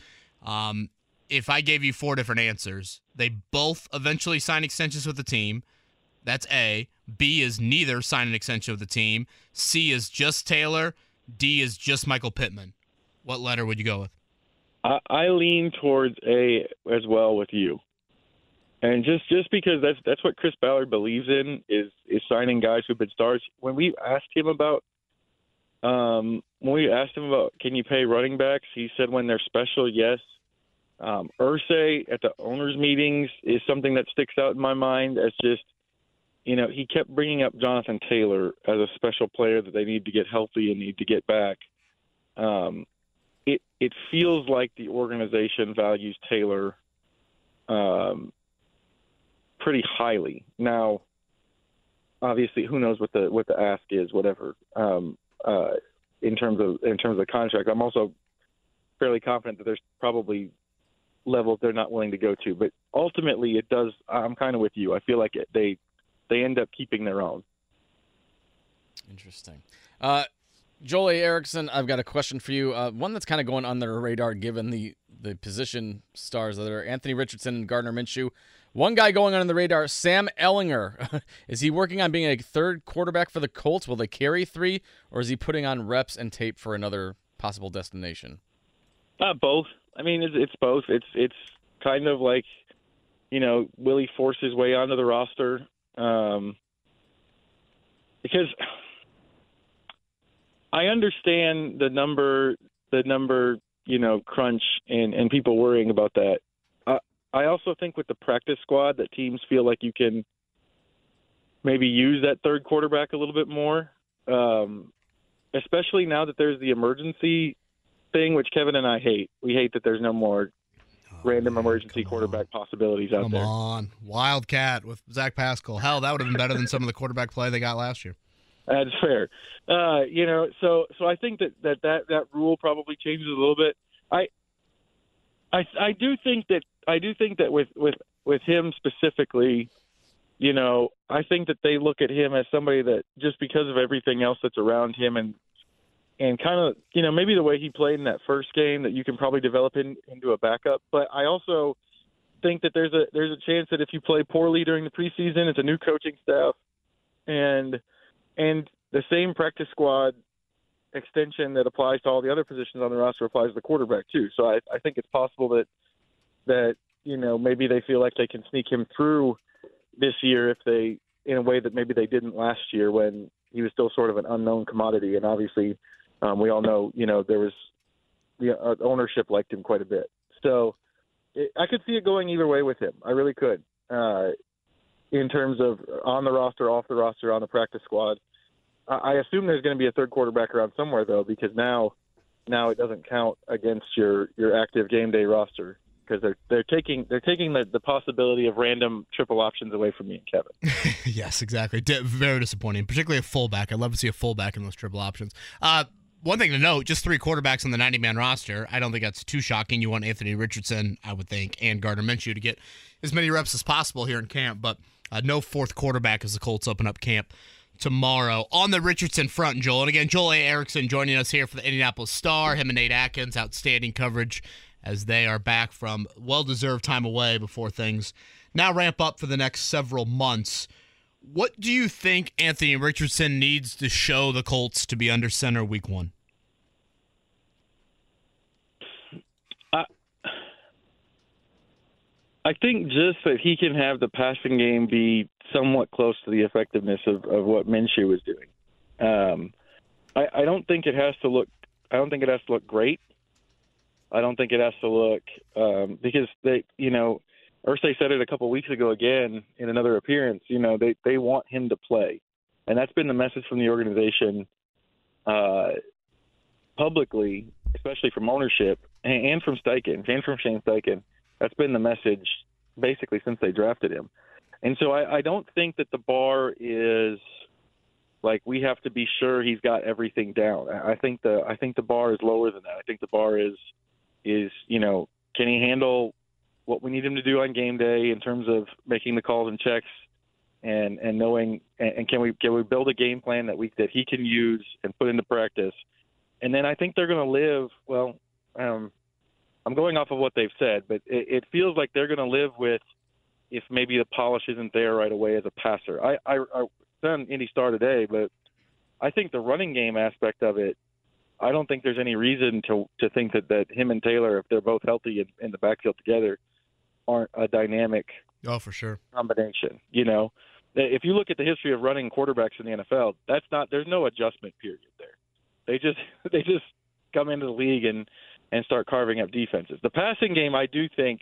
Um, if I gave you four different answers, they both eventually sign extensions with the team. That's A. B is neither sign an extension with the team. C is just Taylor. D is just Michael Pittman. What letter would you go with? I, I lean towards A as well with you, and just just because that's that's what Chris Ballard believes in is is signing guys who've been stars. When we asked him about um, when we asked him about can you pay running backs, he said when they're special, yes. Um, Irsay at the owners' meetings is something that sticks out in my mind as just, you know, he kept bringing up Jonathan Taylor as a special player that they need to get healthy and need to get back. Um, it it feels like the organization values Taylor um, pretty highly. Now, obviously, who knows what the what the ask is, whatever. Um, uh, in terms of in terms of the contract, I'm also fairly confident that there's probably levels they're not willing to go to. But ultimately, it does. I'm kind of with you. I feel like it, they they end up keeping their own. Interesting. Uh, A. Erickson, I've got a question for you. Uh, one that's kind of going under the radar given the the position stars that are Anthony Richardson and Gardner Minshew. One guy going on in the radar, Sam Ehlinger. is he working on being a third quarterback for the Colts? Will they carry three, or is he putting on reps and tape for another possible destination? Uh, both. I mean, it's, it's both. It's it's kind of like, you know, will he force his way onto the roster? Um, because I understand the number, the number, you know, crunch and and people worrying about that. I also think with the practice squad that teams feel like you can maybe use that third quarterback a little bit more. Um, especially now that there's the emergency thing, which Kevin and I hate. We hate that there's no more random man, emergency quarterback on. possibilities out Come there. Come on, Wildcat with Zach Pascal. Hell, that would have been better than some of the quarterback play they got last year. That's fair. Uh, you know, so so I think that, that that that rule probably changes a little bit. I I I do think that I do think that with with with him specifically, you know, I think that they look at him as somebody that just because of everything else that's around him and and kind of you know maybe the way he played in that first game that you can probably develop in, into a backup. But I also think that there's a there's a chance that if you play poorly during the preseason, it's a new coaching staff, and and the same practice squad extension that applies to all the other positions on the roster applies to the quarterback too. So I, I think it's possible that that you know maybe they feel like they can sneak him through this year if they in a way that maybe they didn't last year when he was still sort of an unknown commodity and obviously um, we all know you know there was the uh, ownership liked him quite a bit. So it, I could see it going either way with him. I really could. Uh, in terms of on the roster, off the roster, on the practice squad. I I assume there's going to be a third quarterback around somewhere though, because now now it doesn't count against your your active game day roster because they're they're taking they're taking the, the possibility of random triple options away from me and Kevin. yes, exactly. Di- very disappointing, particularly a fullback. I'd love to see a fullback in those triple options. Uh, one thing to note: just three quarterbacks on the 90-man roster. I don't think that's too shocking. You want Anthony Richardson, I would think, and Gardner Minshew to get as many reps as possible here in camp, but uh, no fourth quarterback as the Colts open up camp tomorrow on the Richardson front, Joel. And again, Joel A. Erickson joining us here for the Indianapolis Star. Him and Nate Atkins, outstanding coverage as they are back from well-deserved time away before things now ramp up for the next several months. What do you think Anthony Richardson needs to show the Colts to be under center week one? I think just that he can have the passing game be somewhat close to the effectiveness of, of what Minshew was doing. Um, I, I don't think it has to look. I don't think it has to look great. I don't think it has to look um, because they, you know, Irsay said it a couple weeks ago again in another appearance. You know, they they want him to play, and that's been the message from the organization uh, publicly, especially from ownership and, and from Steichen and from Shane Steichen. That's been the message basically since they drafted him. And so I, I don't think that the bar is like we have to be sure he's got everything down. I think the I think the bar is lower than that. I think the bar is is you know can he handle what we need him to do on game day in terms of making the calls and checks and and knowing and, and can we can we build a game plan that we that he can use and put into practice. And then I think they're going to live well. Um, I'm going off of what they've said, but it, it feels like they're going to live with if maybe the polish isn't there right away as a passer. I I, I done Indy Star today, but I think the running game aspect of it, I don't think there's any reason to to think that that him and Taylor, if they're both healthy in, in the backfield together, aren't a dynamic Oh, for sure. combination. You know, eh, if you look at the history of running quarterbacks in the NFL, that's not there's no adjustment period there. They just they just come into the league and and start carving up defenses. The passing game, I do think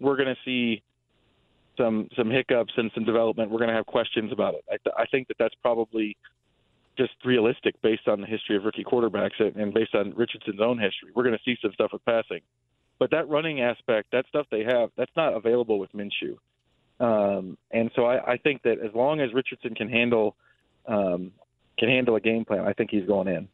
we're going to see some some hiccups and some development. We're going to have questions about it. I, th- I think that that's probably just realistic based on the history of rookie quarterbacks and, based on Richardson's own history. We're going to see some stuff with passing, but that running aspect, that stuff they have, that's not available with Minshew. Um, and so I, I think that as long as Richardson can handle um, can handle a game plan, I think he's going in.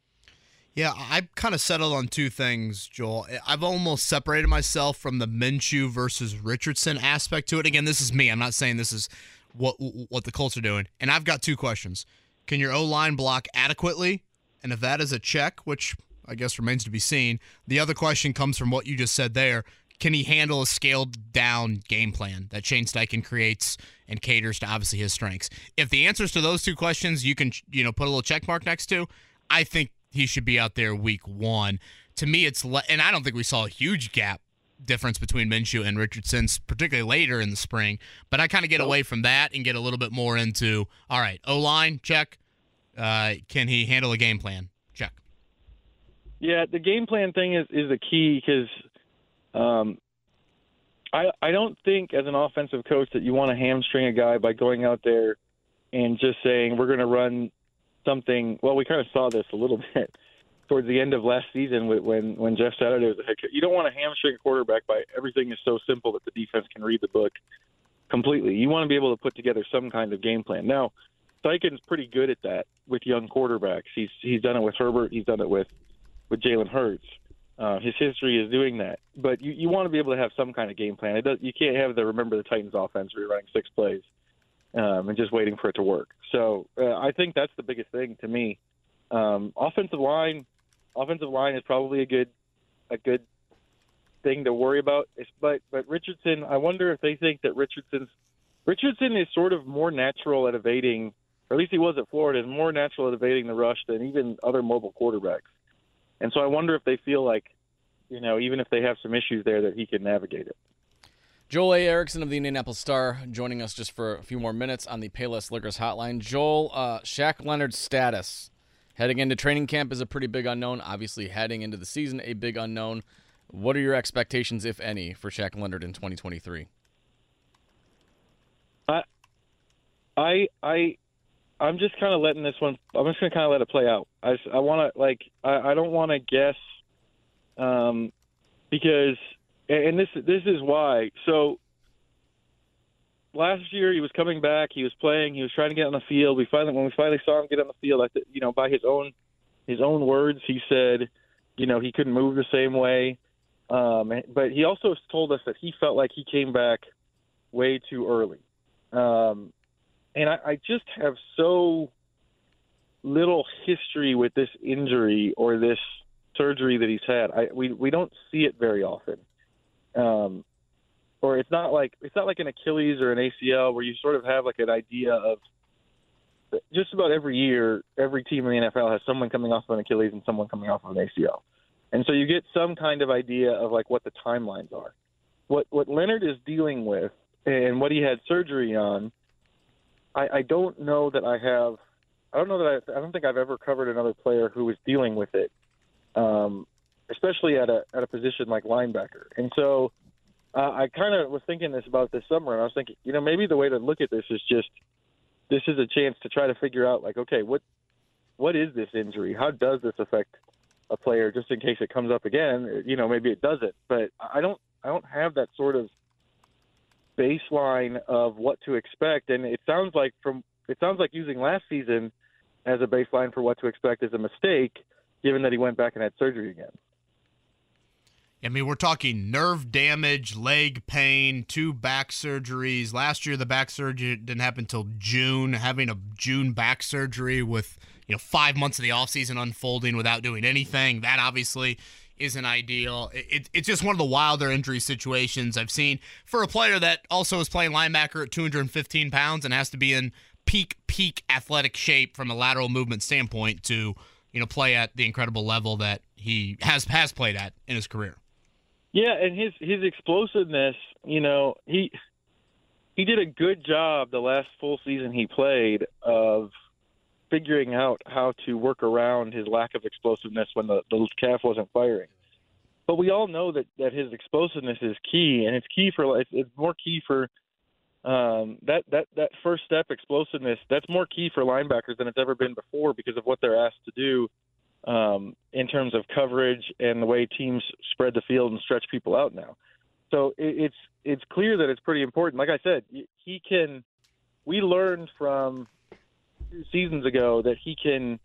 Yeah, I've kind of settled on two things, Joel. I've almost separated myself from the Minshew versus Richardson aspect to it. Again, this is me. I'm not saying this is what what the Colts are doing. And I've got two questions. Can your O line block adequately? And if that is a check, which I guess remains to be seen, the other question comes from what you just said there. Can he handle a scaled down game plan that Shane Steichen creates and caters to obviously his strengths? If the answers to those two questions you can you know put a little check mark next to, I think he should be out there week one. To me, it's le- and I don't think we saw a huge gap difference between Minshew and Richardson, particularly later in the spring. But I kind of get away from that and get a little bit more into all right, O line check. Uh, can he handle a game plan? Check. Yeah, the game plan thing is is the key because um, I I don't think as an offensive coach that you want to hamstring a guy by going out there and just saying we're going to run something. Well, we kind of saw this a little bit towards the end of last season when when Jeff Saturday was the head coach. You don't want to hamstring a quarterback by everything is so simple that the defense can read the book completely. You want to be able to put together some kind of game plan. Now, Steichen's pretty good at that with young quarterbacks. He's he's done it with Herbert. He's done it with with Jalen Hurts. Uh, his history is doing that, but you, you want to be able to have some kind of game plan. It does, you can't have the remember the Titans offense where you're running six plays um, and just waiting for it to work. So uh, I think that's the biggest thing to me. Um, offensive line, offensive line is probably a good a good thing to worry about. But but Richardson, I wonder if they think that Richardson's Richardson is sort of more natural at evading, or at least he was at Florida, is more natural at evading the rush than even other mobile quarterbacks. And so I wonder if they feel like, you know, even if they have some issues there, that he can navigate it. Joel A. Erickson of the Indianapolis Star joining us just for a few more minutes on the Payless Liquors hotline. Joel, uh, Shaq Leonard's status heading into training camp is a pretty big unknown. Obviously, heading into the season, a big unknown. What are your expectations, if any, for Shaq Leonard in 2023? I, I, I, I'm just kind of letting this one. I'm just gonna kind of let it play out. I, I want to like. I, I don't want to guess, um, because and this this is why. So last year he was coming back. He was playing. He was trying to get on the field. We finally when we finally saw him get on the field, I th- you know, by his own his own words, he said, you know, he couldn't move the same way. Um, but he also told us that he felt like he came back way too early. Um, and I, I just have so little history with this injury or this surgery that he's had. I, we we don't see it very often um, or it's not like it's not like an Achilles or an ACL where you sort of have like an idea of just about every year, every team in the NFL has someone coming off of an Achilles and someone coming off of an ACL, and so you get some kind of idea of like what the timelines are. What what Leonard is dealing with and what he had surgery on, I, I don't know that I have. I don't know that I. I don't think I've ever covered another player who was dealing with it. Um, especially at a at a position like linebacker. And so uh, I kind of was thinking this about this summer, and I was thinking, you know, maybe the way to look at this is just this is a chance to try to figure out, like, okay, what what is this injury? How does this affect a player? Just in case it comes up again, you know, maybe it doesn't. But I don't I don't have that sort of baseline of what to expect, and it sounds like from it sounds like using last season as a baseline for what to expect is a mistake, given that he went back and had surgery again. I mean, we're talking nerve damage, leg pain, two back surgeries. Last year, the back surgery didn't happen until June. Having a June back surgery with you know five months of the offseason unfolding without doing anything, that obviously isn't ideal. It, it, it's just one of the wilder injury situations I've seen for a player that also is playing linebacker at 215 pounds and has to be in peak peak athletic shape from a lateral movement standpoint to you know play at the incredible level that he has has played at in his career. Yeah, and his his explosiveness, you know, he he did a good job the last full season he played of figuring out how to work around his lack of explosiveness when the, the calf wasn't firing. But we all know that that his explosiveness is key, and it's key for it's, it's more key for um, that that that first step explosiveness. That's more key for linebackers than it's ever been before because of what they're asked to do um, in terms of coverage and the way teams spread the field and stretch people out now. So it, it's it's clear that it's pretty important. Like I said, he can. We learned from seasons ago that he can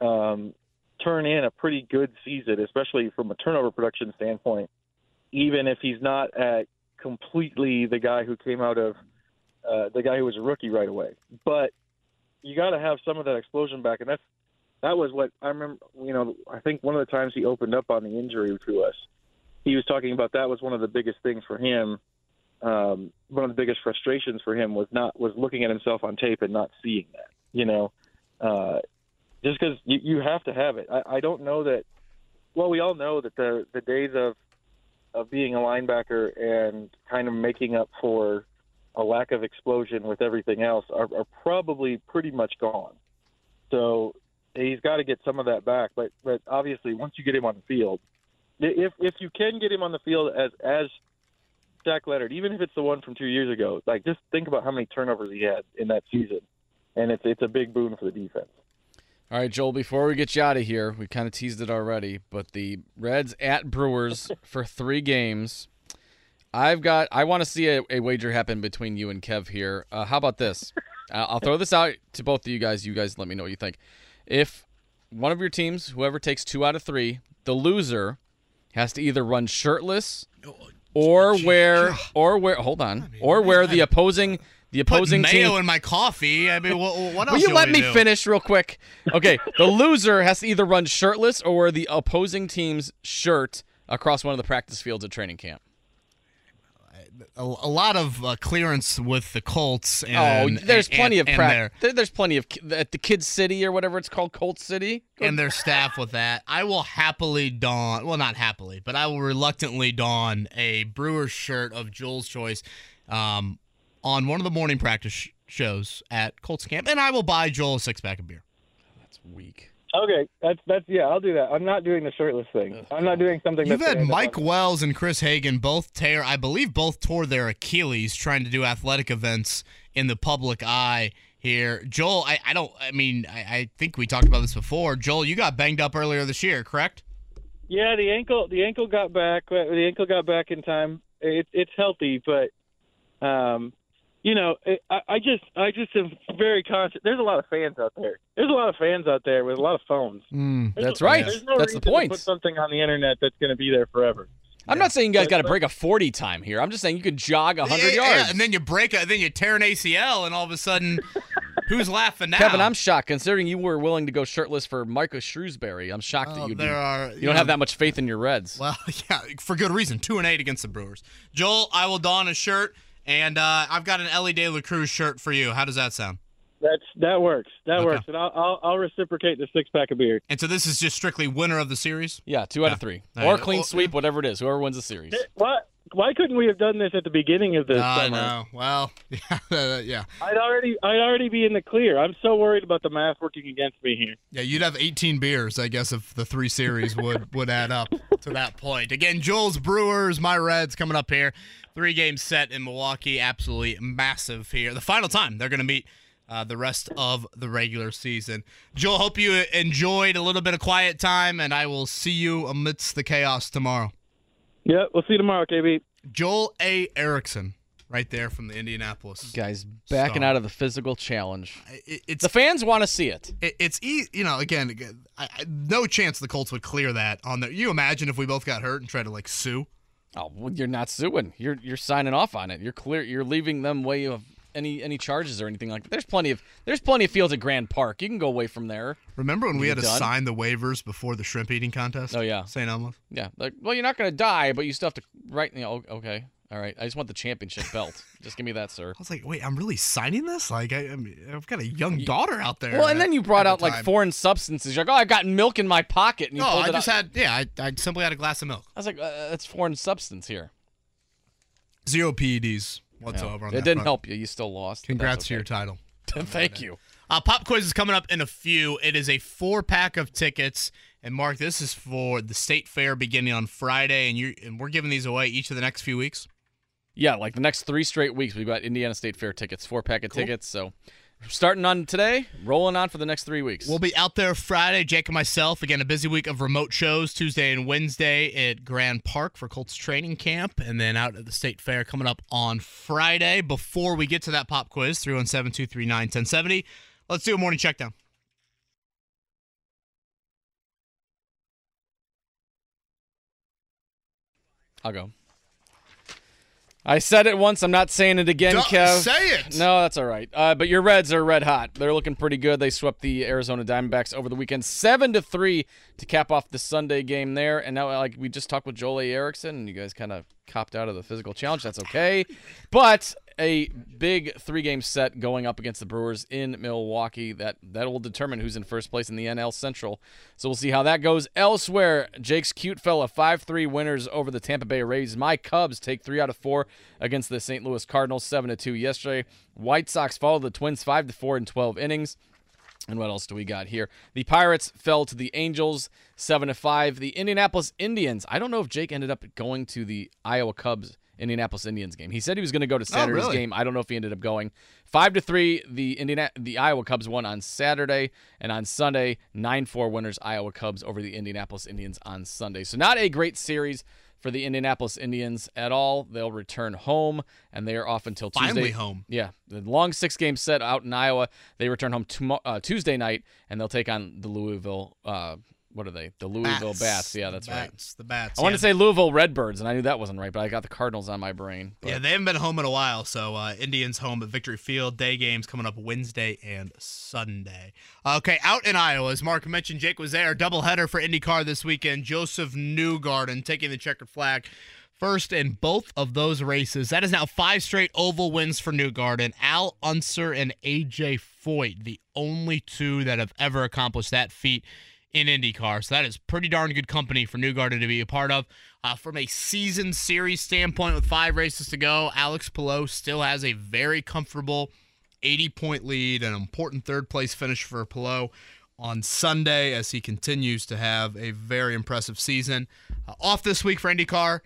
um, turn in a pretty good season, especially from a turnover production standpoint, even if he's not at completely the guy who came out of uh, the guy who was a rookie right away. But you got to have some of that explosion back, and that's that was what I remember. You know, I think one of the times he opened up on the injury to us, he was talking about that was one of the biggest things for him. Um, one of the biggest frustrations for him was not was looking at himself on tape and not seeing that. You know, uh, just because you, you have to have it. I, I don't know that. Well, we all know that the the days of of being a linebacker and kind of making up for a lack of explosion with everything else are, are probably pretty much gone. So he's got to get some of that back. But but obviously, once you get him on the field, if if you can get him on the field as as Shaq Leonard, even if it's the one from two years ago, like just think about how many turnovers he had in that season, and it's it's a big boon for the defense. All right, Joel, before we get you out of here, we kind of teased it already, but the Reds at Brewers for three games. I've got. I want to see a, a, wager happen between you and Kev here. Uh, how about this? I'll throw this out to both of you guys. You guys let me know what you think. If one of your teams, whoever takes two out of three, the loser has to either run shirtless oh, or wear or wear hold on or wear the opposing the opposing Put mayo team. in my coffee. I mean, what, what else? Will you let me do? finish real quick? Okay, the loser has to either run shirtless or wear the opposing team's shirt across one of the practice fields at training camp. A, a lot of uh, clearance with the Colts. And, oh, there's and, plenty and, of and practice. their, There, there's plenty of at the Kids City or whatever it's called, Colt City. and their staff with that. I will happily don, well, not happily, but I will reluctantly don a Brewers shirt of Joel's choice um, on one of the morning practice sh- shows at Colts camp, and I will buy Joel a six pack of beer. That's weak. Okay, that's that's yeah, I'll do that. I'm not doing the shirtless thing. I'm not doing something. You've that's had gonna end up Mike on- Wells and Chris Hagan both tear, I believe, both tore their Achilles trying to do athletic events in the public eye here. Joel, I, I don't, I mean, I, I think we talked about this before. Joel, you got banged up earlier this year, correct? Yeah, the ankle the ankle got back. uh, The ankle got back in time. It, it's healthy, but um, you know, I, I just I just am very conscious. There's a lot of fans out there. There's a lot of fans out there with a lot of phones. Mm, That's no- right. There's no That's the reason to point. Put something on the internet that's going to be there forever. I'm not saying you guys got to break a 40 time here. I'm just saying you could jog 100 Yeah, yeah, yards. and then you break it, then you tear an ACL, and all of a sudden, who's laughing now? Kevin, I'm shocked considering you were willing to go shirtless for Micah Shrewsberry. I'm shocked Oh, that you there are. you don't have that much faith in your Reds. Well, yeah, for good reason. Two and eight against the Brewers. Joel, I will don a shirt, and uh, I've got an Elly De La Cruz shirt for you. How does that sound? That's that works. That Okay. works, and I'll, I'll I'll reciprocate the six pack of beer. And so this is just strictly winner of the series. yeah, two out Yeah. of three, All or clean sweep, whatever it is. Whoever wins the series. Why why couldn't we have done this at the beginning of this I summer? know. Well, yeah, yeah, I'd already I'd already be in the clear. I'm so worried about the math working against me here. yeah. You'd have 18 beers, I guess, if the three series would would add up to that point. Again, Joel's Brewers, my Reds coming up here. Three game set in Milwaukee, absolutely massive here. The final time they're going to meet. Uh, the rest of the regular season. Joel, hope you enjoyed a little bit of quiet time, and I will see you amidst the chaos tomorrow. Yeah, we'll see you tomorrow, KB. Joel A. Erickson, right there from the Indianapolis. Guys backing Star. out of the physical challenge. It, it's The fans want to see it. it, it's e- you know again, again I, I, no chance the Colts would clear that on there. You imagine if we both got hurt and tried to like sue. Oh, well, you're not suing. You're you're signing off on it. You're clear. You're leaving them way of any any charges or anything like that. There's plenty of there's plenty of fields at Grand Park. You can go away from there. Remember when we had to sign the waivers before the shrimp eating contest? Oh, yeah. St. Elmo's. Yeah. Like, well, you're not gonna die, but you still have to. Right. You know, okay. All right. I just want the championship belt. Just give me that, sir. I was like, wait, I'm really signing this? Like, I, I mean, I've got a young daughter out there. Well, and at- then you brought out like foreign substances. You're like, oh, I've got milk in my pocket, and you No, I just out. had, yeah, I, I simply had a glass of milk. I was like, uh, that's foreign substance here. Zero PEDs Yeah. whatsoever. on It that didn't front. help you. You still lost. Congrats that's to your title. Thank you. Uh, pop quiz is coming up in a few. It is a four pack of tickets. And Marc, this is for the state fair beginning on Friday, and you and we're giving these away each of the next few weeks. Yeah, like the next three straight weeks, we've got Indiana State Fair tickets, four pack of tickets. So starting on today, rolling on for the next three weeks. We'll be out there Friday, Jake and myself. Again, a busy week of remote shows Tuesday and Wednesday at Grand Park for Colts training camp, and then out at the state fair coming up on Friday. Before we get to that pop quiz, 317 239 1070, let's do a morning check down. I'll go. I said it once. I'm not saying it again, Don't Kev. say it. No, that's all right. Uh, but your Reds are red hot. They're looking pretty good. They swept the Arizona Diamondbacks over the weekend, seven to three to cap off the Sunday game there. And now, like we just talked with Joel A. Erickson, and you guys kind of copped out of the physical challenge. That's okay. But a big three-game set going up against the Brewers in Milwaukee. That that will determine who's in first place in the NL Central. So we'll see how that goes. Elsewhere, Jake's cute fella five-three winners over the Tampa Bay Rays. My Cubs take three out of four against the St. Louis Cardinals, seven to two yesterday. White Sox follow the Twins five to four in 12 innings. And what else do we got here? The Pirates fell to the Angels, seven to five. The Indianapolis Indians. I don't know if Jake ended up going to the Iowa Cubs Indianapolis Indians game. He said he was going to go to oh, Saturday's really? game. I don't know if he ended up going. Five to three. The Indiana the Iowa Cubs won on Saturday, and on Sunday, nine four winners. Iowa Cubs over the Indianapolis Indians on Sunday. So not a great series for the Indianapolis Indians at all. They'll return home, and they are off until Tuesday. Finally home. Yeah, the long six game set out in Iowa. They return home uh, Tuesday night, and they'll take on the Louisville. Uh, what are they? The Louisville Bats. Yeah, that's right. bats, The bats. I wanted to say Louisville Redbirds, and I knew that wasn't right, but I got the Cardinals on my brain. But Yeah, they haven't been home in a while, so uh, Indians home at Victory Field. Day games coming up Wednesday and Sunday. Okay, out in Iowa, as Marc mentioned, Jake was there. Doubleheader for IndyCar this weekend. Josef Newgarden taking the checkered flag. First in both of those races. That is now five straight oval wins for Newgarden. Al Unser and AJ Foyt, the only two that have ever accomplished that feat in IndyCar. So that is pretty darn good company for Newgarden to be a part of. Uh, from a season series standpoint, with five races to go, Alex Palou still has a very comfortable 80 point lead, an important third place finish for Palou on Sunday as he continues to have a very impressive season. Uh, off this week for IndyCar,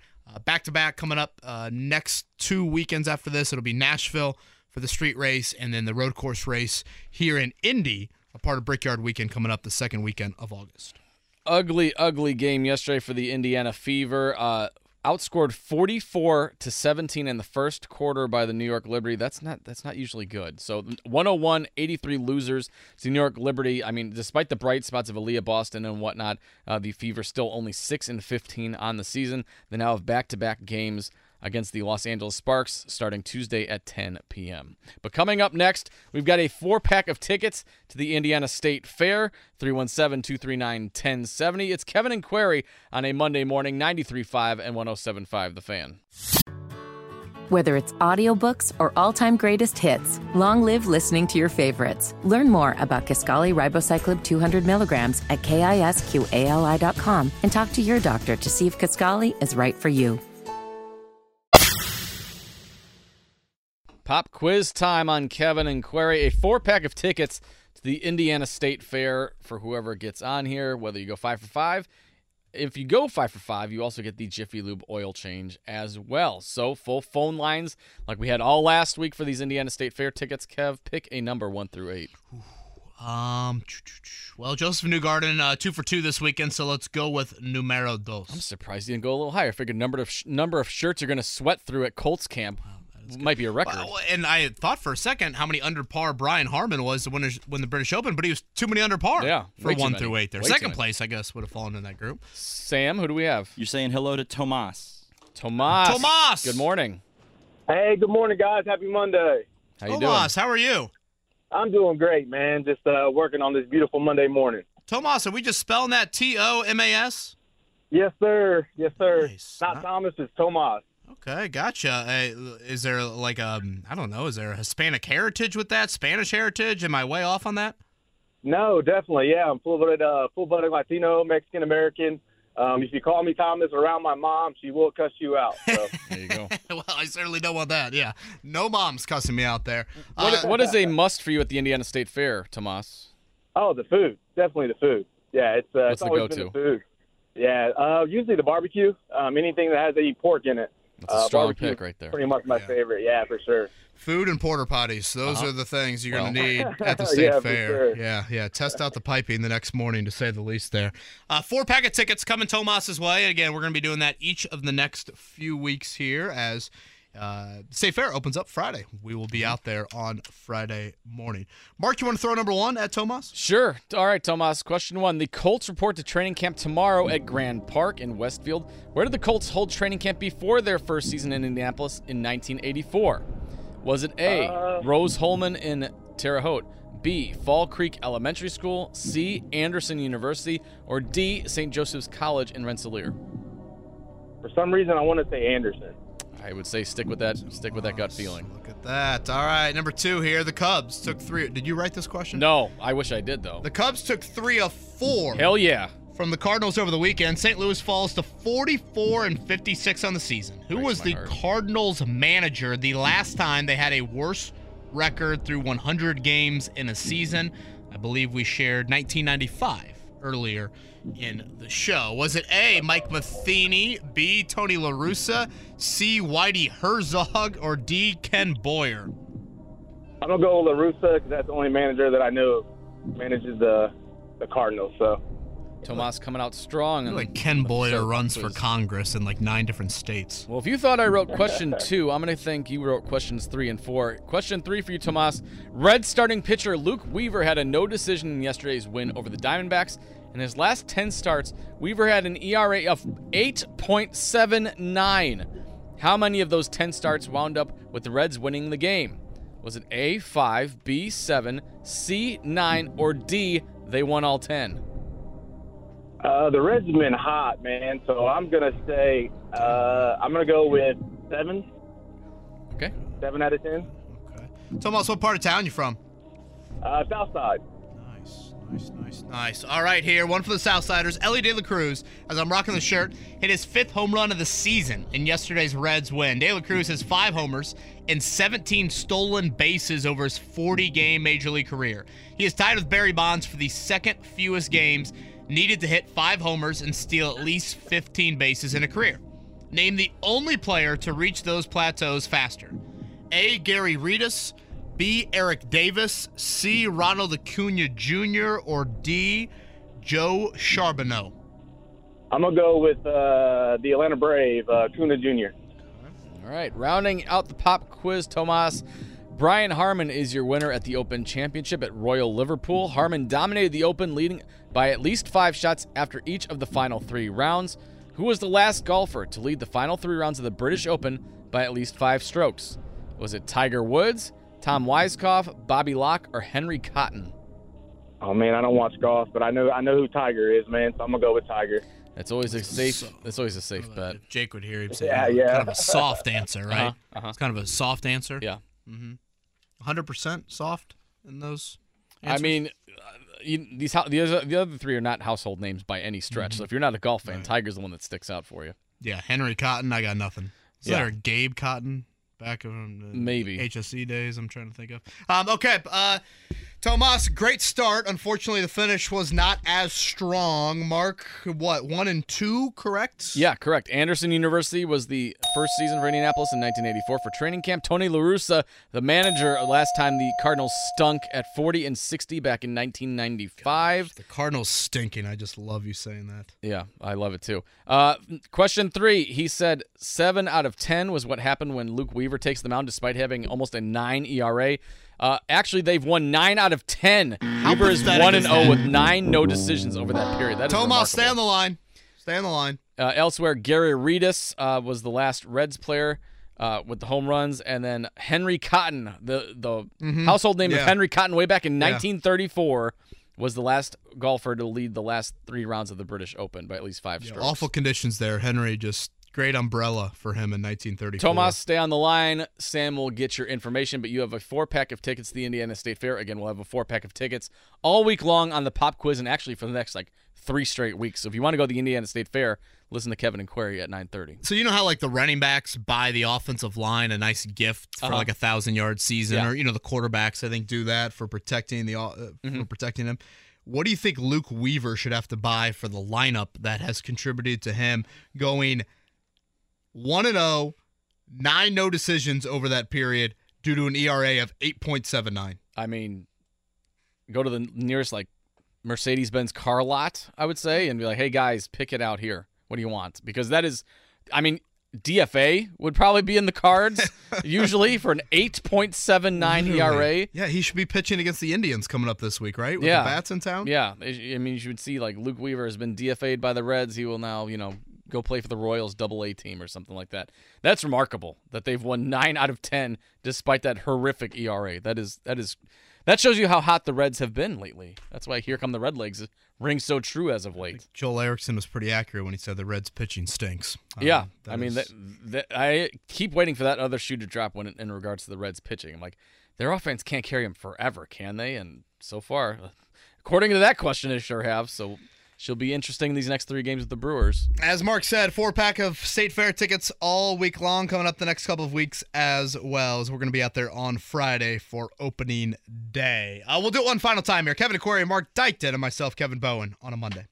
back to back coming up uh, next two weekends after this. It'll be Nashville for the street race and then the road course race here in Indy, a part of Brickyard Weekend coming up the second weekend of August. ugly, ugly game yesterday for the Indiana Fever. Uh, outscored 44 to 17 in the first quarter by the New York Liberty. That's not that's not usually good. So 101, 83 losers. So New York Liberty. I mean, despite the bright spots of Aaliyah Boston and whatnot, uh, the Fever still only six and 15 on the season. They now have back-to-back games against the Los Angeles Sparks starting Tuesday at 10 p.m. But coming up next, we've got a four pack of tickets to the Indiana State Fair 317 239 1070. It's Kevin and Query on a Monday morning, 93.5 and 107.5 The Fan. Whether it's audiobooks or all-time greatest hits, long live listening to your favorites. Learn more about Kisqali Ribociclib 200 milligrams at kisqali.com and talk to your doctor to see if Kisqali is right for you. Pop quiz time on Kevin and Query. A four pack of tickets to the Indiana State Fair for whoever gets on here, whether you go five for five. If you go five for five, you also get the Jiffy Lube oil change as well. So full phone lines like we had all last week for these Indiana State Fair tickets. Kev, pick a number one through eight. Um, well, Josef Newgarden, uh, two for two this weekend, so let's go with numero dos. I'm surprised you didn't go a little higher. I figured number of sh- number of shirts you're going to sweat through at Colts camp. Might be a record. Well, and I thought for a second how many under par Brian Harman was to win, his- win the British Open, but he was too many under par. Yeah, for one through eight there. Way Second place, I guess, would have fallen in that group. Sam, who do we have? You're saying hello to Tomas. Tomas. Tomas! Good morning. Hey, good morning, guys. Happy Monday. How you doing? Tomas, how are you? I'm doing great, man. Just uh, working on this beautiful Monday morning. Tomas, are we just spelling that T O M A S? Yes, sir. Yes, sir. Nice. Not Not- Thomas, it's Tomas. Okay, gotcha. Uh, is there like um I don't know, is there a Hispanic heritage with that? Spanish heritage? Am I way off on that? No, definitely. Yeah, I'm full-blooded, uh, full-blooded Latino, Mexican American. Um, if you call me Thomas around my mom, she will cuss you out. So. There you go. well, I certainly don't want that. Yeah, no mom's cussing me out there. What, Uh, what is a must for you at the Indiana State Fair, Tomas? oh, the food. Definitely the food. Yeah, it's uh, What's it's the always go-to? been the food. Yeah, uh, usually the barbecue. Um, anything that has any pork in it. That's a Uh, strong barbecue pick right there. Pretty much my Yeah. favorite. Yeah, for sure. Food and porter potties. Those Uh-huh. are the things you're going to need at the state Yeah, for fair. sure. Yeah, yeah. Test out the piping the next morning, to say the least. There. Uh, four packet tickets coming Tomas's way. Again, we're going to be doing that each of the next few weeks here as uh, State Fair opens up Friday. We will be out there on Friday morning. Marc, you want to throw number one at Tomas? Sure. All right, Tomas. Question one. The Colts report to training camp tomorrow at Grand Park in Westfield. Where did the Colts hold training camp before their first season in Indianapolis in 1984? Was it A, Uh. Rose-Hulman in Terre Haute, B, Fall Creek Elementary School, C, Anderson University, or D, St. Joseph's College in Rensselaer? For some reason, I want to say Anderson. I would say stick with that. Stick with that gut feeling. Look at that. All right, number two here. The Cubs took three. Did you write this question? No, I wish I did though. The Cubs took three of four. Hell yeah. from the Cardinals over the weekend. St. Louis falls to 44 and 56 on the season. Who Breaks was the heart. Cardinals manager the last time they had a worse record through 100 games in a season? I believe we shared 1995 earlier in the show. Was it A, Mike Matheny, B, Tony La Russa, C, Whitey Herzog, or D, Ken Boyer? I'm gonna go with La Russa because that's the only manager that I know manages the the Cardinals. So Tomas coming out strong. And Like Ken Boyer runs for. Congress in like nine different states. Well, if you thought I wrote question two, I'm going to think you wrote questions three and four. Question three for you, Tomas. Red starting pitcher Luke Weaver had a no decision in yesterday's win over the Diamondbacks. In his last 10 starts, Weaver had an ERA of 8.79. How many of those 10 starts wound up with the Reds winning the game? Was it A, 5, B, 7, C, 9, or D, they won all 10? uh, the Reds have been hot, man. So I'm gonna say uh, I'm gonna go with seven, Okay. seven out of ten. Okay. Tomas, what part of town you're from? Uh, South Side. Nice, nice, nice. All right, here, one for the Southsiders. Elly De La Cruz, as I'm rocking the shirt, hit his fifth home run of the season in yesterday's Reds win. De La Cruz has five homers and 17 stolen bases over his 40 game Major League career. He is tied with Barry Bonds for the second fewest games needed to hit five homers and steal at least 15 bases in a career. Name the only player to reach those plateaus faster. A. Gary Redus, B. Eric Davis, C. Ronald Acuna Jr., or D. Joe Charbonneau. I'm gonna go with uh, the Atlanta Brave, uh, Kuna Jr. All right, rounding out the pop quiz, Tomas. Brian Harman is your winner at the Open Championship at Royal Liverpool. Harman dominated the Open, leading by at least five shots after each of the final three rounds. Who was the last golfer to lead the final three rounds of the British Open by at least five strokes? Was it Tiger Woods, Tom Weiskopf, Bobby Locke, or Henry Cotton? Oh man, I don't watch golf, but I know I know who Tiger is, man. So I'm gonna go with Tiger. That's always a safe. So- That's always a safe bet. If Jake would hear him say Yeah, that. yeah. kind of a soft answer, right? Uh-huh, uh-huh. It's kind of a soft answer. Yeah. 100% soft in those I mean, uh, you, these hou- the other, the other three are not household names by any stretch. Mm-hmm. So if you're not a golf fan, Tiger's the one that sticks out for you. yeah, Henry Cotton, I got nothing. Is Yeah. there a Gabe Cotton back in the Maybe. HSC days I'm trying to think of? Um, okay, uh, Tomas, great start. Unfortunately, the finish was not as strong. Marc, what, one and two, correct? Yeah, correct. Anderson University was the first season for Indianapolis in 1984 for training camp. Tony La Russa, the manager, last time the Cardinals stunk at 40 and 60 back in 1995. The Cardinals stinking. I just love you saying that. Yeah, I love it too. Uh, question three. He said seven out of 10 was what happened when Luke Weaver takes the mound despite having almost a 9 ERA. Uh, actually, they've won nine out of ten. Weaver is one and zero with nine no decisions over that period. That is Tomas, stay on the line. Stay on the line. Uh, elsewhere, Gary Redus uh, was the last Reds player uh, with the home runs, and then Henry Cotton, the the household name of Henry Cotton, way back in Yeah. 1934, was the last golfer to lead the last three rounds of the British Open by at least five strokes. Awful conditions there. Henry, just great umbrella for him in 1934. Tomas, stay on the line. Sam will get your information, but you have a four pack of tickets to the Indiana State Fair. Again, we'll have a four pack of tickets all week long on the pop quiz, and actually for the next like three straight weeks. So if you want to go to the Indiana State Fair, listen to Kevin and Query at 9:30. So you know how like the running backs buy the offensive line a nice gift for Uh-huh. like a thousand yard season, Yeah. or you know the quarterbacks I think do that for protecting the uh, Mm-hmm. for protecting them. What do you think Luke Weaver should have to buy for the lineup that has contributed to him going one and zero, nine no decisions over that period due to an ERA of eight point seven nine? I mean, go to the nearest like Mercedes Benz car lot, I would say, and be like, "Hey guys, pick it out here. What do you want?" Because that is, I mean, DFA would probably be in the cards usually for an 8.79 ERA. Yeah, he should be pitching against the Indians coming up this week, right? With Yeah. the bats in town. Yeah, I I mean, you should see like Luke Weaver has been DFA'd by the Reds. He will now, you know, go play for the Royals Double A team or something like that. That's remarkable that they've won nine out of ten despite that horrific ERA. That is that is that shows you how hot the Reds have been lately. That's why "Here Come the Red Legs" rings so true as of late. Joel Erickson was pretty accurate when he said the Reds pitching stinks. Um, yeah, I mean, is- that, that, I keep waiting for that other shoe to drop when in regards to the Reds pitching. I'm like, their offense can't carry them forever, can they? And so far, according to that question, they sure have. So she'll be interesting these next three games with the Brewers. as Marc said, four pack of State Fair tickets all week long coming up the next couple of weeks as well. As we're going to be out there on Friday for opening day. Uh, we'll do it one final time here. Kevin Aquari, Marc Dykton, and myself, Kevin Bowen, on a Monday.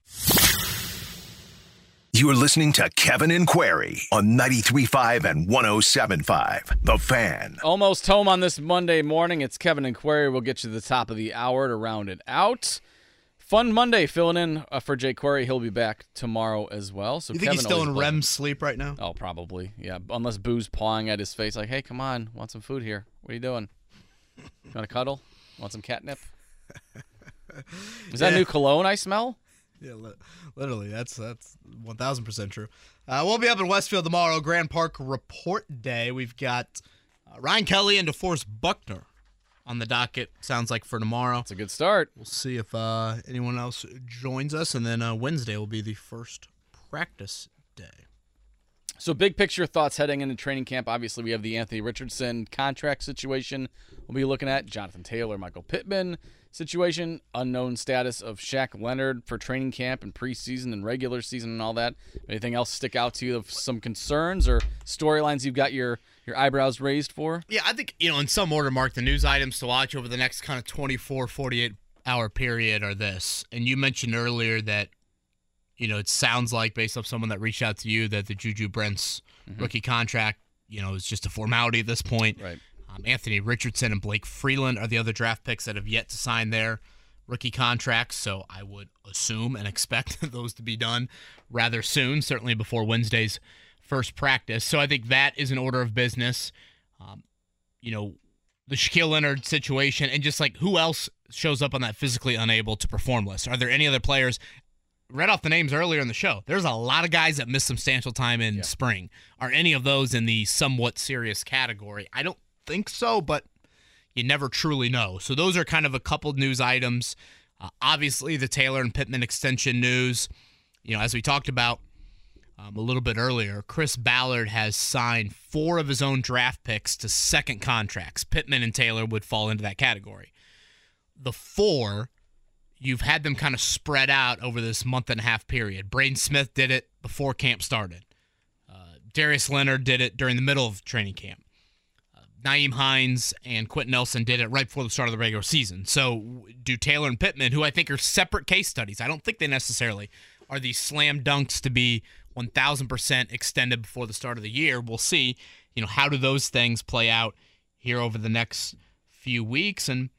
You are listening to Kevin and Query on 93.5 and 107.5. The Fan. Almost home on this Monday morning. It's Kevin and Query. We'll get you to the top of the hour to round it out. Fun Monday filling in uh, for Jay Query. He'll be back tomorrow as well. So You think Kevin he's still in REM sleep right now? Oh, probably. Yeah, unless Boo's pawing at his face, like, "Hey, come on, want some food here? What are you doing? You want to cuddle? Want some catnip? Is that Yeah. new cologne I smell? Yeah, li- literally, that's that's one thousand percent true. Uh, we'll be up in Westfield tomorrow, Grand Park Report Day. We've got uh, Ryan Kelly and DeForest Buckner on the docket. Sounds like for tomorrow. It's a good start. We'll see if uh, anyone else joins us, and then uh, Wednesday will be the first practice day. So, big picture thoughts heading into training camp. Obviously, we have the Anthony Richardson contract situation. We'll be looking at Jonathan Taylor, Michael Pittman situation, unknown status of Shaq Leonard for training camp and preseason and regular season and all that. Anything else stick out to you of some concerns or storylines you've got your your eyebrows raised for? Yeah, I think, you know, in some order, Marc, the news items to watch over the next kind of 24, 48 hour period are this. And you mentioned earlier that, you know, it sounds like, based off someone that reached out to you, that the Juju Brents mm-hmm. rookie contract, you know, is just a formality at this point. Right. Um, Anthony Richardson and Blake Freeland are the other draft picks that have yet to sign their rookie contracts. So I would assume and expect those to be done rather soon, certainly before Wednesday's first practice. So I think that is an order of business. Um, you know, the Shaquille Leonard situation and just like who else shows up on that physically unable to perform list? Are there any other players? Read off the names earlier in the show. There's a lot of guys that missed substantial time in spring. Are any of those in the somewhat serious category? I don't think so, but you never truly know. So those are kind of a couple news items. Uh, obviously, the Taylor and Pittman extension news. You know, as we talked about um, a little bit earlier, Chris Ballard has signed four of his own draft picks to second contracts. Pittman and Taylor would fall into that category. The four, you've had them kind of spread out over this month and a half period. Braden Smith did it before camp started. Uh, Darius Leonard did it during the middle of training camp. Nyheim Hines and Quenton Nelson did it right before the start of the regular season. So do Taylor and Pittman, who I think are separate case studies. I don't think they necessarily are these slam dunks to be 1,000% extended before the start of the year. We'll see. You know, how do those things play out here over the next few weeks? And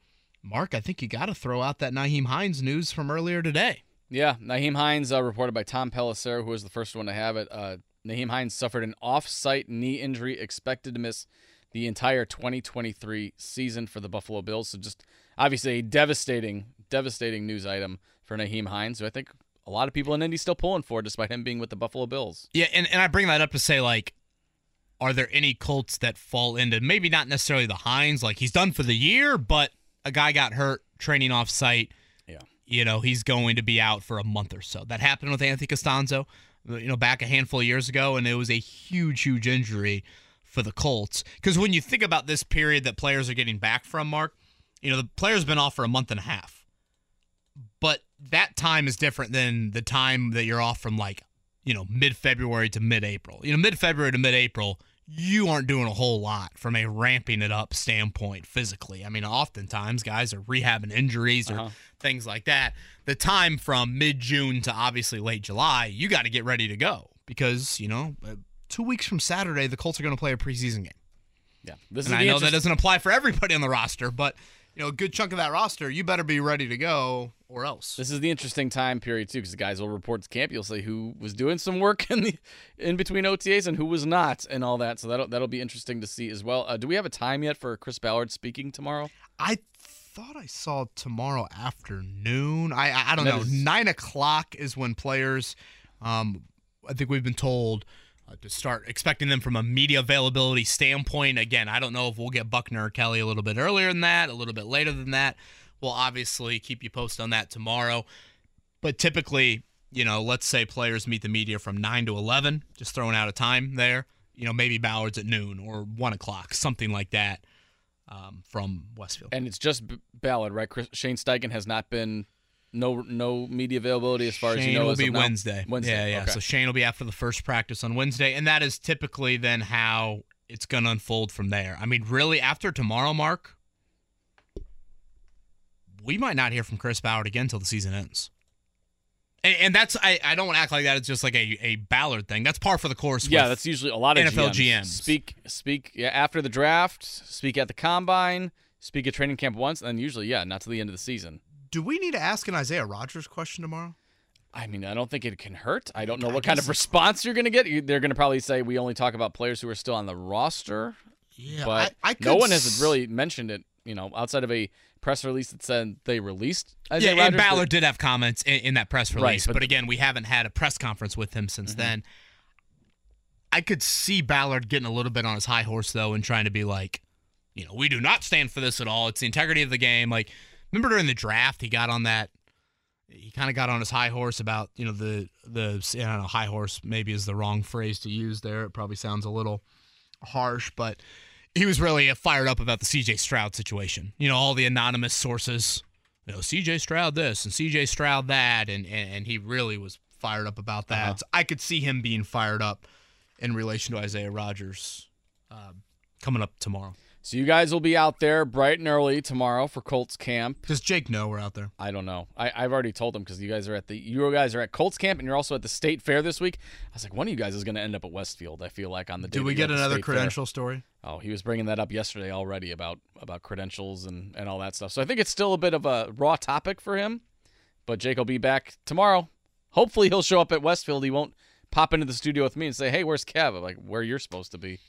Marc, I think you got to throw out that Nyheim Hines news from earlier today. Yeah, Nyheim Hines, uh, reported by Tom Pelissero, who was the first one to have it. Uh, Nyheim Hines suffered an off-site knee injury, expected to miss the entire 2023 season for the Buffalo Bills. So just obviously a devastating, devastating news item for Nyheim Hines, who I think a lot of people in Indy still pulling for, despite him being with the Buffalo Bills. Yeah, and, and I bring that up to say, like, are there any Colts that fall into maybe not necessarily the Hines, like he's done for the year, but a guy got hurt training off site. Yeah. You know, he's going to be out for a month or so. That happened with Anthony Castonzo, you know, back a handful of years ago, and it was a huge, huge injury for the Colts. Because when you think about this period that players are getting back from, Marc, you know, the player's been off for a month and a half. But that time is different than the time that you're off from like, you know, mid February to mid April. You know, mid February to mid April, you aren't doing a whole lot from a ramping it up standpoint physically. I mean, oftentimes guys are rehabbing injuries or Uh-huh. things like that. The time from mid June to obviously late July, you got to get ready to go because, you know, two weeks from Saturday, the Colts are going to play a preseason game. Yeah, this and is I know that doesn't apply for everybody on the roster, but, you know, a good chunk of that roster, you better be ready to go or else. This is the interesting time period too, because the guys will report to camp. You'll say who was doing some work in the in between OTAs and who was not, and all that. So that'll that'll be interesting to see as well. Uh, do we have a time yet for Chris Ballard speaking tomorrow? I thought I saw tomorrow afternoon. I I, I don't That know. is- Nine o'clock is when players. Um, I think we've been told uh, to start expecting them from a media availability standpoint. Again, I don't know if we'll get Buckner or Kelly a little bit earlier than that, a little bit later than that. We'll obviously keep you posted on that tomorrow. But typically, you know, let's say players meet the media from nine to eleven, just throwing out a time there. You know, maybe Ballard's at noon or one o'clock, something like that. Um, from Westfield. And it's just Ballard, right? Chris, Shane Steichen has not been no no media availability as far as you know. will as be? Wednesday. Wednesday. Yeah, yeah. Okay. So Shane will be after the first practice on Wednesday, and that is typically then how it's going to unfold from there. I mean, really, after tomorrow, Marc, we might not hear from Chris Ballard again until the season ends. And, and that's I, I don't want to act like that. It's just like a, a Ballard thing. That's par for the course. yeah, that's usually a lot of NFL GMs. GMs. Speak speak yeah after the draft, speak at the combine, speak at training camp once, and then usually yeah, not to the end of the season. Do we need to ask an Isaiah Rodgers question tomorrow? I mean, I don't think it can hurt. I don't know I what kind of response you're going to get. They're going to probably say we only talk about players who are still on the roster. Yeah, but I, I no one has really mentioned it. You know, outside of a press release that said they released. Isaiah yeah, and Rodgers, Ballard did have comments in, in that press Right, release, but- but, again, we haven't had a press conference with him since Mm-hmm. then. I could see Ballard getting a little bit on his high horse though, and trying to be like, you know, we do not stand for this at all. It's the integrity of the game. Like, remember during the draft, he got on that. He kind of got on his high horse about you know the the I don't know high horse maybe is the wrong phrase to use there. It probably sounds a little harsh, but he was really fired up about the CJ Stroud situation. You know, all the anonymous sources, you know, CJ Stroud this and CJ Stroud that, and and, and he really was fired up about that. Uh-huh. So I could see him being fired up in relation to Isaiah Rodgers uh, coming up tomorrow. So you guys will be out there bright and early tomorrow for Colts camp. Does Jake know we're out there? I don't know. I, I've already told him because you guys are at the you guys are at Colts camp and you're also at the State Fair this week. I was like, one of you guys is going to end up at Westfield. I feel like on the day Do we get another State Fair. credential story? Oh, he was bringing that up yesterday already about about credentials and and all that stuff. So I think it's still a bit of a raw topic for him. But Jake will be back tomorrow. Hopefully he'll show up at Westfield. He won't pop into the studio with me and say, "Hey, where's Kev?" I'm like, "Where you're supposed to be."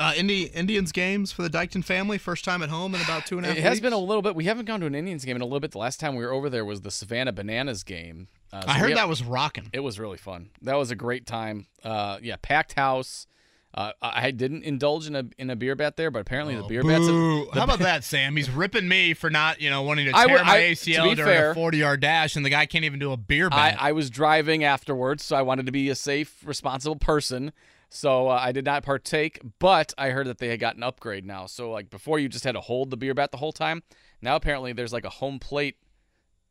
Uh, Indi- Indians games for the Dykton family, first time at home in about two and a half It has weeks. been a little bit. We haven't gone to an Indians game in a little bit. The last time we were over there was the Savannah Bananas game. Uh, so I heard have- that was rocking. It was really fun. That was a great time. Uh, yeah, packed house. Uh, I didn't indulge in a in a beer bat there, but apparently the beer bats. Boo. the- How about that, Sam? He's ripping me for not, you know, wanting to tear would- my I- ACL during fair- a 40 yard dash, and the guy can't even do a beer I. I was driving afterwards, so I wanted to be a safe, responsible person. So uh, I did not partake, but I heard that they had got an upgrade now. So like before, you just had to hold the beer bat the whole time. Now apparently there's like a home plate,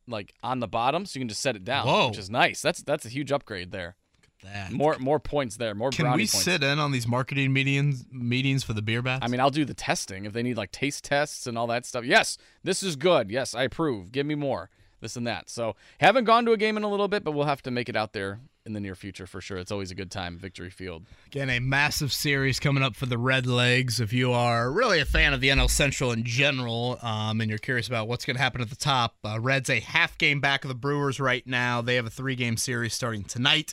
like on the bottom, so you can just set it down, Whoa. which is nice. That's that's a huge upgrade there. that? More more points there. More Can we points. sit in on these marketing meetings meetings for the beer baths? I mean, I'll do the testing if they need like taste tests and all that stuff. Yes, this is good. Yes, I approve. Give me more. This and that. So haven't gone to a game in a little bit, but we'll have to make it out there in the near future for sure. It's always a good time, Victory Field. Again, a massive series coming up for the Red Legs. If you are really a fan of the NL Central in general, um, and you're curious about what's going to happen at the top, uh, Reds a half game back of the Brewers right now. They have a three game series starting tonight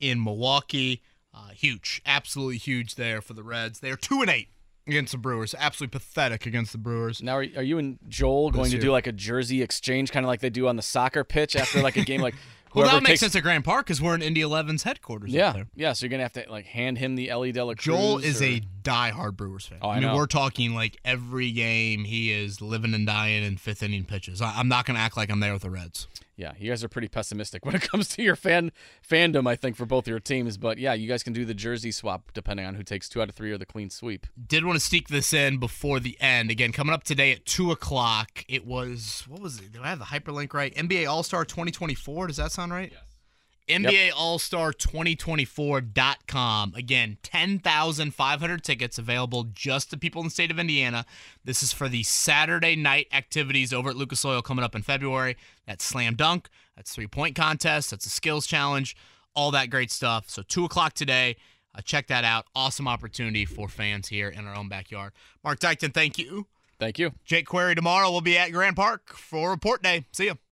in Milwaukee. Uh, huge, absolutely huge there for the Reds. They are two and eight against the Brewers. Absolutely pathetic against the Brewers. Now, are, are you and Joel going to do like a jersey exchange, kind of like they do on the soccer pitch after like a game? Like Well, that makes sense at Grand Park because we're in Indy 11's headquarters. up Yeah, there. yeah. So you're gonna have to like hand him the Elly De La Cruz. Joel is or- a diehard Brewers fan. Oh, I mean, know. we're talking like every game he is living and dying in fifth inning pitches. I, I'm not going to act like I'm there with the Reds. Yeah, you guys are pretty pessimistic when it comes to your fan fandom, I think, for both your teams. But yeah, you guys can do the jersey swap depending on who takes two out of three or the clean sweep. Did want to sneak this in before the end. Again, coming up today at two o'clock. It was what was it? Do I have the hyperlink right? NBA All Star 2024. Does that sound right? Yes. NBA All Star 2024.com. Again, 10,500 tickets available just to people in the state of Indiana. This is for the Saturday night activities over at Lucas Oil coming up in February. That's slam dunk, that's three point contest, that's a skills challenge, all that great stuff. So, 2 o'clock today. Uh, check that out. Awesome opportunity for fans here in our own backyard. Marc Dykton, thank you. Thank you. Jake Query tomorrow will be at Grand Park for report day. See you.